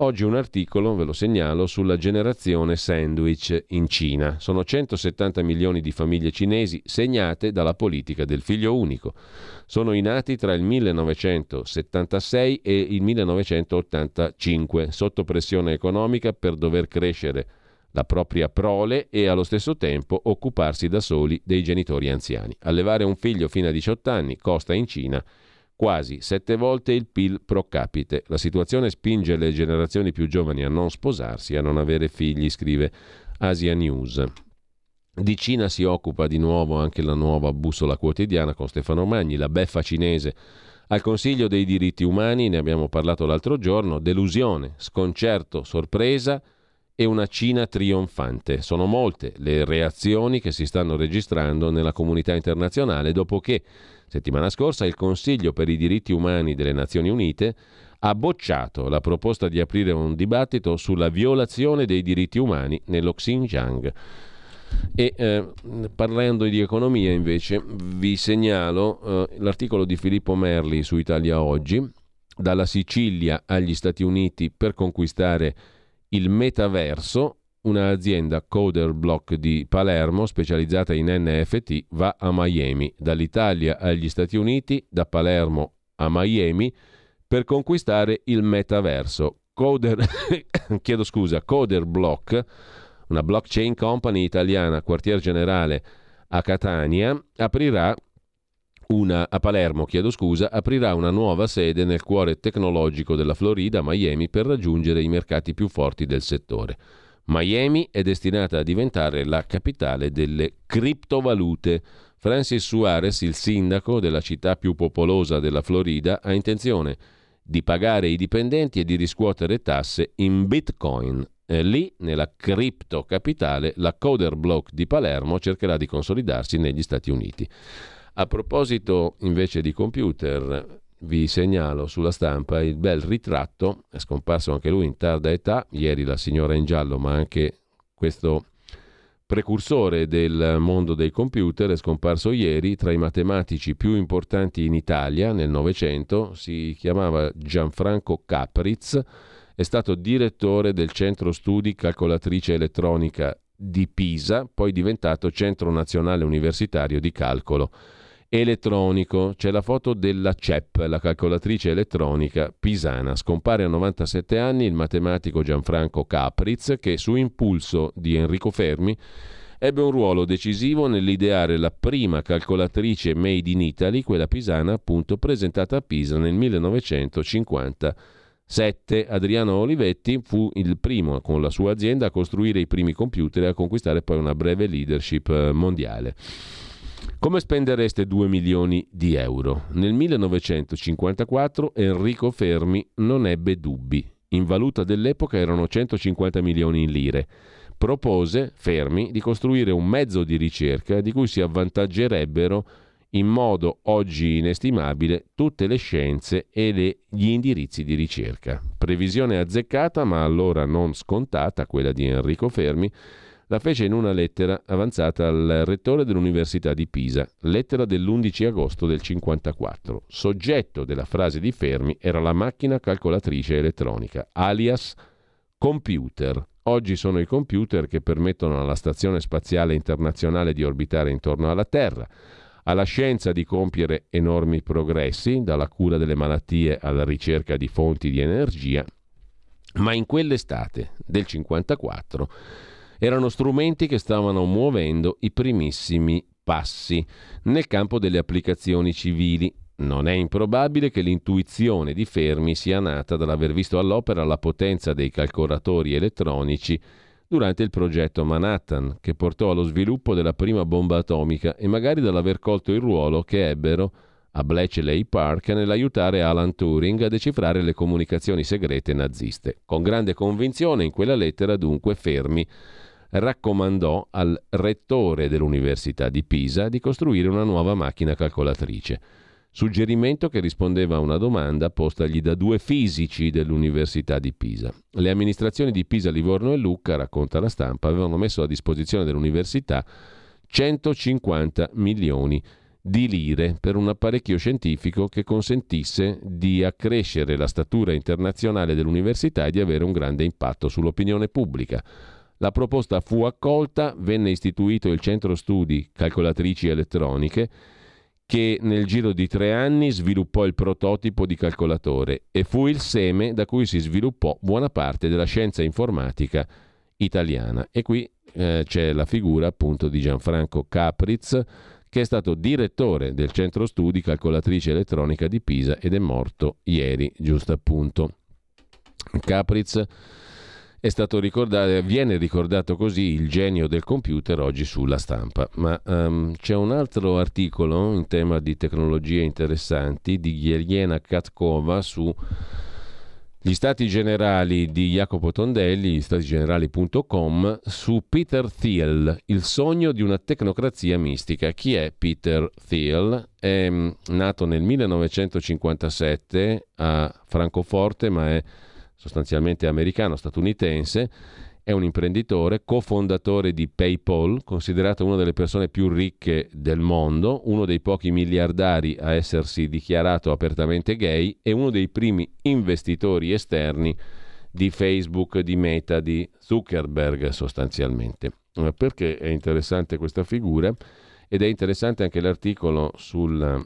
Oggi un articolo, ve lo segnalo, sulla generazione sandwich in Cina. Sono 170 milioni di famiglie cinesi segnate dalla politica del figlio unico. Sono i nati tra il 1976 e il 1985, sotto pressione economica per dover crescere la propria prole e allo stesso tempo occuparsi da soli dei genitori anziani. Allevare un figlio fino a 18 anni costa in Cina quasi sette volte il PIL pro capite. La situazione spinge le generazioni più giovani a non sposarsi, a non avere figli, scrive Asia News. Di Cina si occupa di nuovo anche la nuova bussola quotidiana con Stefano Magni, la beffa cinese. Al Consiglio dei diritti umani, ne abbiamo parlato l'altro giorno, delusione, sconcerto, sorpresa e una Cina trionfante. Sono molte le reazioni che si stanno registrando nella comunità internazionale dopo che settimana scorsa il Consiglio per i diritti umani delle Nazioni Unite ha bocciato la proposta di aprire un dibattito sulla violazione dei diritti umani nello Xinjiang. E eh, parlando di economia invece vi segnalo eh, l'articolo di Filippo Merli su Italia Oggi, dalla Sicilia agli Stati Uniti per conquistare il metaverso, un'azienda Coder Block di Palermo specializzata in NFT va a Miami, dall'Italia agli Stati Uniti, da Palermo a Miami per conquistare il metaverso. Coder, chiedo scusa, Coder Block, una blockchain company italiana, quartier generale a Catania, aprirà una, a Palermo, chiedo scusa, aprirà una nuova sede nel cuore tecnologico della Florida, Miami, per raggiungere i mercati più forti del settore. Miami è destinata a diventare la capitale delle criptovalute. Francis Suarez, il sindaco della città più popolosa della Florida, ha intenzione di pagare i dipendenti e di riscuotere tasse in bitcoin. E lì, nella cripto capitale, la Coder Block di Palermo cercherà di consolidarsi negli Stati Uniti. A proposito invece di computer, vi segnalo sulla stampa il bel ritratto, è scomparso anche lui in tarda età, ieri la signora in giallo, ma anche questo precursore del mondo dei computer è scomparso ieri. Tra i matematici più importanti in Italia nel Novecento, si chiamava Gianfranco Capriz, è stato direttore del Centro Studi Calcolatrice Elettronica di Pisa, poi diventato Centro Nazionale Universitario di Calcolo elettronico. C'è la foto della CEP, la calcolatrice elettronica pisana. Scompare a 97 anni il matematico Gianfranco Capriz che su impulso di Enrico Fermi ebbe un ruolo decisivo nell'ideare la prima calcolatrice made in Italy, quella pisana appunto presentata a Pisa nel 1957. Adriano Olivetti fu il primo con la sua azienda a costruire i primi computer e a conquistare poi una breve leadership eh, mondiale. Come spendereste 2 milioni di euro? Nel 1954 Enrico Fermi non ebbe dubbi. In valuta dell'epoca erano 150 milioni in lire. Propose, Fermi, di costruire un mezzo di ricerca di cui si avvantaggerebbero in modo oggi inestimabile tutte le scienze e le, gli indirizzi di ricerca. Previsione azzeccata, ma allora non scontata, quella di Enrico Fermi, la fece in una lettera avanzata al rettore dell'Università di Pisa, lettera dell'11 agosto del 54. Soggetto della frase di Fermi era la macchina calcolatrice elettronica, alias computer. Oggi sono i computer che permettono alla Stazione Spaziale Internazionale di orbitare intorno alla Terra, alla scienza di compiere enormi progressi, dalla cura delle malattie alla ricerca di fonti di energia, ma in quell'estate del 54 erano strumenti che stavano muovendo i primissimi passi nel campo delle applicazioni civili. Non è improbabile che l'intuizione di Fermi sia nata dall'aver visto all'opera la potenza dei calcolatori elettronici durante il progetto Manhattan, che portò allo sviluppo della prima bomba atomica e magari dall'aver colto il ruolo che ebbero a Bletchley Park nell'aiutare Alan Turing a decifrare le comunicazioni segrete naziste. Con grande convinzione in quella lettera dunque Fermi raccomandò al rettore dell'Università di Pisa di costruire una nuova macchina calcolatrice. Suggerimento che rispondeva a una domanda postagli da due fisici dell'Università di Pisa. Le amministrazioni di Pisa, Livorno e Lucca, racconta la stampa, avevano messo a disposizione dell'università 150 milioni di lire per un apparecchio scientifico che consentisse di accrescere la statura internazionale dell'università e di avere un grande impatto sull'opinione pubblica. La proposta fu accolta, venne istituito il Centro Studi Calcolatrici Elettroniche che nel giro di tre anni sviluppò il prototipo di calcolatore e fu il seme da cui si sviluppò buona parte della scienza informatica italiana. E qui eh, c'è la figura appunto di Gianfranco Capriz, che è stato direttore del Centro Studi Calcolatrice Elettronica di Pisa ed è morto ieri, giusto appunto. Capriz è stato ricordato, viene ricordato così il genio del computer oggi sulla stampa. Ma um, c'è un altro articolo in tema di tecnologie interessanti di Yelena Katkova su gli stati generali di Jacopo Tondelli, statigenerali.com, su Peter Thiel, il sogno di una tecnocrazia mistica. Chi è Peter Thiel? È nato nel 1957 a Francoforte, ma è sostanzialmente americano, statunitense, è un imprenditore, cofondatore di PayPal, considerato una delle persone più ricche del mondo, uno dei pochi miliardari a essersi dichiarato apertamente gay e uno dei primi investitori esterni di Facebook, di Meta, di Zuckerberg sostanzialmente. Eh, perché è interessante questa figura? Ed è interessante anche l'articolo sulla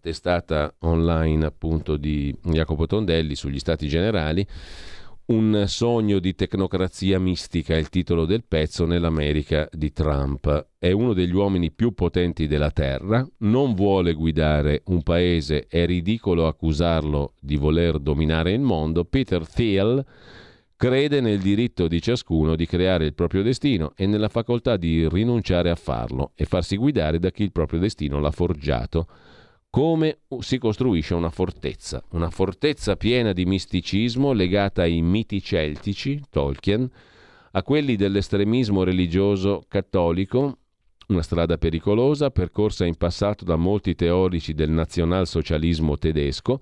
testata online appunto di Jacopo Tondelli sugli stati generali un sogno di tecnocrazia mistica è il titolo del pezzo nell'America di Trump. È uno degli uomini più potenti della Terra, non vuole guidare un paese, è ridicolo accusarlo di voler dominare il mondo. Peter Thiel crede nel diritto di ciascuno di creare il proprio destino e nella facoltà di rinunciare a farlo e farsi guidare da chi il proprio destino l'ha forgiato come si costruisce una fortezza, una fortezza piena di misticismo legata ai miti celtici, Tolkien, a quelli dell'estremismo religioso cattolico, una strada pericolosa percorsa in passato da molti teorici del nazionalsocialismo tedesco,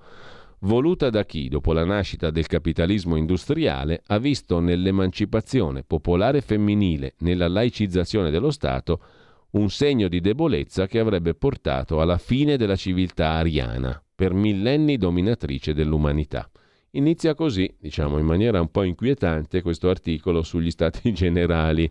voluta da chi, dopo la nascita del capitalismo industriale, ha visto nell'emancipazione popolare femminile, nella laicizzazione dello Stato, un segno di debolezza che avrebbe portato alla fine della civiltà ariana, per millenni dominatrice dell'umanità. Inizia così, diciamo in maniera un po' inquietante, questo articolo sugli stati generali.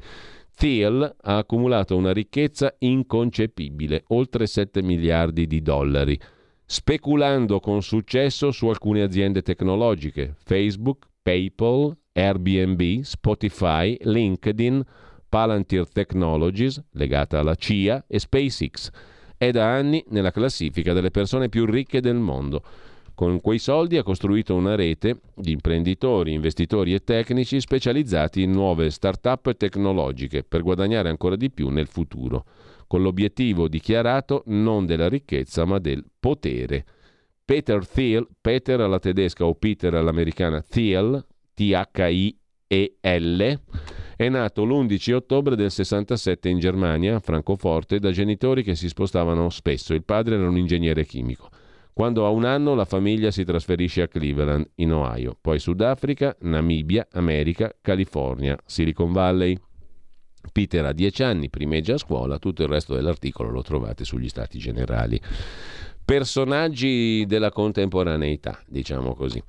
Thiel ha accumulato una ricchezza inconcepibile, oltre 7 miliardi di dollari, speculando con successo su alcune aziende tecnologiche, Facebook, PayPal, Airbnb, Spotify, LinkedIn, Palantir Technologies, legata alla CIA, e SpaceX. È da anni nella classifica delle persone più ricche del mondo. Con quei soldi ha costruito una rete di imprenditori, investitori e tecnici specializzati in nuove start-up tecnologiche per guadagnare ancora di più nel futuro, con l'obiettivo dichiarato non della ricchezza ma del potere. Peter Thiel, Peter alla tedesca o Peter all'americana Thiel, T-H-I-E-L, è nato l'11 ottobre del 67 in Germania, a Francoforte, da genitori che si spostavano spesso. Il padre era un ingegnere chimico. Quando ha un anno la famiglia si trasferisce a Cleveland, in Ohio, poi Sudafrica, Namibia, America, California, Silicon Valley. Peter ha 10 anni, primeggia a scuola, tutto il resto dell'articolo lo trovate sugli stati generali. Personaggi della contemporaneità, diciamo così.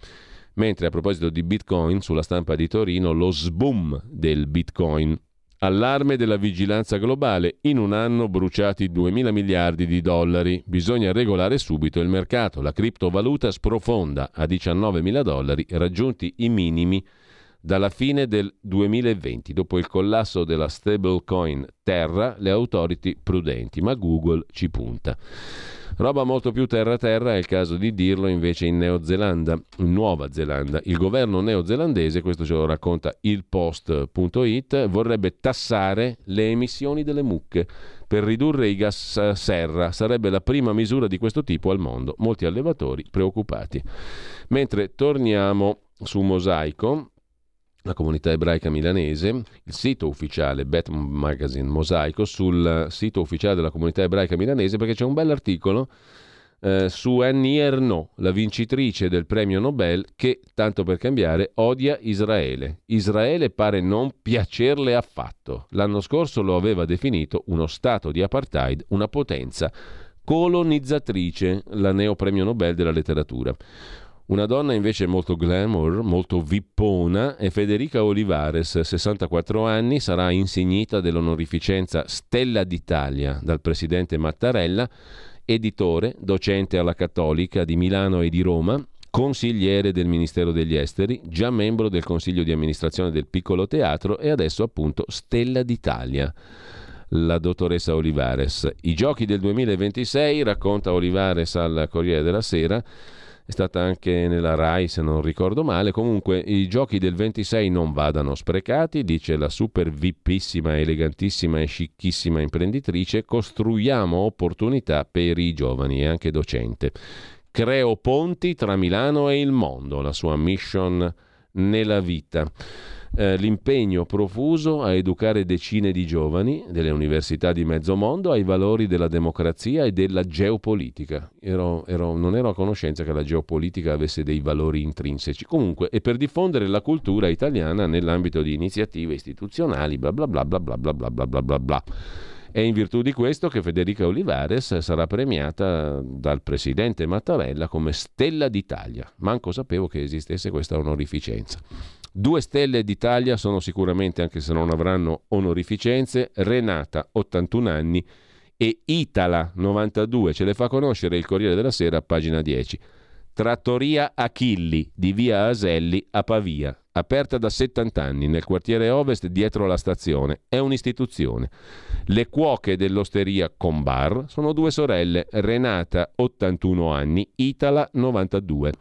Mentre a proposito di Bitcoin, sulla stampa di Torino, lo sboom del Bitcoin. Allarme della vigilanza globale. In un anno bruciati 2 mila miliardi di dollari. Bisogna regolare subito il mercato. La criptovaluta sprofonda a 19 mila dollari, raggiunti i minimi dalla fine del 2020. Dopo il collasso della stablecoin Terra, le autority prudenti, ma Google ci punta. Roba molto più terra-terra è il caso di dirlo invece in Neozelanda, in Nuova Zelanda. Il governo neozelandese, questo ce lo racconta il post.it, vorrebbe tassare le emissioni delle mucche per ridurre i gas serra. Sarebbe la prima misura di questo tipo al mondo. Molti allevatori preoccupati. Mentre torniamo su Mosaico, la comunità ebraica milanese, il sito ufficiale Bet Magazine Mosaico, sul sito ufficiale della comunità ebraica milanese, perché c'è un bell'articolo eh, su Annie Ernaux, la vincitrice del premio Nobel, che, tanto per cambiare, odia Israele. Israele pare non piacerle affatto. L'anno scorso lo aveva definito uno stato di apartheid, una potenza colonizzatrice, la neo premio Nobel della letteratura. Una donna invece molto glamour, molto vippona, è Federica Olivares, 64 anni, sarà insignita dell'onorificenza Stella d'Italia dal presidente Mattarella, editore, docente alla Cattolica di Milano e di Roma, consigliere del Ministero degli Esteri, già membro del Consiglio di amministrazione del Piccolo Teatro e adesso appunto Stella d'Italia la dottoressa Olivares. I giochi del 2026, racconta Olivares al Corriere della Sera, è stata anche nella RAI se non ricordo male. Comunque i giochi del 26 non vadano sprecati, dice la super vippissima, elegantissima e scicchissima imprenditrice, costruiamo opportunità per i giovani e anche docente. Creo ponti tra Milano e il mondo, la sua mission nella vita eh, l'impegno profuso a educare decine di giovani delle università di mezzo mondo ai valori della democrazia e della geopolitica. Ero, ero, non ero a conoscenza che la geopolitica avesse dei valori intrinseci. Comunque, e per diffondere la cultura italiana nell'ambito di iniziative istituzionali, bla bla bla bla bla bla bla bla bla bla. È in virtù di questo che Federica Olivares sarà premiata dal presidente Mattarella come Stella d'Italia. Manco sapevo che esistesse questa onorificenza. Due stelle d'Italia sono sicuramente, anche se non avranno onorificenze, Renata, 81 anni, e Itala, 92. Ce le fa conoscere il Corriere della Sera, pagina 10. Trattoria Achilli di via Aselli a Pavia, aperta da 70 anni nel quartiere ovest dietro la stazione. È un'istituzione. Le cuoche dell'osteria Combar sono due sorelle, Renata 81 anni, Itala 92.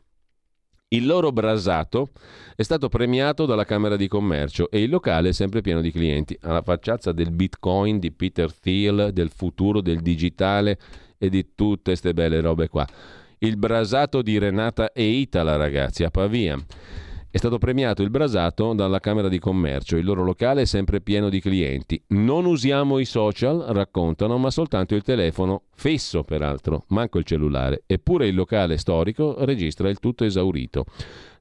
Il loro brasato è stato premiato dalla Camera di Commercio e il locale è sempre pieno di clienti. Alla facciazza del bitcoin, di Peter Thiel, del futuro del digitale e di tutte queste belle robe qua. Il brasato di Renata e Itala, ragazzi, a Pavia. È stato premiato il brasato dalla Camera di Commercio. Il loro locale è sempre pieno di clienti. Non usiamo i social, raccontano, ma soltanto il telefono, fisso peraltro, manco il cellulare. Eppure il locale storico registra il tutto esaurito.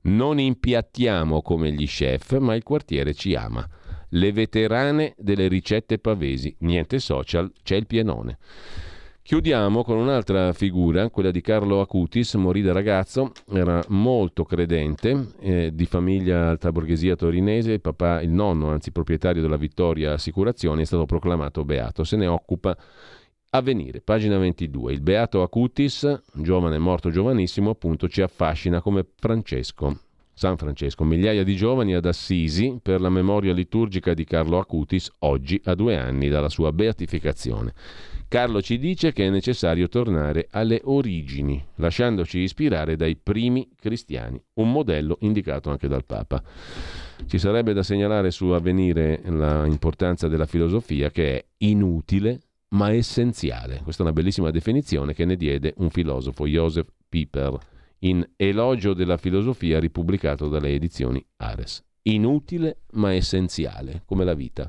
Non impiattiamo come gli chef, ma il quartiere ci ama. Le veterane delle ricette pavesi. Niente social, c'è il pienone. Chiudiamo con un'altra figura, quella di Carlo Acutis, morì da ragazzo, era molto credente, eh, di famiglia alta borghesia torinese, il papà, il nonno, anzi proprietario della Vittoria Assicurazioni, è stato proclamato beato, se ne occupa Avvenire, pagina 22. Il beato Acutis, giovane morto giovanissimo, appunto ci affascina come Francesco. San Francesco, migliaia di giovani ad Assisi per la memoria liturgica di Carlo Acutis, oggi a due anni dalla sua beatificazione. Carlo ci dice che è necessario tornare alle origini, lasciandoci ispirare dai primi cristiani, un modello indicato anche dal Papa. Ci sarebbe da segnalare su avvenire l'importanza della filosofia che è inutile ma essenziale. Questa è una bellissima definizione che ne diede un filosofo, Joseph Pieper, in Elogio della filosofia ripubblicato dalle edizioni Ares. Inutile ma essenziale, come la vita.